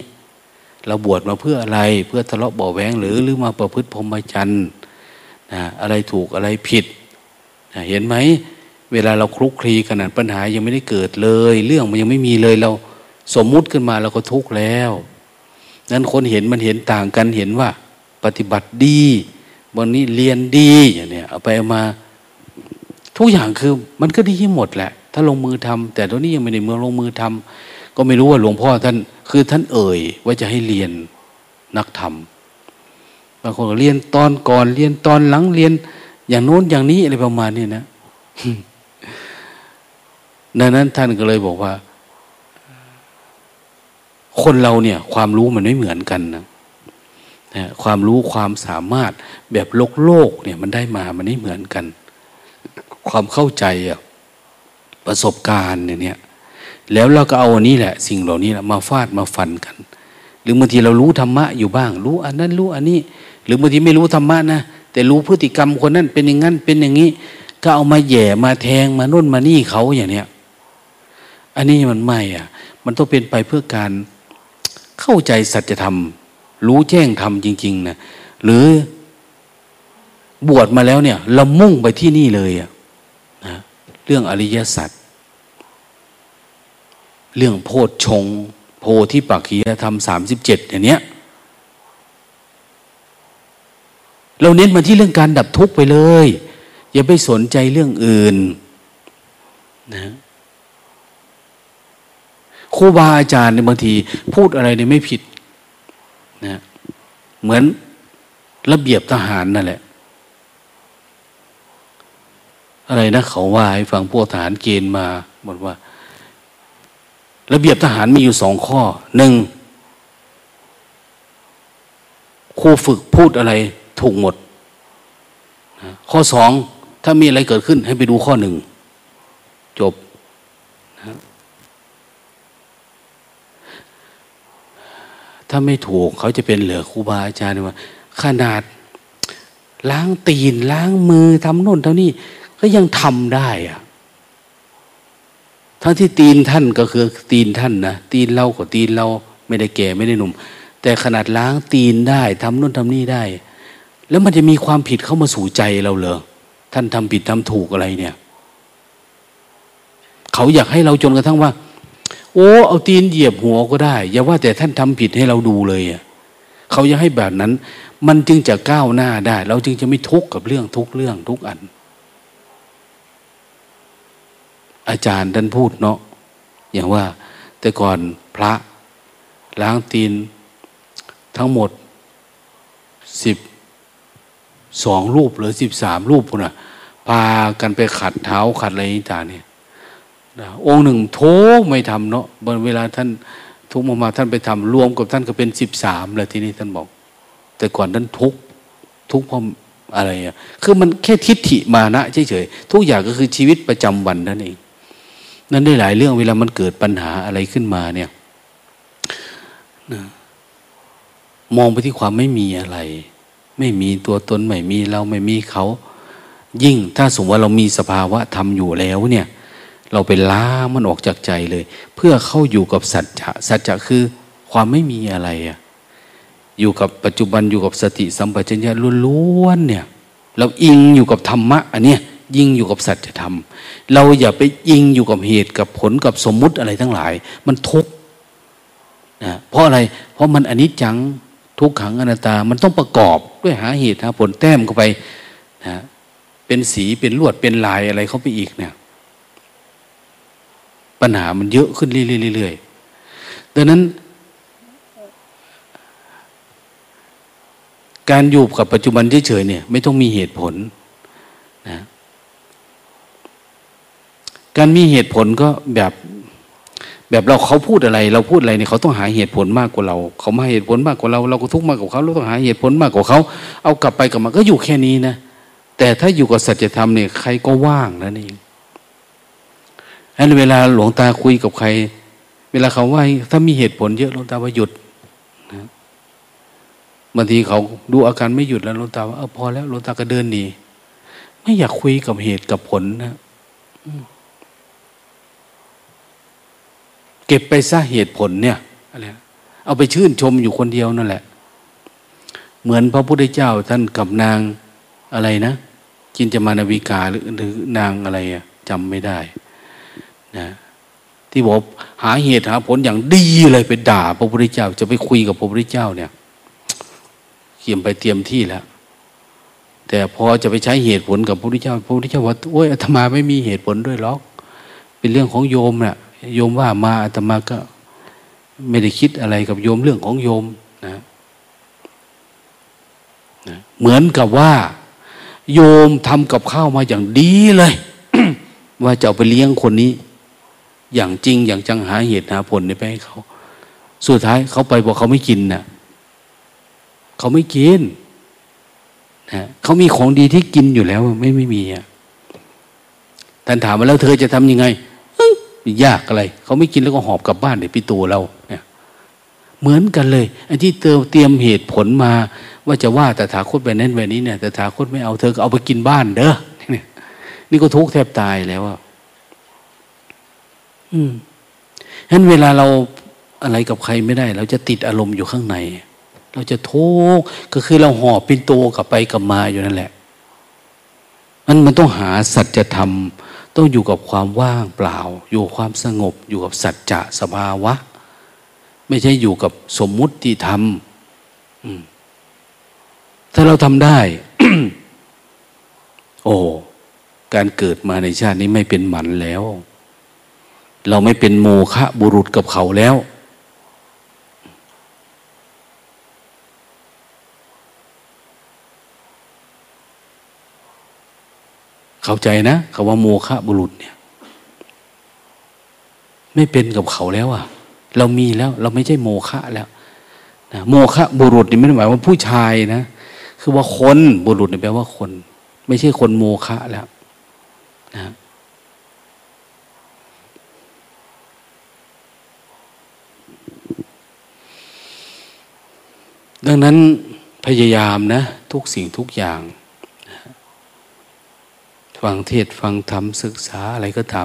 เราบวชมาเพื่ออะไร เพื่อทะเลาะเบาแวงหรือหรือมาประพฤติพรหมจรรย์นะอะไรถูกอะไรผิดนะเห็นไหม เวลาเราคลุกคลีขนาดปัญหายังไม่ได้เกิดเลย เรื่องมันยังไม่มีเลยเราสมมุติขึ้นมาเราก็ทุกข์แล้ว นั้นคนเห็นมันเห็นต่างกันเห็นว่า ปฏิบัติดีวันนี้เรียนดีอย่างเนี้ยเอาไปเอามา ทุกอย่างคือมันก็ดีที่หมดแหละ ถ้าลงมือทำแต่ตอนนี้ยังไม่ได้เมือลงมือทำก็ไม่รู้ว่าหลวงพ่อท่านคือท่านเอ่ยว่าจะให้เรียนนักธรรมบางคนเรียนตอนก่อนเรียนตอนหลังเรียน อย่างโน้นอย่างนี้อะไรประมาณนี้นะดังนั้นท่านก็เลยบอกว่า คนเราเนี่ยความรู้มันไม่เหมือนกันนะความรู้ความสามารถแบบโลกโลกเนี่ยมันได้มามันไม่เหมือนกัน ความเข้าใจอะประสบการณ์เนี่ยแล้วเราก็เอาอันนี้แหละ สิ่งเหล่านี้มาฟาดมาฟันกัน หรือบางทีเรารู้ธรรมะอยู่บ้าง รู้อันนั้นรู้อันนี้ หรือบางทีไม่รู้ธรรมะนะแต่รู้พฤติกรรมคนนั้นเป็นอย่างนั้นเป็นอย่างนี้ ก็เอามาแย่มาแทงมานุ่นมานี่เขาอย่างเนี้ยอันนี้มันไม่อะ มันต้องเป็นไปเพื่อการ เข้าใจสัจธรรม รู้แจ้งธรรมจริงๆนะหรือบวชมาแล้วเนี่ยเรามุ่งไปที่นี่เลยอะเรื่องอริยสัจเรื่องโพชฌงโพธิปักขียธรรมสามสิบเจ็ดอย่างเนี้ย เราเน้นมาที่เรื่องการดับทุกข์ไปเลย อย่าไปสนใจเรื่องอื่นนะ ครูบาอาจารย์ในบางที พูดอะไรเนี่ยไม่ผิดนะเหมือนระเบียบทหารนั่นแหละ อะไรนะเขาว่าให้ฟังพวกทหารเกณฑ์มาบอกว่า ระเบียบทหารมีอยู่สองข้อหนึ่งครูฝึกพูดอะไรถูกหมด ข้อสองถ้ามีอะไรเกิดขึ้นให้ไปดูข้อหนึ่ง จบนะ ถ้าไม่ถูกเขาจะเป็นเหลือครูบาอาจารย์ว่า ขนาดล้างตีนล้างมือทำโน่นทำนี่ก็ยังทำได้อะทั้งที่ตีนท่านก็คือตีนท่านนะตีนเราก็ตีนเราไม่ได้แก่ไม่ได้หนุ่ม แต่ขนาดล้างตีนได้ทำนู่นทำนี่ได้ แล้วมันจะมีความผิดเข้ามาสู่ใจเราเหรอท่านทำผิดทำถูกอะไรเนี่ย เขาอยากให้เราจนกระทั่งว่า โอ้เอาตีนเหยียบหัวก็ได้ อย่าว่าแต่ท่านทำผิดให้เราดูเลยอะเขายากให้แบบนั้น มันจึงจะก้าวหน้าได้ เราจึงจะไม่ทุกข์กับเรื่องทุกเรื่องทุกอัน อาจารย์ท่านพูดเนาะอย่างว่า แต่ก่อนพระล้างตีนทั้งหมดสิบสองรูปหรือสิบสามรูปนะพากันไปขัดเท้าขัดอะไรต่างเนี่ย องค์หนึ่งโทไม่ทำเนาะบนเวลาท่านทุกมาท่านไปทำรวมกับท่านก็เป็นสิบสามเลยทีนี้ท่านบอก แต่ก่อนท่านทุกทุกเพราะอะไรอะคือมันแค่ทิฏฐิมานะเฉยๆทุกอย่างก็คือชีวิตประจำวันนั่นเอง นั่นได้หลายเรื่องเวลามันเกิดปัญหาอะไรขึ้นมาเนี่ยนะมองไปที่ความไม่มีอะไร ไม่มีตัวตนไม่มีเราไม่มีเขา ยิ่งถ้าสมมติว่าเรามีสภาวะทำอยู่แล้วเนี่ย เราไปล้ามันออกจากใจเลย เพื่อเข้าอยู่กับสัจจะสัจจะคือความไม่มีอะไรอะอยู่กับปัจจุบันอยู่กับสติสัมปชัญญะล้วนๆเนี่ย เราอิงอยู่กับธรรมะ อันเนี้ยยิงอยู่กับสัจธรรม เราอย่าไปยิงอยู่กับเหตุกับผลกับสมมุติอะไรทั้งหลาย มันทุกข์นะเพราะอะไรเพราะมันอนิจจังทุกขังอนัตตา มันต้องประกอบด้วยหาเหตุหาผลแต้มเข้าไปนะเป็นสีเป็นลวดเป็นลายอะไรเข้าไปอีกเนี่ย ปัญหามันเยอะขึ้นเรื่อยๆดังนั้น การอยู่กับปัจจุบันเฉยๆเนี่ย ไม่ต้องมีเหตุผลนะการมีเหตุผลก็แบบแบบเราเขาพูดอะไร เราพูดอะไรเนี่ยเขาต้องหาเหตุผลมากกว่าเรา เขามาเหตุผลมากกว่าเรา เราก็ทุกข์มากกว่าเขาเราต้องหาเหตุผลมากกว่าเขา เอากลับไปกลับมาก็อยู่แค่นี้นะแต่ถ้าอยู่กับสัจธรรมเนี่ยใครก็ว่างนั่นเอง อันเวลาหลวงตาคุยกับใคร เวลาเขาว่าถ้ามีเหตุผลเยอะหลวงตาว่าหยุดนะบางทีเขาดูอาการไม่หยุดแล้วหลวงตาว่าเออพอแล้วหลวงตาก็เดินหนีไม่อยากคุยกับเหตุกับผลนะเก็บไปซะเหตุผลเนี่ยอะไรเอาไปชื่นชมอยู่คนเดียวนั่นแหละ เหมือนพระพุทธเจ้าท่านกับนางอะไรนะจินจมานาวิกาหรือหรือนางอะไรอะจำไม่ได้ นะที่บอกหาเหตุหาผลอย่างดีเลยไปด่าพระพุทธเจ้า จะไปคุยกับพระพุทธเจ้าเนี่ยเขียมไปเตรียมที่แล้ว แต่พอจะไปใช้เหตุผลกับพระพุทธเจ้าพระพุทธเจ้าว่าโอ้ยอาตมาไม่มีเหตุผลด้วยหรอก เป็นเรื่องของโยมนะ่ะโยมว่ามาอาตมาก็ ไม่ได้คิดอะไรกับโยมเรื่องของโยมนะนะเหมือนกับว่า โยมทำกับข้าวมาอย่างดีเลย ว่าจะเอาไปเลี้ยงคนนี้ อย่างจริงอย่างจังหาเหตุหาผลไปให้เขา สุดท้ายเขาไปบอกเขาไม่กินนะ่ะเขาไม่กินนะเขามีของดีที่กินอยู่แล้วไม่ไม่มีอะท่านถามมาแล้วเธอจะทำยังไงยากอะไร เขาไม่กินแล้วก็หอบกลับบ้านเดี๋ยวพี่ตูเราเนี่ยเหมือนกันเลยไอ้ที่เติมเตรียมเหตุผลมา ว่าจะว่าแต่ถาคตแบบนั้นแบบนี้เนี่ยแต่ถาคตไม่เอาเธอก็เอาไปกินบ้านเด้อนี่นี่ก็ทุกข์แทบตายแล้วอะ อืมฉะนั้นเวลาเราอะไรกับใครไม่ได้ เราจะติดอารมณ์อยู่ข้างใน เราจะทุกข์ก็คือเราหอบป็นโตกลับไปกลับมาอยู่นั่นแหละมันมันต้องหาสัจธรรม ต้องอยู่กับความว่างเปล่า อยู่ความสงบ อยู่กับสัจจะสภาวะ ไม่ใช่อยู่กับสมมุติธรรมถ้าเราทำได้ โอ้ การเกิดมาในชาตินี้ไม่เป็นหมันแล้ว เราไม่เป็นโมฆะบุรุษกับเขาแล้ว เข้าใจนะคาว่าโมฆะบุรุษเนี่ย ไม่เป็นกับเขาแล้วอะเรามีแล้ว เราไม่ใช่โมฆะแล้วนะโมฆะบุรุษนี่ไม่ได้หมายว่าผู้ชายนะ คือว่าคนบุรุษนี่แปลว่าคน ไม่ใช่คนโมฆะแล้ว ดังนั้นพยายามนะ ทุกสิ่งทุกอย่างฟังเทศฟังธรรมศึกษาอะไรก็ท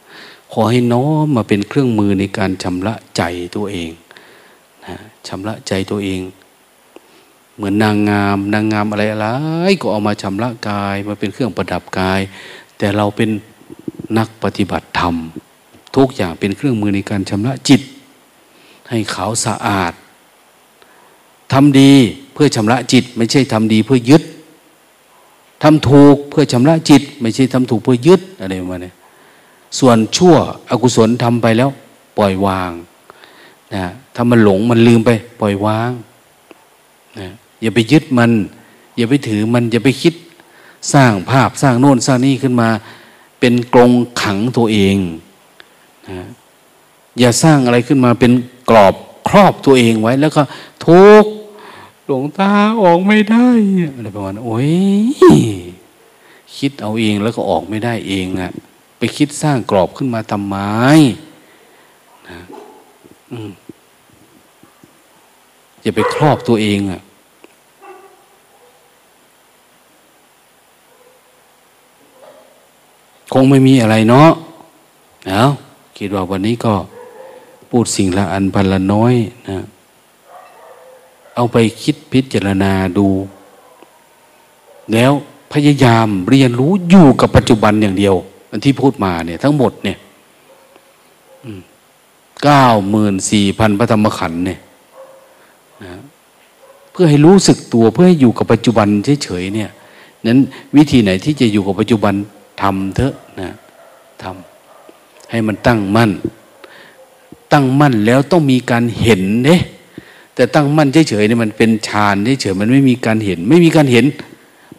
ำขอให้น้อมมาเป็นเครื่องมือในการชำระใจตัวเองนะชำระใจตัวเอง เหมือนนางงาม นางงามอะไรอะไรก็เอามาชำระกายมาเป็นเครื่องประดับกาย แต่เราเป็นนักปฏิบัติธรรม ทุกอย่างเป็นเครื่องมือในการชำระจิต ให้ขาวสะอาด ทำดีเพื่อชำระจิต ไม่ใช่ทำดีเพื่อยึดทำถูกเพื่อชำระจิต ไม่ใช่ทำถูกเพื่อยึดอะไรประมาณนี้ส่วนชั่วอกุศลทำไปแล้ว ปล่อยวางนะถ้ามันหลงมันลืมไป ปล่อยวางนะอย่าไปยึดมัน อย่าไปถือมันอย่าไปคิดสร้างภาพสร้างโน่นสร้างนี่ขึ้นมา เป็นกรงขังตัวเองนะอย่าสร้างอะไรขึ้นมาเป็นกรอบครอบตัวเองไว้ แล้วก็ทุก หลวงตาออกไม่ได้อะไรประมาณโอ้ยคิดเอาเองแล้วก็ออกไม่ได้เองอะไปคิดสร้างกรอบขึ้นมาทำไมนะอย่าไปครอบตัวเองอะคงไม่มีอะไรเนาะเอาคิดว่าวันนี้ก็พูดสิ่งละอันพันละน้อยนะ เอาไปคิดพิจารณาดู แล้วพยายามเรียนรู้อยู่กับปัจจุบันอย่างเดียว อันที่พูดมาเนี่ยทั้งหมดเนี่ยเก้าหมื่นสี่พันพระธรรมขันธ์เนี่ยนะเพื่อให้รู้สึกตัวเพื่อให้อยู่กับปัจจุบันเฉยๆเนี่ยนั้นวิธีไหนที่จะอยู่กับปัจจุบันทำเถอะนะทำให้มันตั้งมั่น ตั้งมั่นแล้วต้องมีการเห็นเนี่ย แต่ตั้งมั่นเฉยๆเนี่ยมันเป็นฌานเฉยๆมันไม่มีการเห็น ไม่มีการเห็น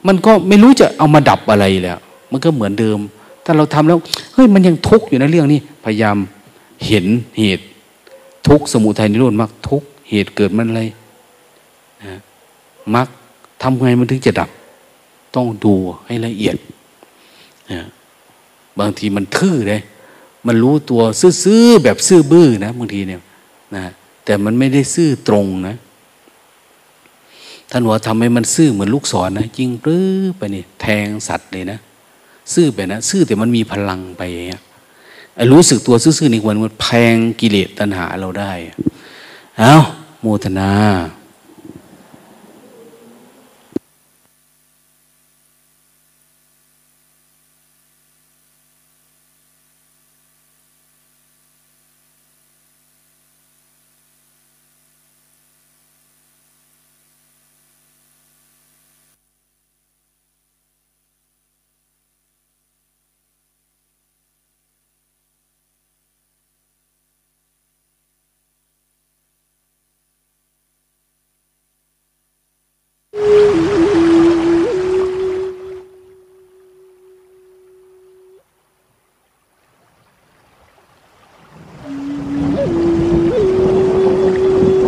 มันก็ไม่รู้จะเอามาดับอะไรแล้ว มันก็เหมือนเดิม ถ้าเราทำแล้วเฮ้ยมันยังทุกข์อยู่ในเรื่องนี้พยายามเห็นเหตุ ทุกสมุทัยนิโรธมรรคทุกเหตุเกิดมันอะไรนะมรรคทำไงมันถึงจะดับ ต้องดูให้ละเอียดนะบางทีมันทื่อเลยมันรู้ตัวซื่อๆแบบซื่อบื้อนะบางทีเนี่ยนะ แต่มันไม่ได้ซื่อตรงนะ ท่านว่าทำให้มันซื่อเหมือนลูกศรนนะยิงปลื้ไปนี่แทงสัตว์เลยนะซื่อไปนะซื่อแต่มันมีพลังไปอย่างเงี้ยรู้สึกตัวซื่อๆนี่วันมันแพงกิเลสตัณหาเราได้ เอาโมทนา